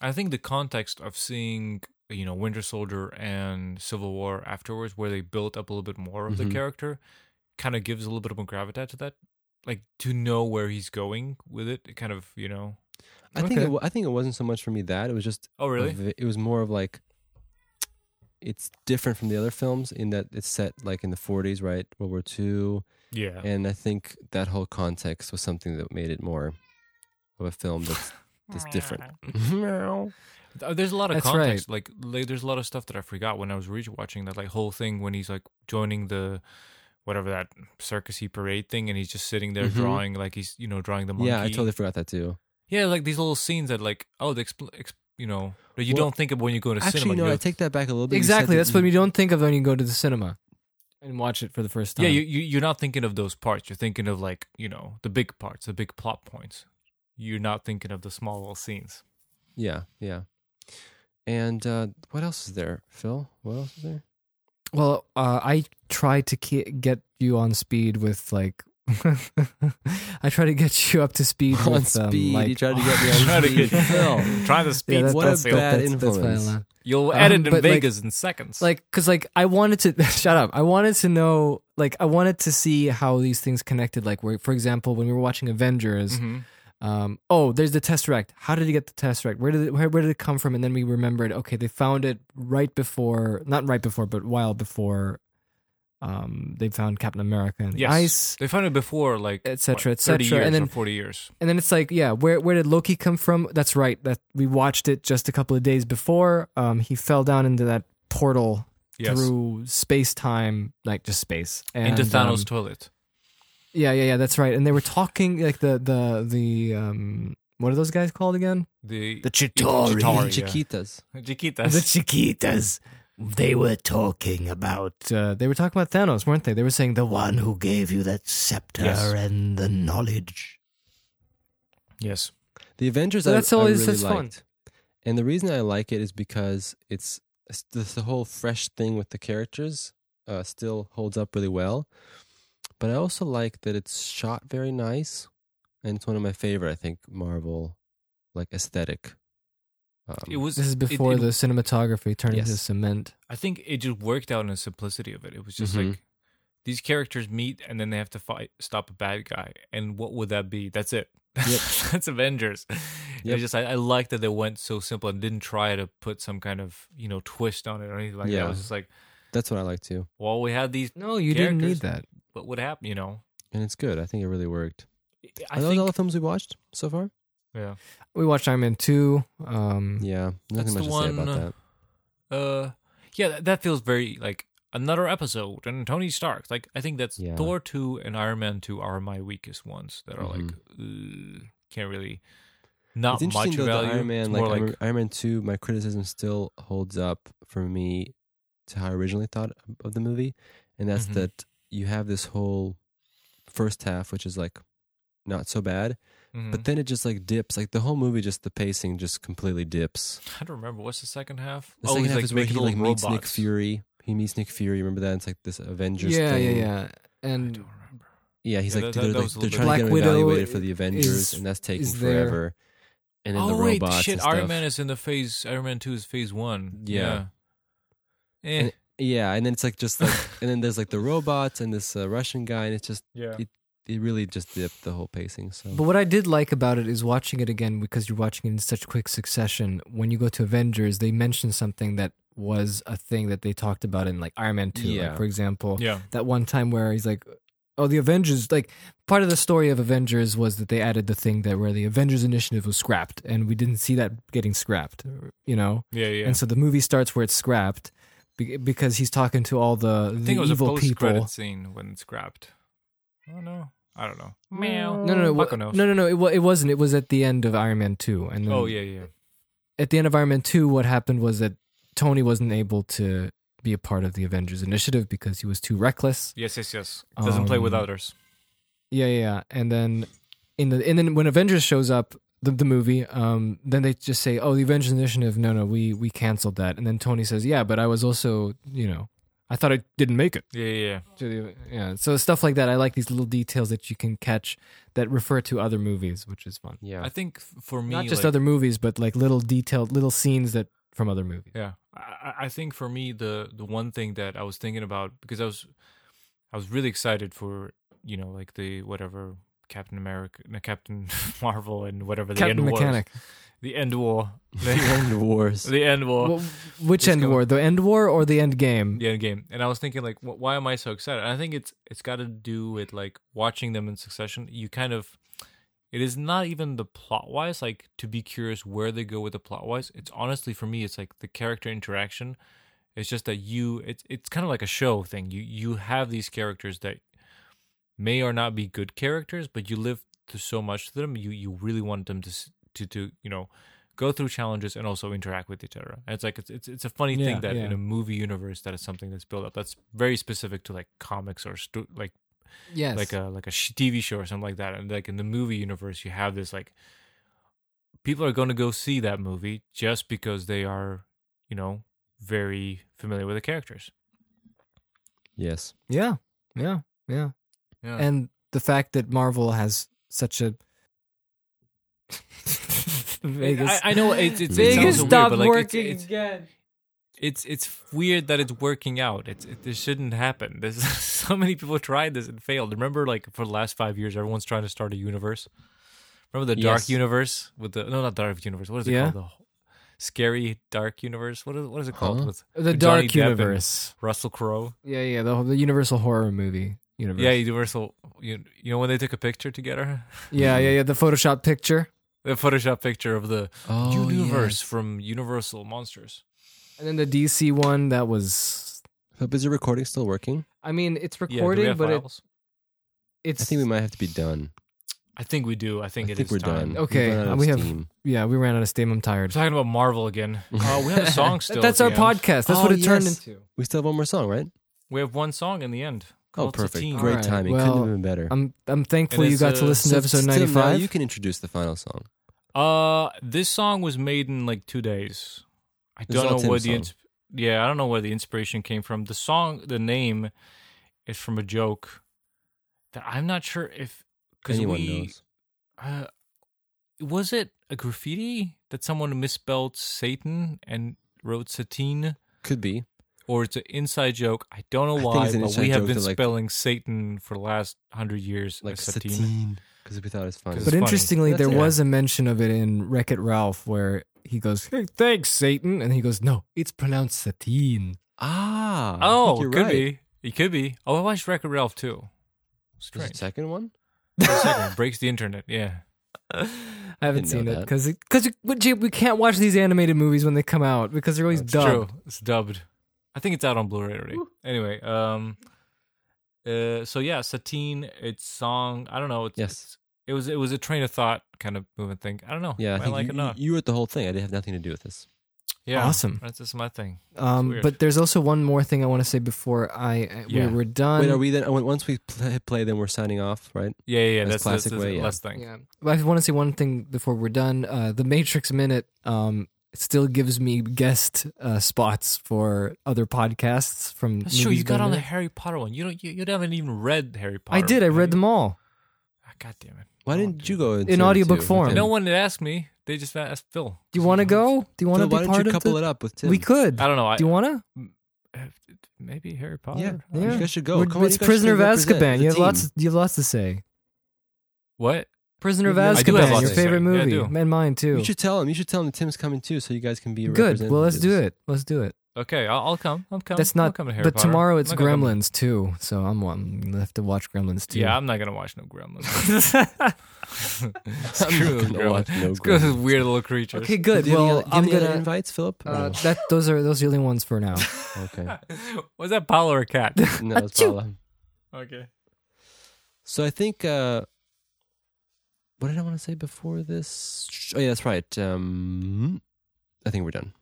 I think the context of seeing you know Winter Soldier and Civil War afterwards, where they built up a little bit more of Mhm. the character, kind of gives a little bit of more gravitas to that. Like to know where he's going with it, it kind of you know. I think Okay. it, I think it wasn't so much for me that it was just Oh really? of it it was more of like it's different from the other films in that it's set like in the 40s, right? World War II, Yeah. and I think that whole context was something that made it more of a film that's (laughs) that's different. Uh, There's a lot of That's context. Like, like, there's a lot of stuff that I forgot when I was rewatching that like whole thing when he's like joining the whatever that circusy parade thing, and he's just sitting there Mhm. drawing like he's you know drawing the monkey. yeah, I totally forgot that too. Yeah, like these little scenes that like oh the expl- ex- you know that you Well, don't think of when you go to Actually, cinema. no, You I go- take that back a little bit. You said Exactly. that That's what you- we don't think of when you go to the cinema and watch it for the first time. yeah, you, you you're not thinking of those parts. You're thinking of like you know the big parts, the big plot points. You're not thinking of the small little scenes. Yeah, yeah. And uh, what else is there, Phil? What else is there? Well, uh, I try to ke- get you on speed with like. (laughs) I try to get you up to speed on with um, speed. like you tried to get me on (laughs) Try to speed. get Phil. Try the speed. yeah, that's, what a bad that's, that's why I influence. laugh. You'll Um, edit in but, like- Vegas in seconds. like because like i wanted to (laughs) shut up i wanted to know like i wanted to see how these things connected like where for example when we were watching avengers Mhm. um, oh, there's the Tesseract. How did he get the Tesseract? Where did it, where, where did it come from? And then we remembered, okay, they found it right before, not right before, but while before. Um, they found Captain America in the Yes. ice, They found it before, like et cetera, what, et 30 cetera, years and then or forty years. and then it's like, yeah, where where did Loki come from? That's right. That we watched it just a couple of days before. Um, he fell down into that portal Yes, through space time, like just space, and, into Thanos' um, toilet. yeah, yeah, yeah. That's right. And they were talking like the the the um, what are those guys called again? The The Chitauri, Chitauri. yeah. Chiquitas. Chiquitas. The Chiquitas. They were talking about. Uh, they were talking about Thanos, weren't they? They were saying the one who gave you that scepter Yes. and the knowledge. yes. The Avengers. So I, that's I always- really that's fun. and the reason I like it is because it's, it's this, the whole fresh thing with the characters uh, still holds up really well. But I also like that it's shot very nice, and it's one of my favorite. I think Marvel, like aesthetic. Um, It was. This is before it- the cinematography turned into cement. I think it just worked out in the simplicity of it. It was just Mhm. like these characters meet and then they have to fight, stop a bad guy, and what would that be? That's it. (laughs) That's Avengers. And Yep. Just I, I like that they went so simple and didn't try to put some kind of you know twist on it or anything like that. Yeah. It was just like, that's what I like too, well, we had these. No, you didn't need Characters. that. What would happen? You know. and it's good. I think it really worked. I Are those think. all the films we watched so far? Yeah. We watched Iron Man two. Um, Yeah, That's nothing much the to say about that. Uh, yeah, that, that feels very like another episode and Tony Stark. Like I think that's Yeah. Thor two and Iron Man two are my weakest ones that are like Mm-hmm. uh, can't really not it's much interesting though, value. Iron Man, It's like, more Iron- Iron Man Two, my criticism still holds up for me to how I originally thought of the movie, and that's Mhm. that you have this whole first half, which is like not so bad, Mhm. but then it just like dips. Like the whole movie, just the pacing just completely dips. I don't remember what's the second half. The oh, second he's half like is where making he like little meets Nick. Fury. He meets Nick Fury. Remember that? It's like this Avengers. yeah, yeah, thing. yeah. I And don't remember. Yeah, he's Yeah, like that- they're, that like, they're trying bit- to get him Widow evaluated for the is- Avengers, and that's taking is there. forever. And then oh the wait, robots shit! and stuff. Iron Man is in the phase. Iron Man two is phase one. Yeah. Yeah. Eh. And- Yeah, and then it's like just like, and then there's like the robots and this uh, Russian guy, and it's just yeah. it, it really just dipped the whole pacing. So But what I did like about it is watching it again because you're watching it in such quick succession. When you go to Avengers, they mention something that was a thing that they talked about in like Iron Man 2. Yeah. Like, for example, Yeah. that one time where he's like, oh, the Avengers, like part of the story of Avengers was that they added the thing that where the Avengers initiative was scrapped and we didn't see that getting scrapped, you know? Yeah. Yeah. And so the movie starts where it's scrapped because he's talking to all the, I the think it was a evil post people. scene when it's scrapped. Oh no, I don't know. Meow. No, no, no, Paco no, no, no. It, wa- it wasn't. It was at the end of Iron Man two, and then Oh yeah, yeah. at the end of Iron Man 2, what happened was that Tony wasn't able to be a part of the Avengers initiative because he was too reckless. Yes, yes, yes. Doesn't play with Um, others. Yeah, yeah, yeah. And then in the and then when Avengers shows up, the, the movie, um, then they just say, "Oh, the Avengers initiative, no, no, we we canceled that." And then Tony says, "Yeah, but I was also, you know, I thought I didn't make it." Yeah, yeah, yeah. The, yeah, so stuff like that. I like these little details that you can catch that refer to other movies, which is fun. yeah, I think for me, Not just like- other movies, but like little detailed little scenes that from other movies. Yeah, I, I- I think for me the the one thing that I was thinking about because I was I was really excited for you know like the whatever Captain America, no, Captain (laughs) Marvel, and whatever the Captain end Mechanic. was, the end war, the end wars. (laughs) the end war, Well, which Just end go- war? The end war or the end game? the end game. And I was thinking like, wh- why am I so excited? And I think it's it's got to do with like watching them in succession. You kind of it is not even the plot wise like to be curious where they go with the plot wise. It's honestly for me, it's like the character interaction. It's just that you it's it's kind of like a show thing. You you have these characters that may or not be good characters, but you live to so much to them. You you really want them to s- to to you know go through challenges and also interact with each other. And it's like it's it's, it's a funny Yeah, thing that yeah. in a movie universe that is something that's built up. That's very specific to like comics or stu- like Yes. like a like a sh- TV show or something like that. And like in the movie universe, you have this like people are going to go see that movie just because they are you know very familiar with the characters. yes, yeah, yeah, yeah. Yeah. And the fact that Marvel has such a Vegas. I, I know it's it's it Vegas sounds so weird, stopped but like working it's, again. it's it's weird that it's working out. It's it, this shouldn't happen. (laughs) There's so many people tried this and failed. Remember, like for the last five years, everyone's trying to start a universe. Remember the Dark Yes. Universe with the no, not Dark Universe. What is it Yeah. called? The scary Dark Universe. What is what is it called? Huh? With The with Dark Depp Universe. Russell Crowe. Yeah, yeah, the the Universal horror movie universe. Yeah, Universal. You, you know when they took a picture together, yeah, yeah, (laughs) yeah. The Photoshop picture, the Photoshop picture of the Oh, universe yes. from Universal Monsters. and then the DC one that was. Hope is the recording still working? I mean, it's Yeah, do we recording, have but it, it's. I think we might have to be done. I think we do. I think I it think is we're time. done. Okay, We've run out we have- steam. Yeah, we ran out of steam. I'm tired. We're talking about Marvel again. (laughs) Uh, we have a song (laughs) still. That's our end. podcast. That's Oh, what it turned into. We still have one more song, right? We have one song in the end. Oh, perfect. Satine. Great Alright, timing. well, Couldn't have been better. I'm I'm thankful And you it's, got to uh, listen to episode Tim, now 95. you can introduce the final song. Uh, this song was made in like two days. I This is don't all know where Tim's the song. ins- yeah, I don't know where the inspiration came from. The song, the name, is from a joke that I'm not sure if because Anyone we knows. uh, was it a graffiti that someone misspelled Satan and wrote Satine, Could be. Or it's an inside joke. I don't know why, but we have been to, like- spelling Satan for the last hundred years Like as Satine. Satine. Because we thought it was fun. 'Cause But It's interestingly, That's there it. was a mention of it in Wreck It Ralph where he goes, hey, "Thanks, Satan," and he goes, "No, it's pronounced Satine." Ah. Oh, think you're could right. be. It could be. Oh, I watched Wreck-It Ralph too. There's Strange. a second one? The second one breaks the internet. Yeah. (laughs) I haven't Didn't seen it because because we can't watch these animated movies when they come out because they're always It's dubbed. true. It's dubbed. I think it's out on Blu-ray already. Anyway, um, uh, so yeah, Satine. It's song. I don't know. It's, Yes. it's- it was it was a train of thought kind of movement thing. I don't know. Yeah, I Might think like you, it not. you wrote the whole thing. I didn't have nothing to do with this. yeah, Awesome. That's just my thing. Um, weird. but there's also one more thing I want to say before I uh, Yeah. we, we're done. Wait, are we then? Once we play, play, then we're signing off, right? Yeah, yeah. yeah That's that's that's, classic that's way, the yeah. last thing. Yeah, but I want to say one thing before we're done. Uh, the Matrix Minute um, still gives me guest uh, spots for other podcasts from. That's true. You got on the Harry Potter one. You don't. You, you haven't even read Harry Potter. I did. I read you? them all. Ah, God damn it. Why didn't you go into In audiobook too? form. No one had asked me. They just asked Phil. Do you want to go? Do you want to be why don't part you of couple the- it up with Tim? We could. I don't know. I, Do you want to? maybe Harry Potter. Yeah, Yeah. you guys should go. We're- Come on, it's you Prisoner of should Azkaban. You have team. lots. You have lots to say. What? Prisoner of I Azkaban, do have lots your to say. favorite Yeah, I movie, do. and mine too. You should tell him. You should tell him that Tim's coming too, so you guys can be Good. Well, let's do representatives. it. Let's do it. Okay, I'll, I'll come. I'm coming. That's I'll not. come to Harry But Potter. tomorrow I'm it's not gonna come- Gremlins too, so I'm, I'm gonna have to watch Gremlins too. Yeah, I'm not gonna watch no Gremlins. (laughs) (laughs) I'm Screw not gonna watch no Screw those Gremlins. weird little creatures. okay, good. Do you have any Well, do you I'm any other gonna. invites, Philip. or Uh, no? that those are those are the only ones for now. (laughs) okay. Was that Paolo or a cat? No, it's Achoo. Paula. okay. So I think. uh What did I want to say before this? Oh yeah, that's right. Um I think we're done.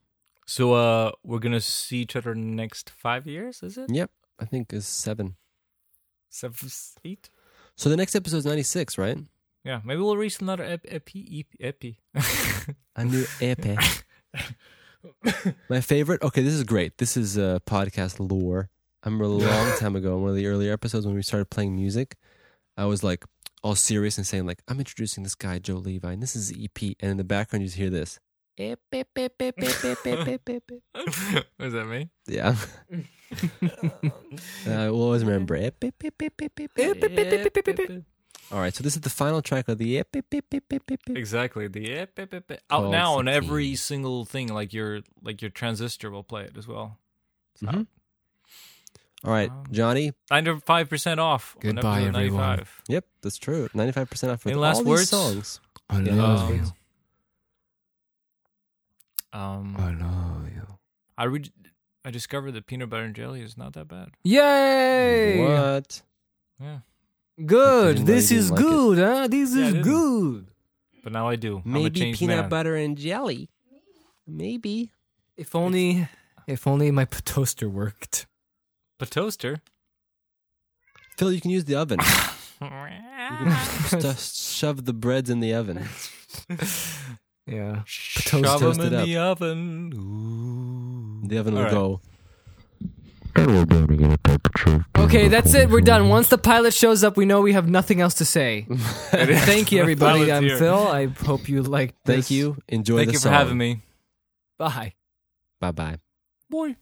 So uh, we're gonna see each other next five years. Is it Yep, I think it's seven. seven, eight? So the next episode is ninety six, right? Yeah, maybe we'll reach another ep- epi. Epi. (laughs) epi. A new EP. My favorite. Okay, this is great. This is uh, podcast lore. I remember a long (laughs) time ago, in one of the earlier episodes when we started playing music, I was like all serious and saying like, "I'm introducing this guy Joe Levi, and this is the EP." And in the background, you just hear this. what does that mean? Yeah, I will always remember. All right, so this is the final track of the Exactly. The out now on every single thing. Like your like your transistor will play it as well. It's out. All right, Um, Johnny. Ninety-five percent off. on Goodbye, episode everyone. 95. Yep, that's true. Ninety-five percent off with Any last all words? these songs. I Yeah, love um, you. Um, I love you. I re- I discovered that peanut butter and jelly is not that bad. Yay! What? Yeah, Good. Didn't This you is didn't like it. good, huh? This Yeah, I is didn't. good. but now I do. I'm a Maybe changed peanut man. butter and jelly. Maybe. If only, if only my p- toaster worked. But toaster. Phil, you can use the oven. (laughs) You can stu- uh, shove the breads in the oven. (laughs) Yeah. Shove them it in up. the oven. Ooh. The oven will All right. go. Okay, that's it. We're done. Once the pilot shows up, we know we have nothing else to say. (laughs) Thank you, everybody. I'm here. Phil. I hope you liked. Thank this. you. Enjoy Thank the you song. for having me. Bye. Bye bye. Boy.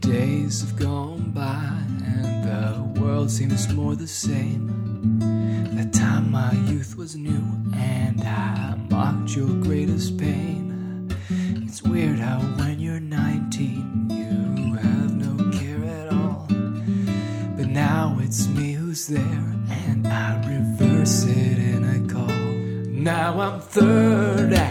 days have gone by and the world seems more the same. The time my youth was new, and I mocked your greatest pain. It's weird how there and I reverse it and I call. Now I'm third.